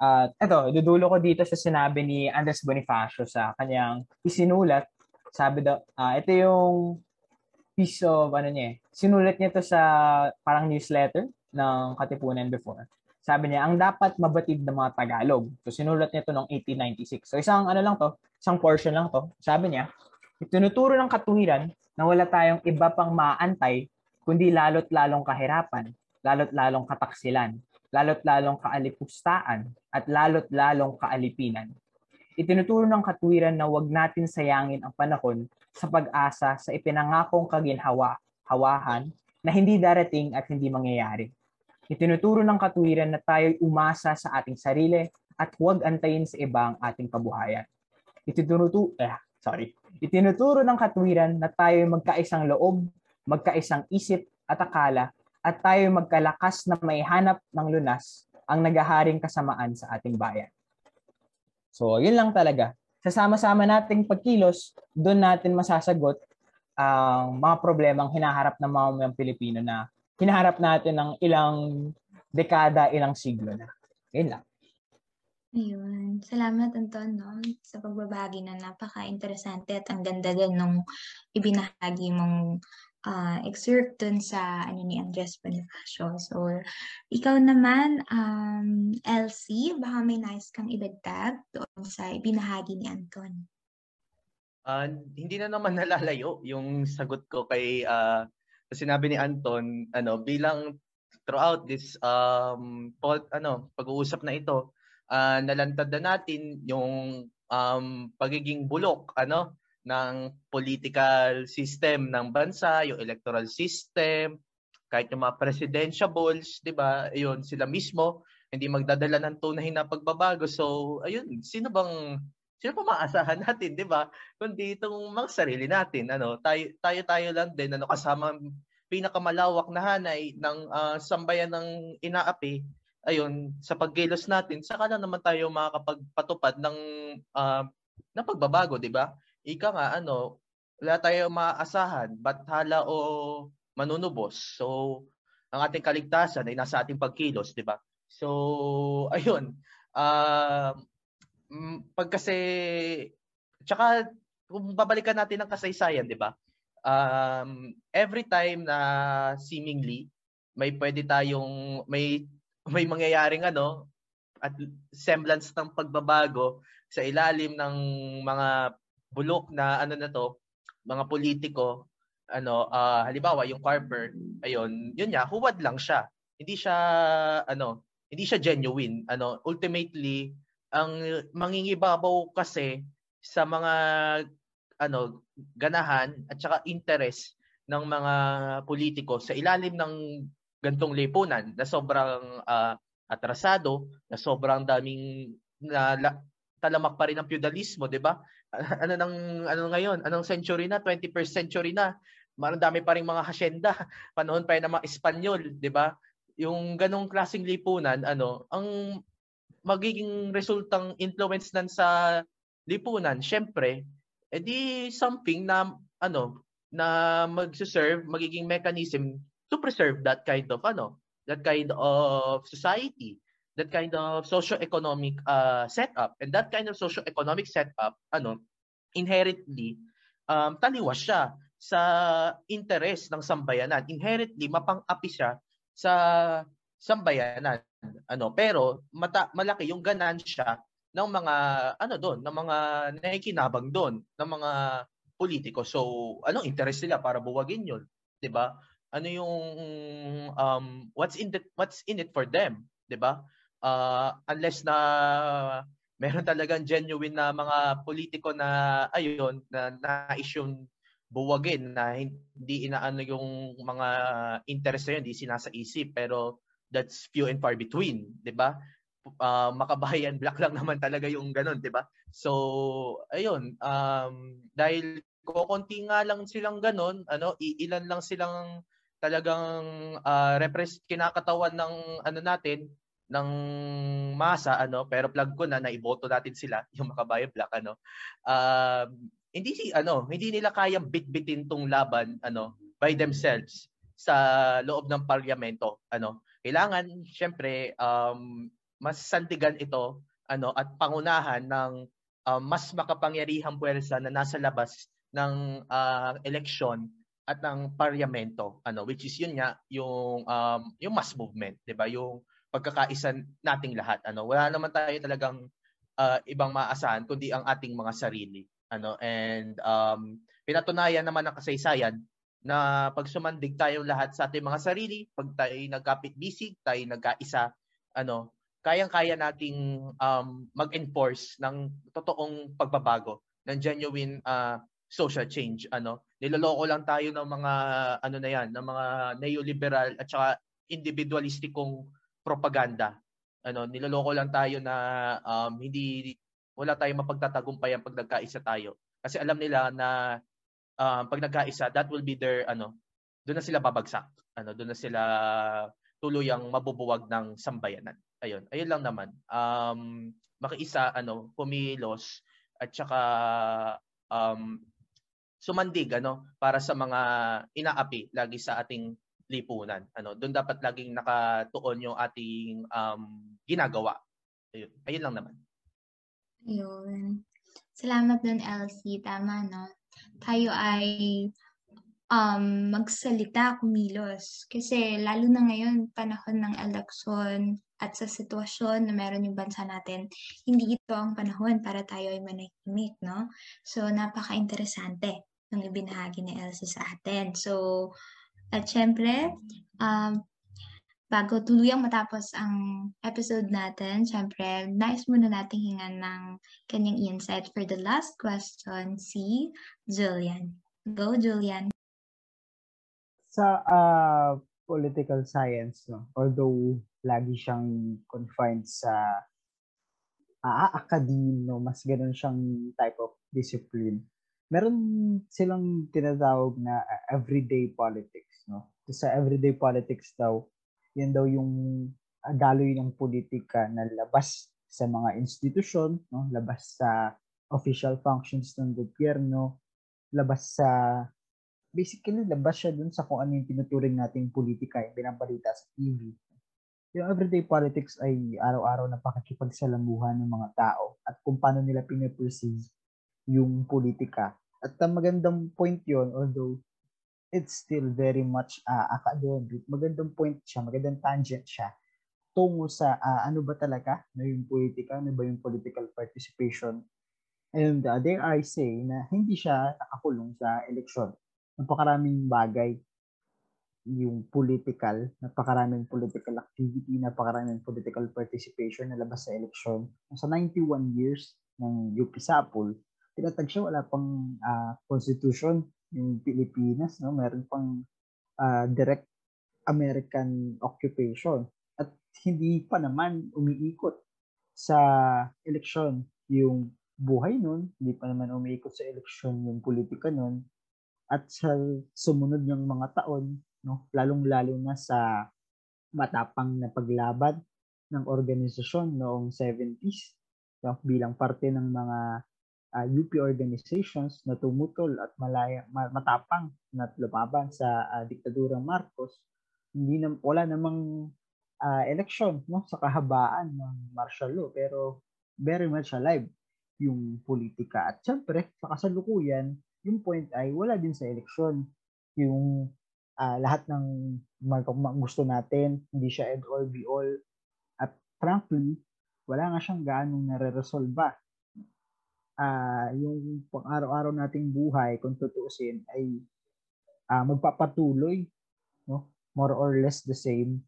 At uh, ito, idudulo ko dito sa sinabi ni Andres Bonifacio sa kanyang isinulat. Sabi daw, uh, ito yung piece of, ano niya eh, sinulat niya to sa parang newsletter ng Katipunan before. Sabi niya, ang dapat mabatid ng mga Tagalog. So sinulat niya to noong 1896. So isang ano lang to, isang portion lang to. Sabi niya, itinuturo ng katuwiran na wala tayong iba pang maantay kundi lalo't lalong kahirapan, lalo't lalong kataksilan, lalo't lalong kaalipustaan, at lalo't lalong kaalipinan. Itinuturo ng katwiran na huwag natin sayangin ang panahon sa pag-asa sa ipinangakong kaginhawa, hawahan na hindi darating at hindi mangyayari. Itinuturo ng katwiran na tayo'y umasa sa ating sarili at huwag antayin sa iba ang ating kabuhayan. Itinuturo, eh, sorry. Itinuturo ng katwiran na tayo'y magkaisang loob, magkaisang isip at akala at tayo magkalakas na may hanap ng lunas ang nagaharing kasamaan sa ating bayan. So, yun lang talaga. Sasama-sama nating pagkilos, doon natin masasagot ang mga problemang hinaharap ng mga Pilipino na hinaharap natin ng ilang dekada, ilang siglo na. Yun lang. Ayun. Salamat, Anton, no? sa pagbabagi na napaka-interesante at ang ganda din nung ibinahagi mong uh, excerpt dun sa ano ni Andres Bonifacio. So, ikaw naman, um, LC, baka may nice kang idagdag doon sa ibinahagi ni Anton. Uh, hindi na naman nalalayo yung sagot ko kay uh, sinabi ni Anton ano bilang throughout this um pol, ano pag-uusap na ito uh, nalantad na natin yung um, pagiging bulok ano ng political system ng bansa, yung electoral system, kahit yung mga presidentiables, 'di ba? Ayun, sila mismo hindi magdadala ng tunay na pagbabago. So, ayun, sino bang sino pa maasahan natin, 'di ba? Kundi itong mga sarili natin, ano, tayo tayo tayo lang din ano kasama pinakamalawak na hanay ng ah, sambayan ng inaapi, ayun, sa pagkilos natin, saka na naman tayo makakapagpatupad ng ah, ng pagbabago, di ba? Ika nga, ano, wala tayo maaasahan, bathala o manunubos. So, ang ating kaligtasan ay nasa ating pagkilos, di ba? So, ayun. mm, pag kasi, tsaka kung babalikan natin ang kasaysayan, di ba? Um, every time na seemingly may pwede tayong may may mangyayaring ano at semblance ng pagbabago sa ilalim ng mga bulok na ano na to, mga politiko, ano, ah, halimbawa yung Carper, ayun, yun niya, huwad lang siya. Hindi siya ano, hindi siya genuine. Ano, ultimately ang mangingibabaw kasi sa mga ano ganahan at saka interest ng mga politiko sa ilalim ng gantong lipunan na sobrang ah, atrasado, na sobrang daming na, la- talamak pa rin ng feudalismo, 'di ba? ano nang ano ngayon? Anong century na? 21st century na. Marami pa rin mga hacienda. Panahon pa yun ng mga Espanyol, 'di ba? Yung ganong klaseng lipunan, ano, ang magiging resultang influence nan sa lipunan, syempre, edi something na ano na magse-serve magiging mechanism to preserve that kind of ano that kind of society that kind of socio-economic uh, setup and that kind of socio-economic setup ano inherently um, taliwas siya sa interest ng sambayanan inherently mapang-api siya sa sambayanan ano pero mata, malaki yung ganansya ng mga ano doon, ng mga nakikinabang doon, ng mga politiko. So, anong interest nila para buwagin 'yon, 'di ba? Ano yung um what's in the, what's in it for them, 'di ba? Uh, unless na meron talagang genuine na mga politiko na ayun na nais yung buwagin na hindi inaano yung mga interest na yun, hindi sinasaisip pero that's few and far between, 'di ba? uh, makabayan black lang naman talaga yung ganun, 'di ba? So, ayun, um dahil kokonti nga lang silang ganun, ano, iilan lang silang talagang uh, repres kinakatawan ng ano natin ng masa ano pero plug ko na naiboto natin sila yung makabayan black ano. Uh, hindi si ano hindi nila kayang bitbitin tong laban ano by themselves sa loob ng parlamento ano. Kailangan syempre um mas sandigan ito ano at pangunahan ng uh, mas makapangyarihang puwersa na nasa labas ng uh, eleksyon at ng parlamento ano which is yun nga yung um, yung mass movement 'di ba? Yung pagkakaisa nating lahat. Ano wala naman tayo talagang uh, ibang maasahan kundi ang ating mga sarili. Ano and um, pinatunayan naman ng kasaysayan na pag sumandig tayong lahat sa ating mga sarili pag tayo nagkapit bisig tayo nagkaisa ano kayang-kaya nating um, mag-enforce ng totoong pagbabago, ng genuine uh, social change. Ano, niloloko lang tayo ng mga ano na 'yan, ng mga neoliberal at saka individualistikong propaganda. Ano, niloloko lang tayo na um, hindi wala tayong mapagtatagumpayan pag nagkaisa tayo. Kasi alam nila na um, pag nagkaisa, that will be their ano, doon na sila babagsak. Ano, doon na sila tuluyang mabubuwag ng sambayanan ayun, ayun lang naman. Um, makiisa, ano, pumilos at saka um, sumandig ano para sa mga inaapi lagi sa ating lipunan. Ano, doon dapat laging nakatuon yung ating um, ginagawa. Ayun, ayun lang naman. Ayun. Salamat dun, Elsie. Tama, no? Tayo ay um, magsalita, kumilos. Kasi lalo na ngayon, panahon ng eleksyon, at sa sitwasyon na meron yung bansa natin, hindi ito ang panahon para tayo ay manahimik, no? So, napaka-interesante ng ibinahagi ni Elsie sa atin. So, at syempre, um, bago tuluyang matapos ang episode natin, syempre, nice muna nating hingan ng kanyang insight for the last question, si Julian. Go, Julian. Sa uh, political science, no? although lagi siyang confined sa uh, academe, mas ganun siyang type of discipline. Meron silang tinatawag na uh, everyday politics, no? Sa everyday politics daw, yan daw yung uh, daloy ng politika na labas sa mga institusyon, no? Labas sa official functions ng gobyerno, labas sa basically labas siya dun sa kung ano yung tinuturing nating politika, yung binabalita sa TV. Yung everyday politics ay araw-araw na pakikipagsalamuhan ng mga tao at kung paano nila piniperceive yung politika. At ang magandang point yon although it's still very much uh, academic, magandang point siya, magandang tangent siya tungo sa uh, ano ba talaga na yung politika, ano ba yung political participation. And uh, there I say na hindi siya nakakulong sa eleksyon. Napakaraming bagay yung political, napakaraming political activity, napakaraming political participation na labas sa eleksyon. Sa 91 years ng UP Sapol, tinatag siya wala pang uh, constitution yung Pilipinas, no? Meron pang uh, direct American occupation. At hindi pa naman umiikot sa eleksyon yung buhay nun, hindi pa naman umiikot sa eleksyon yung politika nun at sa sumunod ng mga taon, no, lalong-lalo na sa matapang na paglaban ng organisasyon noong 70s no, bilang parte ng mga uh, UP organizations na tumutol at malaya, matapang na lumaban sa uh, diktadurang Marcos, hindi na, wala namang uh, election no, sa kahabaan ng martial law pero very much alive yung politika. At syempre, sa kasalukuyan, yung point ay wala din sa eleksyon. Yung uh, lahat ng gusto natin, hindi siya end all be all. At frankly, wala nga siyang gaanong nare-resolve uh, yung pang-araw-araw nating buhay, kung tutuusin, ay uh, magpapatuloy, no? more or less the same,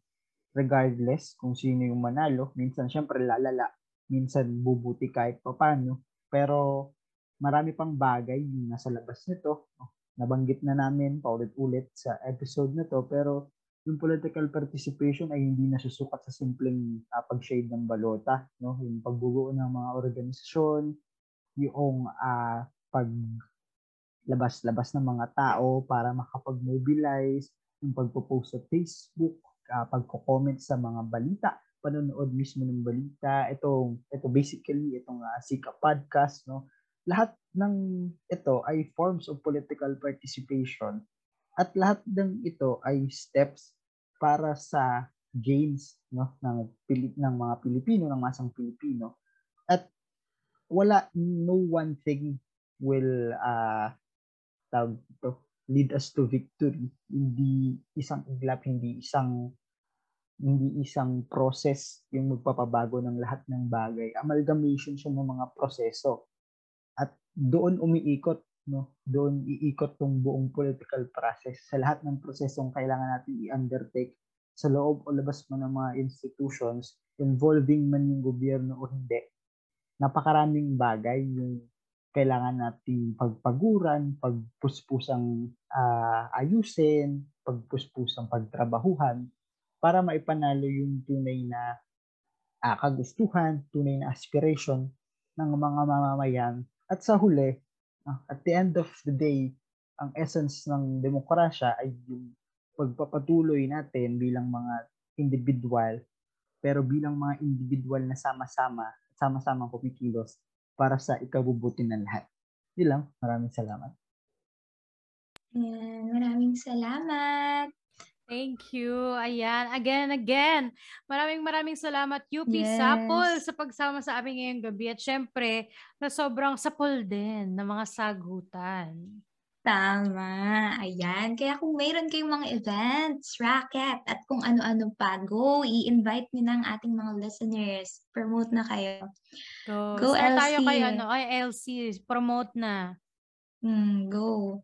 regardless kung sino yung manalo. Minsan, syempre, lalala. Minsan, bubuti kahit papano. Pero, marami pang bagay yung nasa labas nito. Nabanggit na namin paulit-ulit sa episode na to, pero yung political participation ay hindi nasusukat sa simpleng uh, pag-shade ng balota, no? Yung pagbubuo ng mga organisasyon, yung uh, pag labas-labas ng mga tao para makapag-mobilize, yung pagpo-post sa Facebook, uh, pagko-comment sa mga balita, panonood mismo ng balita, itong ito basically itong uh, Sika podcast, no. Lahat ng ito ay forms of political participation at lahat ng ito ay steps para sa gains no ng ng mga Pilipino ng masang Pilipino at wala no one thing will uh, tawag ito, lead us to victory. Hindi isang iglap, hindi isang hindi isang process yung magpapabago ng lahat ng bagay. Amalgamation siya ng mga proseso. At doon umiikot, no? Doon iikot tong buong political process sa lahat ng prosesong kailangan natin i-undertake sa loob o labas mo ng mga institutions involving man yung gobyerno o hindi napakaraming bagay yung kailangan nating pagpaguran, pagpuspusang uh, ayusin, pagpuspusang pagtrabahuhan para maipanalo yung tunay na uh, kagustuhan, tunay na aspiration ng mga mamamayan. At sa huli, uh, at the end of the day, ang essence ng demokrasya ay yung pagpapatuloy natin bilang mga individual, pero bilang mga individual na sama-sama sama-sama kumikilos para sa ikabubuti ng lahat. Yun lang. Maraming salamat. Ayan, maraming salamat. Thank you. Ayan, again and again. Maraming maraming salamat UP yes. Sapol sa pagsama sa amin ngayong gabi at syempre na sobrang sapol din ng mga sagutan. Tama. Ayan. Kaya kung mayroon kayong mga events, racket, at kung ano-ano pa, go, i-invite niyo ng ating mga listeners. Promote na kayo. Go. Go, Start LC. tayo kay ano, ay LC. Promote na. Mm, go.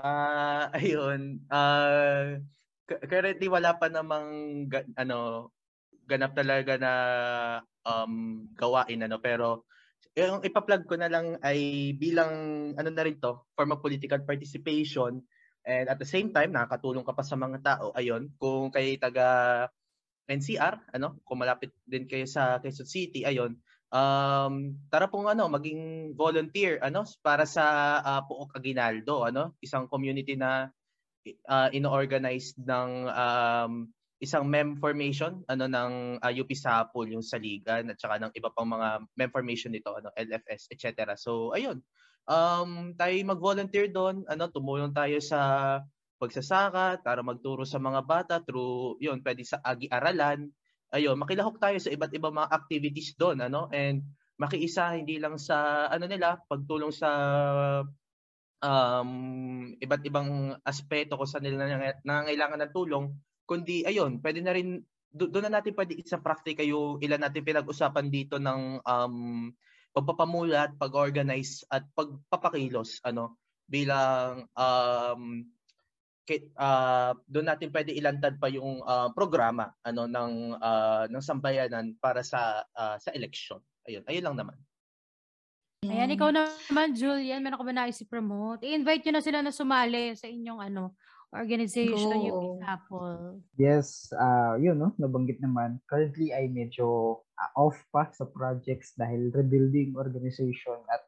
Ah, uh, ayun. Uh, currently wala pa namang ga- ano ganap talaga na um gawain ano pero yung ipa-plug ko na lang ay bilang ano na rin to, form of political participation and at the same time nakakatulong ka pa sa mga tao. Ayun, kung kay taga NCR, ano, kung malapit din kayo sa Quezon City, ayun, um, tara pong ano, maging volunteer ano para sa uh, Puok Aguinaldo, ano? Isang community na uh, ino-organize ng um, isang mem formation ano ng uh, UP Sapul yung Saligan at saka ng iba pang mga mem formation nito ano LFS etc. So ayun. Um tayo mag-volunteer doon, ano tumulong tayo sa pagsasaka para magturo sa mga bata through yun pwede sa agi-aralan. Ayun, makilahok tayo sa iba't ibang mga activities doon ano and makiisa hindi lang sa ano nila pagtulong sa um iba't ibang aspeto kung saan nila nangangailangan ng tulong kundi ayun, pwede na rin do- doon na natin pwede sa praktika yung ilan natin pinag-usapan dito ng um, pagpapamulat, pag-organize at pagpapakilos ano bilang um, kit, uh, doon natin pwede ilantad pa yung uh, programa ano ng uh, ng sambayanan para sa uh, sa election. Ayun, ayun lang naman. Ayan, ikaw naman, Julian, meron ka ba nais i-promote? I-invite nyo na sila na sumali sa inyong ano, organization, Go. UP Apple. Yes, uh, yun, no? nabanggit naman. Currently, ay medyo uh, off pa sa projects dahil rebuilding organization at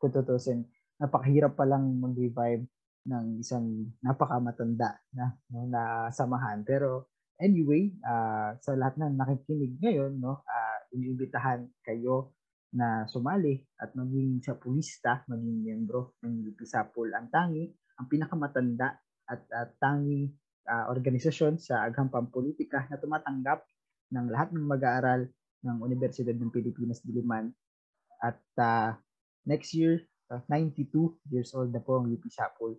kung tutusin, napakahirap pa lang mag-revive ng isang napakamatanda na, no, na samahan. Pero anyway, uh, sa lahat ng nakikinig ngayon, no, uh, iniimbitahan kayo na sumali at maging sa pulista, maging miyembro ng UP Sapul. Ang tangi, ang pinakamatanda at, at tanging uh, organisasyon sa agham pampolitika na tumatanggap ng lahat ng mag-aaral ng Universidad ng Pilipinas Diliman. At uh, next year uh, 92 years old na po ang UP Sapul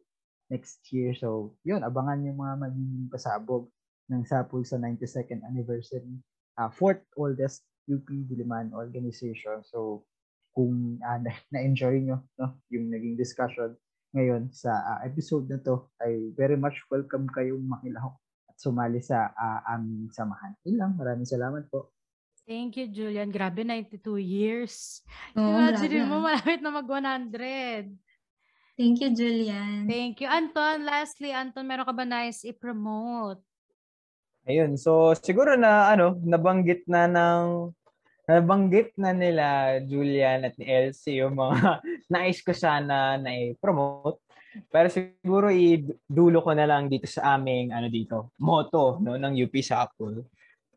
next year so yun abangan yung mga magiging pasabog ng Sapul sa 92nd anniversary uh, fourth oldest UP Diliman organization. So kung uh, na-enjoy nyo no, yung naging discussion ngayon sa uh, episode na to ay very much welcome kayong makilahok at sumali sa uh, aming samahan. Yun lang, maraming salamat po. Thank you, Julian. Grabe, 92 years. Oo, Imagine grabe, mo, malapit na mag-100. Thank you, Julian. Thank you. Anton, lastly, Anton, meron ka ba nice i-promote? Ayun, so siguro na ano, nabanggit na ng nabanggit na nila Julian at ni Elsie yung mga nais ko sana na i-promote. Pero siguro idulo ko na lang dito sa aming ano dito, motto no ng UP Sapul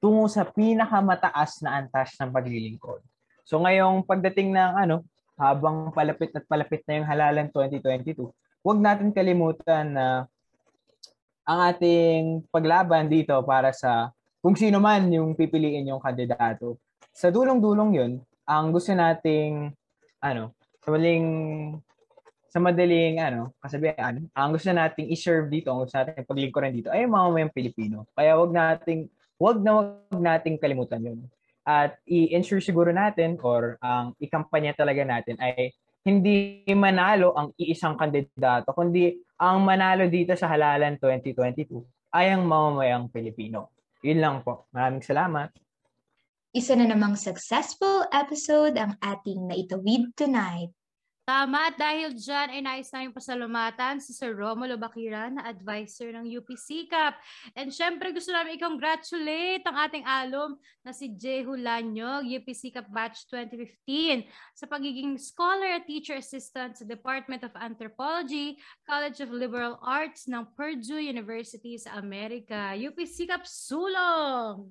tungo sa pinakamataas na antas ng paglilingkod. So ngayong pagdating ng ano, habang palapit at palapit na yung halalan 2022, huwag natin kalimutan na ang ating paglaban dito para sa kung sino man yung pipiliin yung kandidato. Sa dulong-dulong yun, ang gusto nating ano, sa maling sa madaling ano, kasabihan, ang gusto nating i-serve dito, ang gusto nating paglingkuran dito ay mga mamayang Pilipino. Kaya wag nating wag na wag nating kalimutan yun. At i-ensure siguro natin or ang ikampanya talaga natin ay hindi manalo ang iisang kandidato, kundi ang manalo dito sa halalan 2022 ay ang mamamayang Pilipino. Yun lang po. Maraming salamat. Isa na namang successful episode ang ating naitawid tonight. Tama, dahil dyan ay nais namin pasalamatan si Sir Romulo Bakira na advisor ng UP SICAP. And syempre gusto namin i-congratulate ang ating alum na si Jehu Lanyog, UP SICAP Batch 2015 sa pagiging Scholar at Teacher Assistant sa Department of Anthropology, College of Liberal Arts ng Purdue University sa Amerika. UP SICAP Sulong!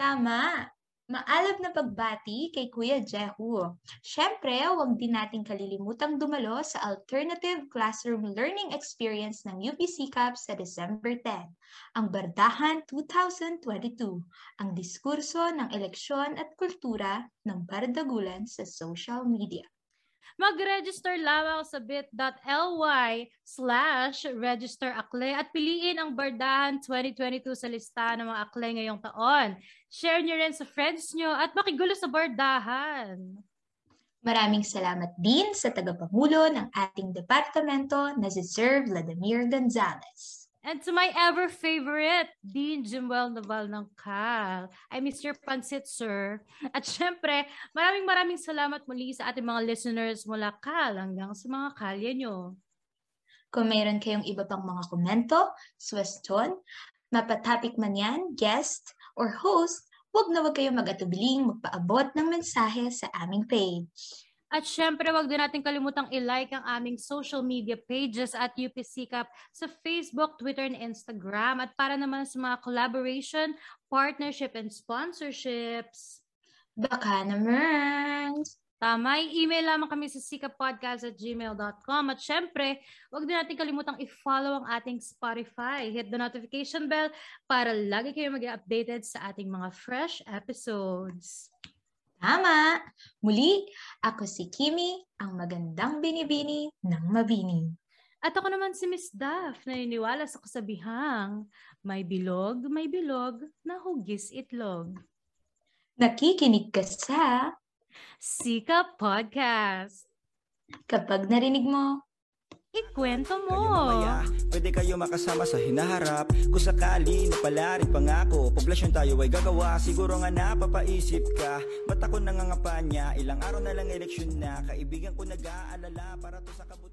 Tama! Maalab na pagbati kay Kuya Jehu. Siyempre, huwag din nating kalilimutang dumalo sa Alternative Classroom Learning Experience ng UP SICAP sa December 10, ang Bardahan 2022, ang diskurso ng eleksyon at kultura ng Bardagulan sa social media. Mag-register lamang sa bit.ly slash register akle at piliin ang Bardahan 2022 sa listahan ng mga akle ngayong taon. Share nyo rin sa friends nyo at makigulo sa Bardahan. Maraming salamat din sa tagapangulo ng ating departamento na si Sir Vladimir Gonzalez. And to my ever favorite, Dean Jimwell Naval ng CAL. I miss your pansit, sir. At syempre, maraming maraming salamat muli sa ating mga listeners mula CAL hanggang sa mga kalye nyo. Kung mayroon kayong iba pang mga komento, suwestyon, mapatopic man yan, guest, or host, huwag na huwag kayong mag-atubiling magpaabot ng mensahe sa aming page. At syempre, wag din natin kalimutang i-like ang aming social media pages at UP Sikap sa Facebook, Twitter, and Instagram. At para naman sa mga collaboration, partnership, and sponsorships, Baka naman. Tama, i-email lamang kami sa sikapodcast at gmail.com. At syempre, huwag din natin kalimutang i-follow ang ating Spotify. Hit the notification bell para lagi kayo mag-updated sa ating mga fresh episodes. Tama! Muli, ako si Kimi, ang magandang binibini ng mabini. At ako naman si Miss Daff, naniniwala sa kasabihang, may bilog, may bilog, na hugis itlog. Nakikinig ka sa Sika Podcast. kapag narinig mo. Ikwento mo. mamaya, pwede kayo makasama sa hinaharap. Kung sakali na pala rin pangako Poblasyon tayo ay gagawa. Siguro nga napapaisip ka. Ba't ako nangangapa niya? Ilang araw na lang eleksyon na. Kaibigan ko nag-aalala Para to sa kabutihan